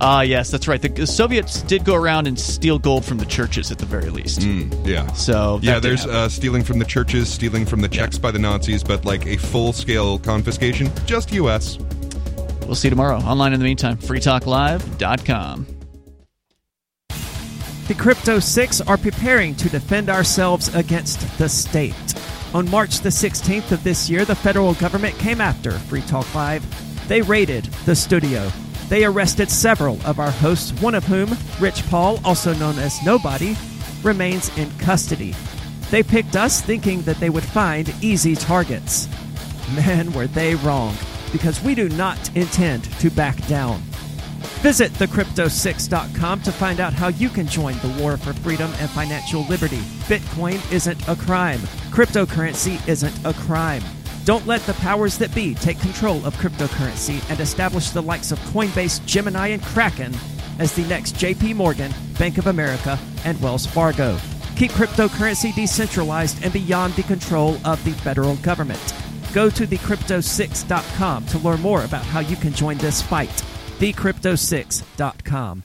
Ah, yes, that's right. The, the Soviets did go around and steal gold from the churches at the very least. Mm, yeah. So yeah, there's uh, stealing from the churches, stealing from the Czechs by the Nazis, but like a full scale confiscation, just U.S. We'll see you tomorrow. Online in the meantime, freetalklive.com. The Crypto Six are preparing to defend ourselves against the state. On March the 16th of this year, the federal government came after Free Talk Live. They raided the studio. They arrested several of our hosts, one of whom, Rich Paul, also known as Nobody, remains in custody. They picked us thinking that they would find easy targets. Man, were they wrong, because we do not intend to back down. Visit thecrypto6.com to find out how you can join the war for freedom and financial liberty. Bitcoin isn't a crime. Cryptocurrency isn't a crime. Don't let the powers that be take control of cryptocurrency and establish the likes of Coinbase, Gemini, and Kraken as the next JP Morgan, Bank of America, and Wells Fargo. Keep cryptocurrency decentralized and beyond the control of the federal government. Go to thecrypto6.com to learn more about how you can join this fight. Thecrypto6.com.